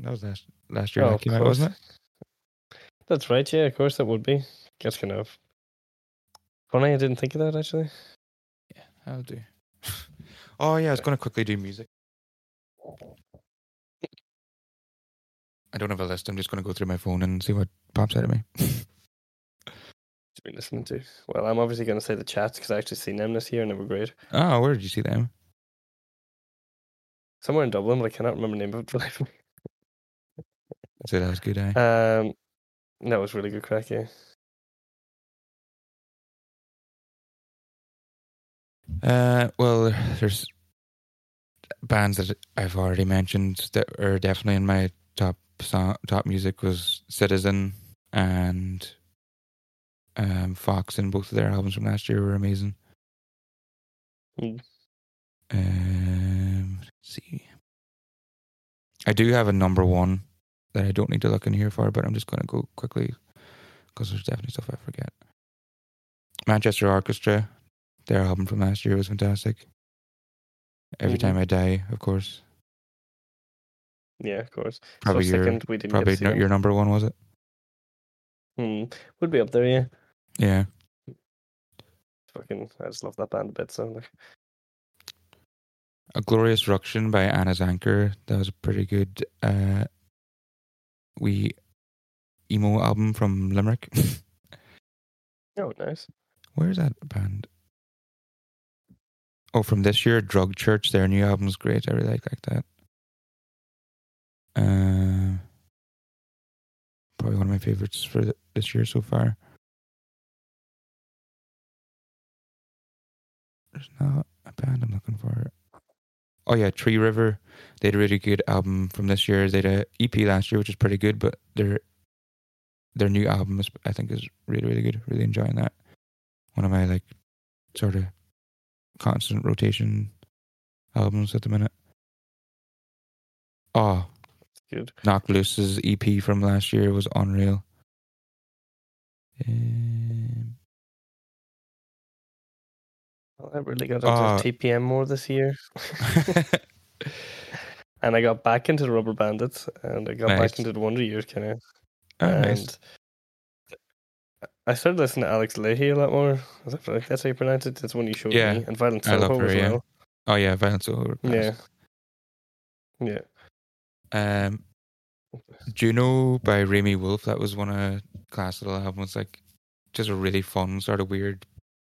That was last last year Oh, that came out, wasn't it? That's right, yeah, of course that would be. That's kind of funny. I didn't think of that actually. Yeah, I'll do. oh yeah, I was going to quickly do music. I don't have a list. I'm just going to go through my phone and see what pops out of me. To be listening to. Well, I'm obviously going to say the chats because I actually seen them this year and they were great. oh, where did you see them? Somewhere in Dublin, but I cannot remember the name of it for the life me. So that was good. Eh? Um, that was really good crack. Yeah. Uh, well, there's bands that I've already mentioned that are definitely in my top song, top music was Citizen and um, Fox, and both of their albums from last year were amazing. Mm. Um, let's see, I do have a number one that I don't need to look in here for, but I'm just going to go quickly because there's definitely stuff I forget. Manchester Orchestra, their album from last year was fantastic. Every Mhm. time I die, of course. Yeah, of course. Probably so your second, we didn't probably get to see no- your number one was it? Hmm. Would be up there, yeah. Yeah. Fucking, I just love that band a bit. So like, A Glorious Ruction by Anna's Anchor. That was a pretty good uh we emo album from Limerick. oh, nice. Where's that band? Oh, from this year, Drug Church. Their new album's great. I really like like that. Uh, probably one of my favorites for th- this year so far. There's not a band I'm looking for. Oh yeah, Tree River. They had a really good album from this year. They had a EP last year, which is pretty good, but their their new album is, I think, is really really good. Really enjoying that. One of my like sort of constant rotation albums at the minute. Oh, Good. Knocked Loose's EP from last year was unreal. Um, Well, I really got into Ah. TPM more this year. and I got back into the Rubber Bandits and I got Nice. back into the Wonder Years kind of. oh, and nice. I started listening to Alex Lahey a lot more. Like that's how you pronounce it. That's one you showed Yeah, me. And Violent Soho her, as yeah. well. Oh yeah, Violent Soho. Yeah. Yeah. Um, Juno by Remi Wolf. That was one of class little albums. Like, just a really fun sort of weird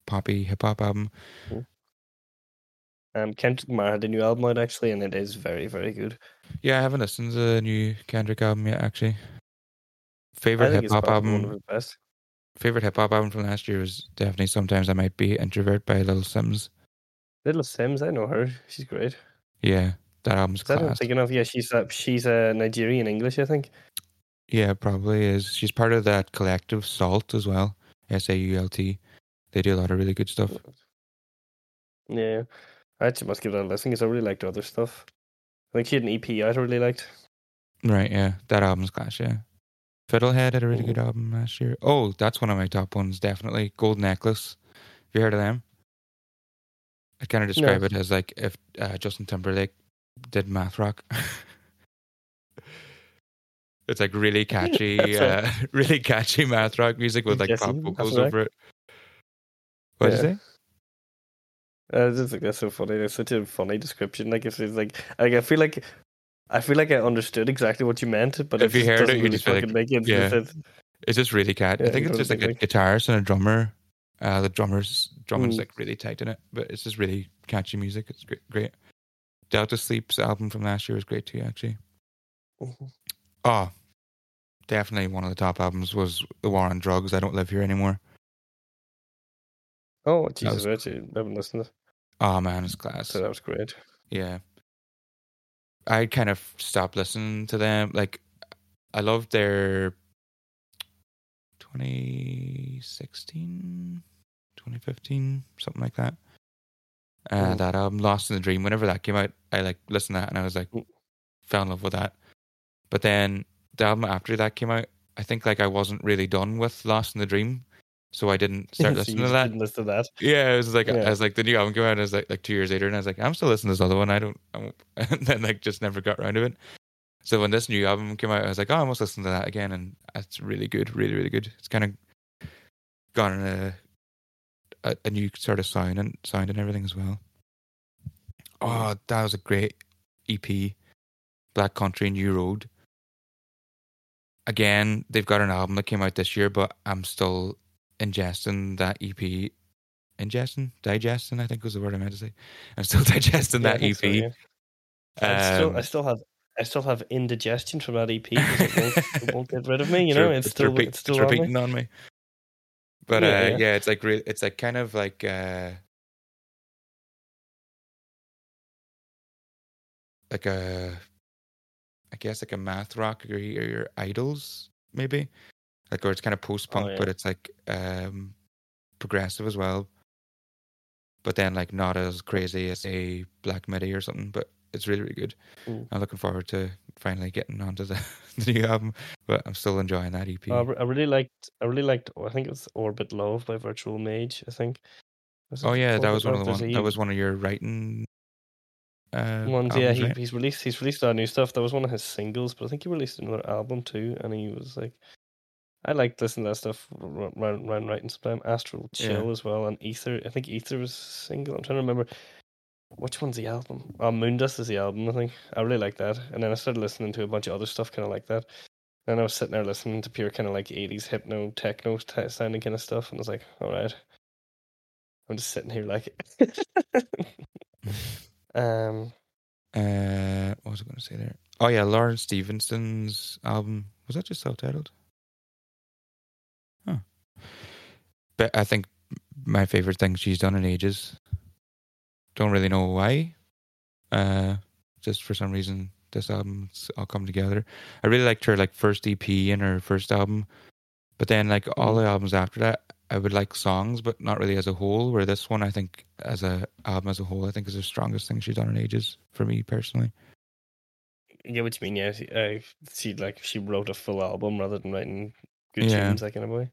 poppy hip hop album. Um, Kendrick Lamar had a new album out actually, and it is very, very good. Yeah, I haven't listened to the new Kendrick album yet. Actually, favorite hip hop probably one of album. Favorite hip hop album from last year was definitely "Sometimes I Might Be Introvert" by Little Simz. Little Simz, I know her. She's great. Yeah, that album's that I'm class. thinking of? Yeah, she's uh, she's a Nigerian English, I think. Yeah, probably is. She's part of that collective SAULT as well. S A U L T. They do a lot of really good stuff. Yeah, I actually must give that a listen because I really liked her other stuff. I think she had an EP out I really liked. Right, yeah. That album's class, yeah. Fiddlehead had a really good Mhm. album last year. Oh, that's one of my top ones, definitely. Gold Necklace. Have you heard of them? I kind of describe it as like if uh, Justin Timberlake did math rock. it's like really catchy, That's uh, really catchy math rock music with like pop vocals over it. What did you say? Uh, I just think that's so funny. It's such a funny description. Like if it's like, like I feel like, I feel like I understood exactly what you meant, but If you heard it, you really just feel like, make it. yeah. It's just- It's just really cat. I think it's just like a guitarist and a drummer. Uh, the drummers, drumming's Mm. like really tight in it, but it's just really catchy music. It's great. Great. Delta Sleep's album from last year was great too, actually. Mhm. Oh, definitely one of the top albums was The War on Drugs. I don't live here anymore. Oh Jesus! was- I haven't listened. to Oh man, it's class. So that was great. Yeah. I kind of stopped listening to them. Like, I loved their 2016, 2015, something like that. Uh. That album, Lost in the Dream, whenever that came out, I like listened to that and I was like, fell in love with that. But then the album after that came out, I think like I wasn't really done with Lost in the Dream. So I didn't start So listening to that. didn't listen to that. Yeah, it was like Yeah. I was like the new album came out. And I was like like two years later, and I was like I'm still listening to this other one. I don't, I and then like just never got around to it. So when this new album came out, I was like, oh, I must listen to that again, and it's really good, really really good. It's kind of gone in a, a a new sort of sound and sound and everything as well. Oh, that was a great EP, Black Country New Road. Again, they've got an album that came out this year, but I'm still ingesting that EP ingesting, digesting. I think was the word I meant to say. I'm still digesting Yeah, that EP. so, yeah. I still, I Um, still have, I still have indigestion from that EP. It won't, it won't get rid of me. You know, re- it's still, repeat- it's still on me. repeating on me. But Yeah, uh, yeah. yeah. it's like re- it's like kind of like uh, like a, I guess like a math rock or your, your idols maybe, like or it's kind of post punk, Oh, yeah. but it's like um, progressive as well. But then like not as crazy as a Black Midi or something, but it's really really good. Mm. I'm looking forward to finally getting onto the, the new album, but I'm still enjoying that EP. I I really liked, I really liked. I think it's Orbit Love by Virtual Mage. I think. Oh yeah, that was one of the one. That was one of your writing uh, ones. Yeah, he, right? he's released. He's released our new stuff. That was one of his singles, but I think he released another album too. And he was like, I liked listening to that stuff r- round round writing sometime. Astral Chill Yeah. as well, and Ether. I think Ether was single. I'm trying to remember. Which one's the album? Oh, Moondust is the album, I think. I really like that. And then I started listening to a bunch of other stuff kind of like that. And I was sitting there listening to pure kind of like 80s hypno, techno t- sounding kind of stuff. And I was like, all right. I'm just sitting here like. um, Uh, what was I going to say there? Oh yeah, Laura Stevenson's album was that just self-titled? Huh. But I think my favorite thing she's done in ages. Don't really know why. Uh, just for some reason, this album's all come together. I really liked her like first EP and her first album, but then like all the albums after that, I would like songs, but not really as a whole. Where this one, I think, as a album as a whole, I think is the strongest thing she's done in ages for me personally. Yeah, what you mean. Yeah, she, uh, she like she wrote a full album rather than writing good Yeah. tunes, that kind of way.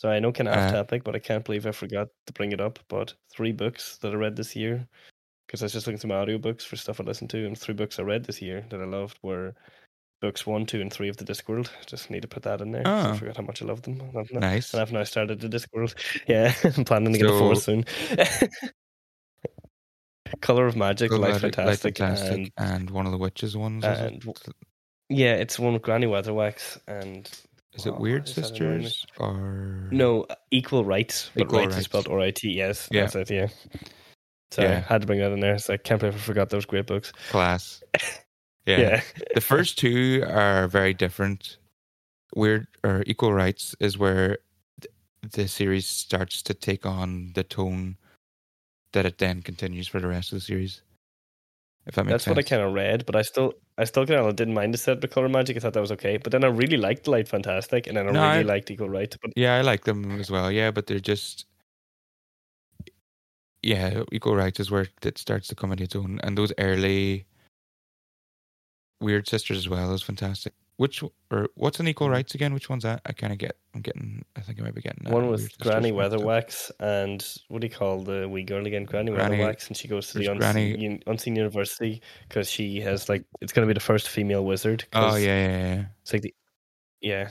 So I know kind of uh-huh. off topic, but I can't believe I forgot to bring it up. But three books that I read this year, because I was just looking through my audiobooks for stuff I listened to, and three books I read this year that I loved were books one, two, and three of the Discworld. Just need to put that in there. 'cause I Oh. forgot how much I love them. And I've, now, Nice. and I've now started the Discworld. Yeah, I'm planning to get a fourth soon. Color of Magic, Good Life Fantastic, Fantastic, and and, one of the witches ones. and yeah, it's one with Granny Weatherwax and Is it Weird is that annoying me? Sisters or No, equal rights, but Equal rights is Rights. spelled R I T. Yes, Yeah. that's it. Yeah. So I had to bring that in there. So I can't believe I forgot those great books. Class? Yeah. Yeah. the first two are very different. Weird or Equal Rights is where th- the series starts to take on the tone that it then continues for the rest of the series. If that makes That's sense. what I kind of read, but I still, I still kind of didn't mind the set of color magic. I thought that was okay, but then I really liked Light Fantastic, and then I No, really I- liked Equal Right. But Yeah, I like them as well. Yeah, but they're just yeah, equal Right is where it starts to come into its own, and those early weird sisters as well is fantastic. Which or what's an equal Mhm. rights again? Which one's that? I kind of get. I'm getting. I think I might be getting uh, one with Granny. Weatherwax and what do you call the wee girl again? Granny, Granny- Weatherwax, and she goes to the unseen, un- unseen university because she has like it's going to be the first female wizard. Oh yeah, yeah, yeah, it's like the yeah.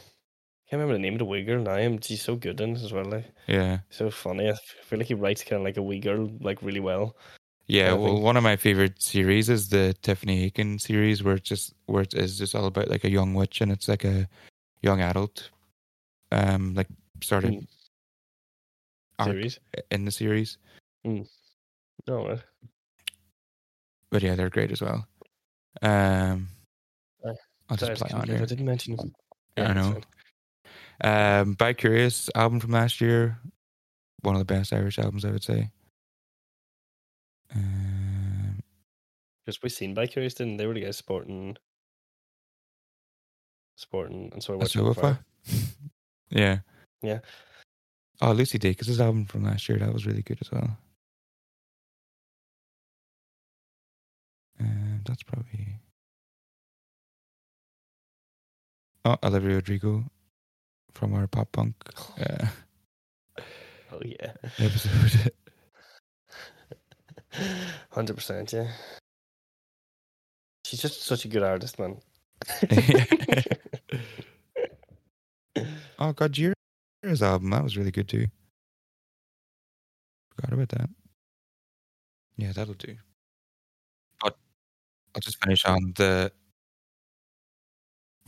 Can't remember the name of the wee girl now. and She's so good in it as well. Like yeah, so funny. I feel like he writes kind of like a wee girl, like really well. Yeah. Well, think- one of my favorite series is the Tiffany Aching series, where it's just where it is just all about like a young witch, and it's like a young adult, um, like started Mm. Series. in the series. No, right. but yeah, they're great as well. Um, Aye. I'll just play on believe I didn't mention it. Yeah, I know. Um, Bicurious album from last year, one of the best Irish albums, I would say. Because we seen Bicurious, didn't they? Were the guys sporting, sporting, and so I watched so it. far. yeah, Yeah. Oh, Lucy Dacus' album from last year that was really good as well. Um, that's probably. Oh, Olivia Rodrigo from our pop punk uh, Oh yeah, episode. hundred percent. Yeah, she's just such a good artist, man. oh God, Jira's album that was really good too. Forgot about that. Yeah, that'll do. But I'll just finish on the.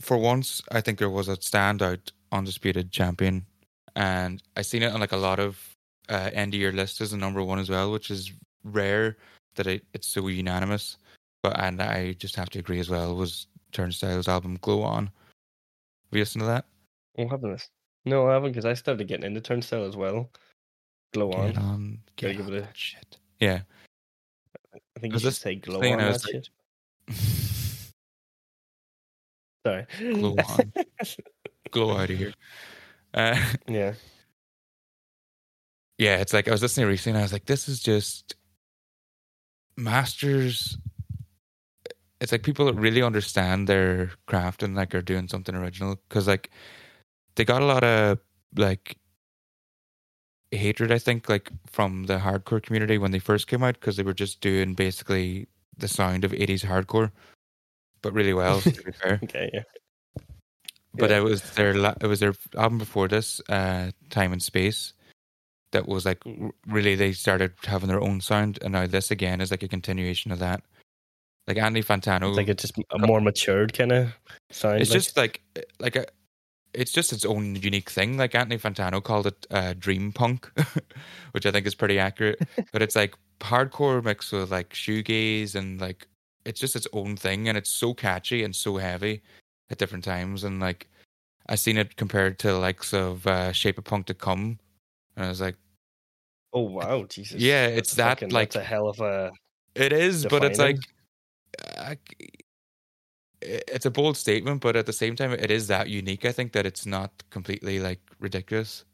For once, I think there was a standout undisputed champion, and I seen it on like a lot of uh, end of year lists as a number one as well, which is rare that it, it's so unanimous. But and I just have to agree as well was Turnstile's album "Glow On." Have you listened to that? What happened? This? No, I haven't because I started getting into Turnstile as well. Glow Get on. get on a- shit. Yeah. I think you should say glow on that like- shit. Sorry. Glow on. Glow out of here. Uh, yeah. yeah, it's like I was listening recently and I was like, this is just masters. It's like people that really understand their craft and like are doing something original because like they got a lot of like hatred, I think, like from the hardcore community when they first came out because they were just doing basically the sound of 80s hardcore, but really well, to be fair. Okay. Yeah. But Yeah. it was their la- it was their album before this, uh, Time and Space, that was like really they started having their own sound, and now this again is like a continuation of that. Like Andy Fantano, It's like it's just a more matured kind of sound. it's like- just like like a, it's just its own unique thing. Like Anthony Fantano called it uh, dream punk, which I think is pretty accurate. but it's like hardcore mixed with like shoegaze and like it's just its own thing, and it's so catchy and so heavy at different times. And like I seen it compared to the likes of uh, Shape of Punk to Come, and I was like, oh wow, Jesus. Yeah, That's it's that, fucking- like- a hell of a. it is, but it's like. I, it's a bold statement, but at the same time, it is that unique. I think that it's not completely like ridiculous.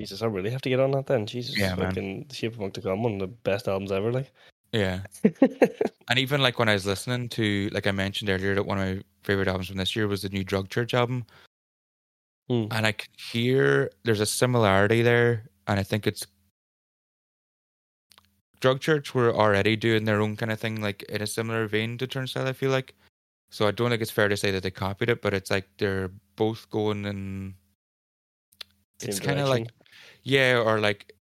Jesus, I really have to get on that then. Jesus, Yeah, man. fucking Shape of Monk to Come, one of the best albums ever. Like, Yeah, and even like when I was listening to, like I mentioned earlier, that one of my favorite albums from this year was the new Drug Church album, Hmm. and I can hear there's a similarity there, and I think it's Drug Church were already doing their own kind of thing, like in a similar vein to Turnstile. I feel like, so I don't think it's fair to say that they copied it, but it's like they're both going in. Same It's kind of like yeah, or like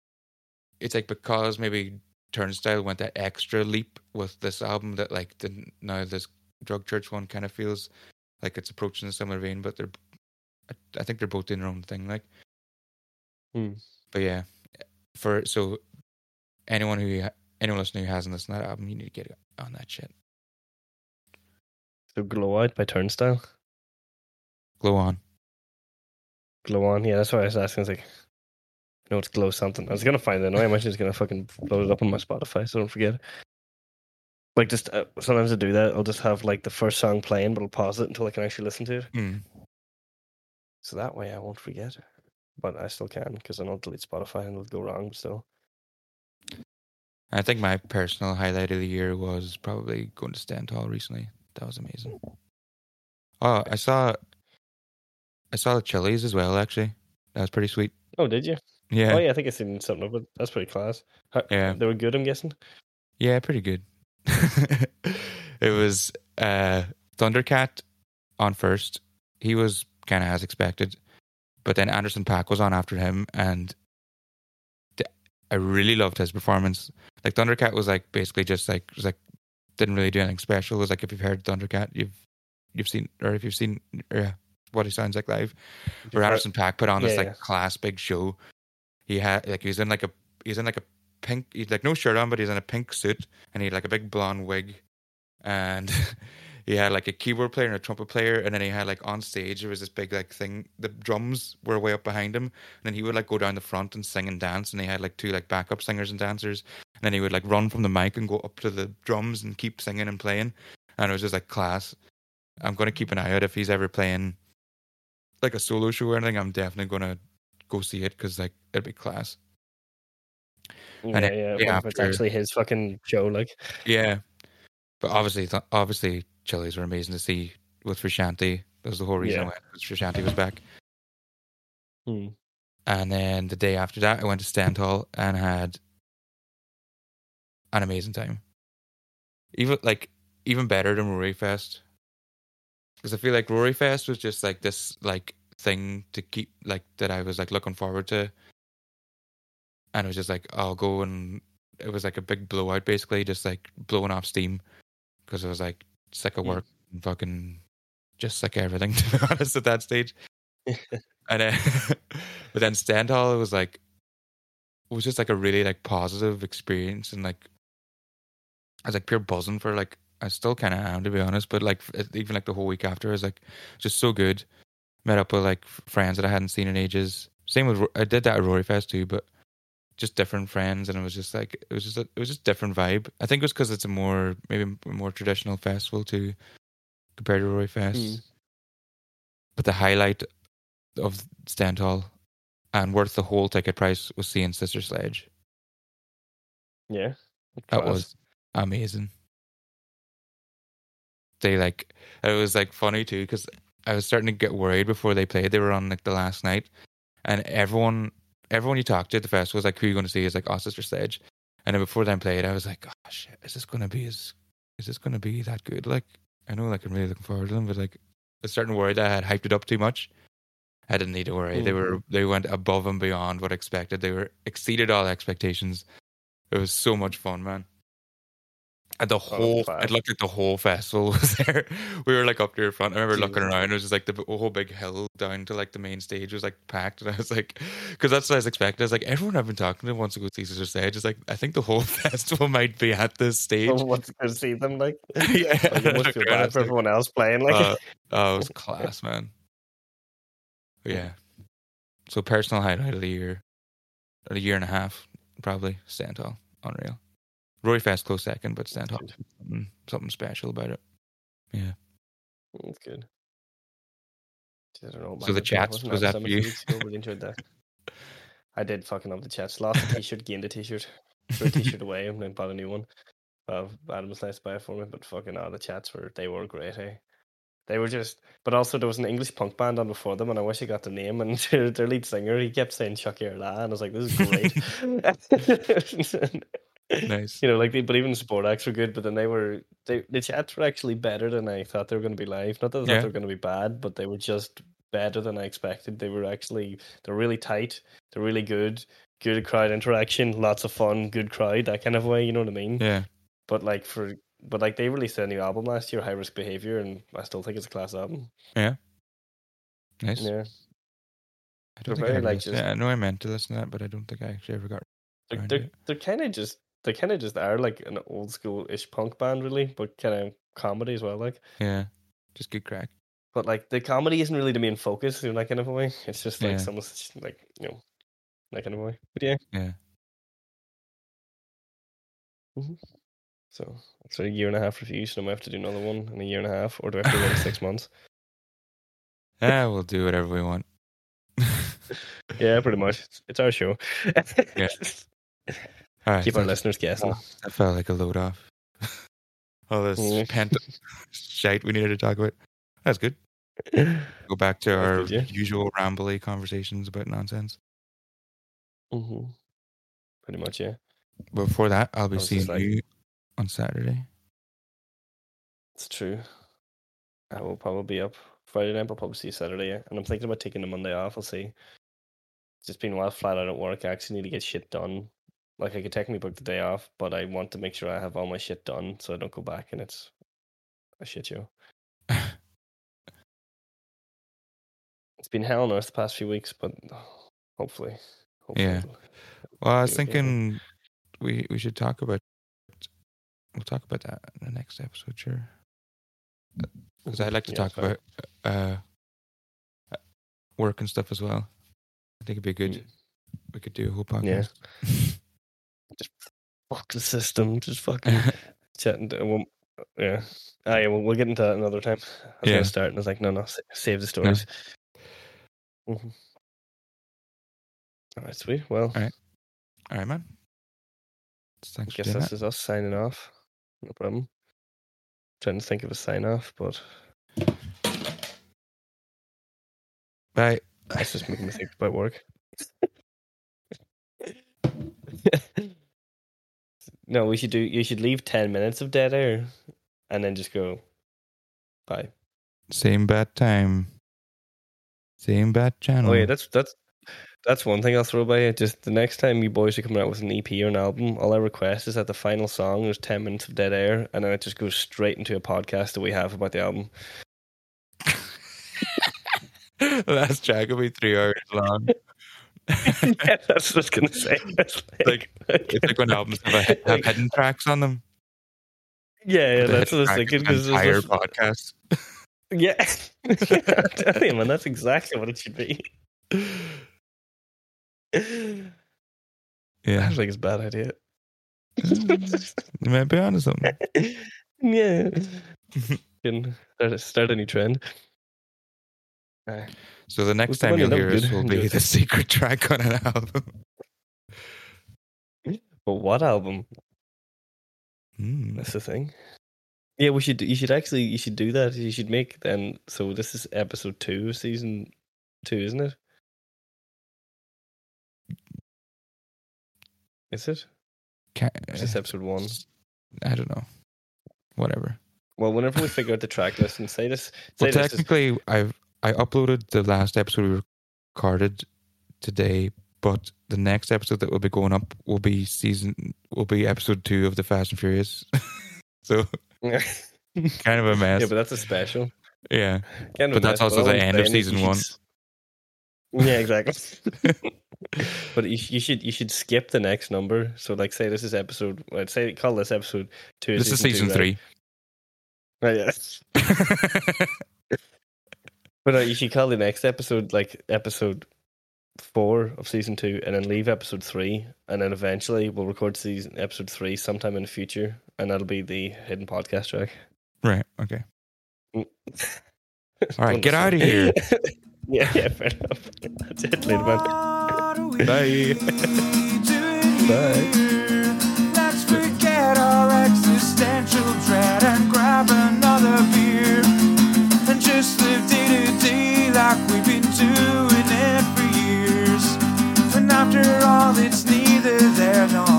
it's like because maybe Turnstile went that extra leap with this album that like the now this Drug Church one kind of feels like it's approaching a similar vein, but they're I, I think they're both doing their own thing. Like, Hmm. but yeah, for so anyone who anyone listening who hasn't listened to that album, you need to get on that shit. So Glow Out by Turnstile. Glow on. Glow On. Yeah, that's why I was asking. I was like, I know it's Glow something. I was gonna find it anyway. I'm actually just gonna fucking load it up on my Spotify so don't forget. Like just uh, sometimes I do that. I'll just have like the first song playing, but I'll pause it until I can actually listen to it. Mm. So that way I won't forget. But I still can because I don't delete Spotify and it'll go wrong. But still, I think my personal highlight of the year was probably going to Stendhal recently. That was amazing. Oh, I saw, I saw the Chili's as well. Actually, that was pretty sweet. oh, did you? Yeah, Oh yeah, I think I seen something of it. That's pretty class. How, Yeah. they were good. I'm guessing. Yeah, pretty good. it was uh Thundercat on first. He was kind of as expected, but then Anderson .Paak was on after him, and I really loved his performance. Like Thundercat was like basically just like was like didn't really do anything special. It was like if you've heard Thundercat, you've you've seen or if you've seen uh, what he sounds like live. Where Anderson .Paak put on this Yeah, like yeah. class big show. He had like he was in like a he's in like a pink he's like no shirt on, but he's in a pink suit and he had like a big blonde wig, and he had like a keyboard player and a trumpet player, and then he had like on stage there was this big like thing. The drums were way up behind him, and then he would like go down the front and sing and dance, and he had like two like backup singers and dancers, and then he would like run from the mic and go up to the drums and keep singing and playing, and it was just like class. I'm gonna keep an eye out if he's ever playing like a solo show or anything. I'm definitely gonna go see it because like it'd be class. Yeah, it- yeah. if it's actually his fucking show, like. Yeah, but obviously, obviously, Chili's were amazing to see with Frusciante. That was the whole reason I Yeah. went. Was Frusciante was back, Hmm. and then the day after that, I went to Stendhal and had an amazing time. Even like even better than Rory Fest, because I feel like Rory Fest was just like this like thing to keep like that I was like looking forward to, and it was just like I'll go and it was like a big blowout basically, just like blowing off steam because it was like sick of work and fucking just sick of everything to be honest at that stage. and then, but then Stendhal it was like it was just like a really like positive experience and like I was like pure buzzing for like I still kind of am to be honest, but like even like the whole week after I was like just so good. Met up with like friends that I hadn't seen in ages. Same with I did that at Rory Fest too, but just different friends, and it was just like it was just a, it was just different vibe. I think it was because it's a more maybe a more traditional festival too compared to Roy Fest. Mm. But the highlight of Stendhal and worth the whole ticket price was seeing Sister Sledge. Yeah. That Class. was amazing. They like it was like funny too because I was starting to get worried before they played. They were on like the last night, and everyone everyone you talked to at the festival was like, "Who are you going to see?" Is like, "Oh, Sister Sledge." And then before they played, I was like, "Oh shit, is this going to be as is this going to be that good?" Like, I know like I'm really looking forward to them, but like a certain that I had hyped it up too much. I didn't need to worry. They mm-hmm. were they went above and beyond what I expected. They were exceeded all expectations. It was so much fun, man. And the whole, class. it looked like the whole festival was there. We were like up near front. I remember looking around. It was just like the whole big hill down to like the main stage was like packed. And I was like, because that's what I was expecting. I was like, everyone I've been talking to wants to go see Sister Sledge. It's like, I think the whole festival might be at this stage. Good to see them like? yeah. Like, you must feel bad for everyone else playing. Like, uh, oh, it was class, man. But yeah. So personal highlight of the year, a year and a half, probably Stendhal, unreal. Roy Fast close second, but Stendhal, something, something special about it. Yeah. That's good. I don't know. So the chats, was that for you? ago, Really enjoyed that. I did fucking love the chats. Lost a t-shirt, gained a t-shirt. Threw a t-shirt away and then bought a new one. Uh, Adam was nice to buy it for me, but fucking oh, the chats were they were great. Hey, they were just. But also there was an English punk band on before them, and I wish I got the name. And their, their lead singer, he kept saying "Chucky or La," and I was like, "This is great." Nice. you know, like they, but even support acts were good. But then they were, they the chats were actually better than I thought they were going to be live. Not that I thought Yeah. they were going to be bad, but they were just better than I expected. They were actually, they're really tight. They're really good. Good crowd interaction, lots of fun, good crowd, that kind of way. You know what I mean? Yeah. But like for, but like they released a new album last year, High Risk Behavior, and I still think it's a class album. Yeah. Nice. Yeah, I don't They're think I like, just- I know I meant to listen to that, but I don't think I actually ever got. they're they're, they're kind of just they kind of just are like an old school ish punk band, really, but kind of comedy as well. Like, Yeah, just good crack. but like the comedy isn't really the main focus in that kind of a way. It's just like Yeah. some like you know that kind of way. But yeah, Yeah. Mm-hmm. so it's a year and a half review, so I might have to do another one in a year and a half, or do I have to wait six months? Yeah, we'll do whatever we want. Yeah, pretty much. It's, it's our show. Yeah. All right. Keep our listeners guessing. That felt like a load off. All this pent shite we needed to talk about. That's good. Go back to our good, yeah. usual rambly conversations about nonsense. hmm Pretty much, yeah. But before that, I'll be seeing like- you on Saturday. It's true. I will probably be up Friday night, but probably see you Saturday, yeah. And I'm thinking about taking the Monday off. I'll see. It's just been a while flat out at work. I actually need to get shit done. Like I could technically book the day off, but I want to make sure I have all my shit done so I don't go back and it's a shit show. It's been hell on earth the past few weeks, but hopefully, hopefully Yeah. it'll- Well, I was okay. thinking we we should talk about we'll talk about that in the next episode, sure. Because I'd like to Yeah, talk about uh, uh, work and stuff as well. I think it'd be good. Mm. We could do a whole Yeah. podcast. fuck the system. Just fucking chatting. To, well, yeah. Ah, yeah. Well, we'll get into that another time. I was Yeah. gonna start, and I was like, no, no, save the stories. Mhm. All right, sweet. Well, All right. All right, man. Thanks I guess this that. is us signing off. No problem. Trying to think of a sign off, but Bye. that's just making me think about work. no, we should do. You should leave ten minutes of dead air, and then just go. Bye. Same bad time. Same bad channel. Oh yeah, that's that's that's one thing I'll throw by you. Just the next time you boys are coming out with an EP or an album, all I request is that the final song there's ten minutes of dead air, and then it just goes straight into a podcast that we have about the album. Last track will be three hours long. yeah, that's what I was gonna say. It's Like- It's like when albums have, a, have Like- hidden tracks on them. yeah, yeah, that's what I was thinking. Because entire podcast. yeah, I'm telling you, man, that's exactly what it should be. I Yeah, don't think it's a bad idea. you might be onto something. yeah, can start a new trend. Uh, So the next What's time you'll hear us will be the secret track on an album. but what album? Hmm. That's the thing. Yeah, we should. You should actually. You should do that. You should make then. So this is episode two, of season two, isn't it? Is it? Ca- Or is this episode one? I don't know. Whatever. Well, whenever we figure out the track list and say this, Well, say this is, technically, I've I uploaded the last episode we recorded today, but the next episode that will be going up will be season will be episode two of the Fast and Furious. so kind of a mess. Yeah, but that's a special. yeah. Kind But that's mess, also all the end of season one. Yeah, exactly. but you, you should you should skip the next number. So, like, say this is episode. I'd say call this episode two. This is season two, three. Right? Right, yeah. But uh, you should call the next episode like episode four of season two, and then leave episode three, and then eventually we'll record season episode three sometime in the future, and that'll be the hidden podcast track. right. Okay. All All right, get out of here. yeah, yeah, fair enough. That's it, later, man. Bye. Bye. Let's forget our existential dread and grab another beer and just live day to day like we've been doing it for years. And after all, it's neither there nor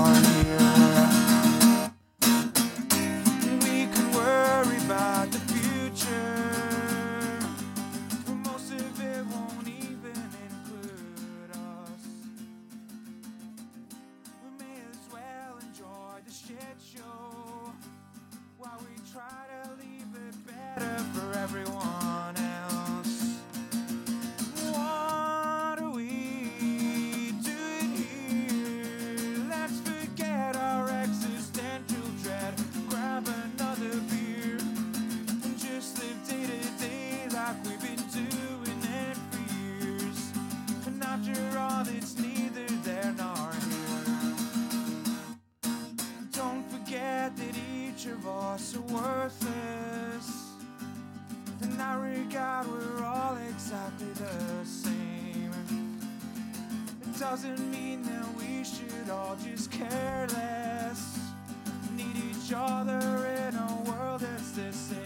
worthless, then I regard we're all exactly the same. It doesn't mean that we should all just care less, need each other in a world that's the same.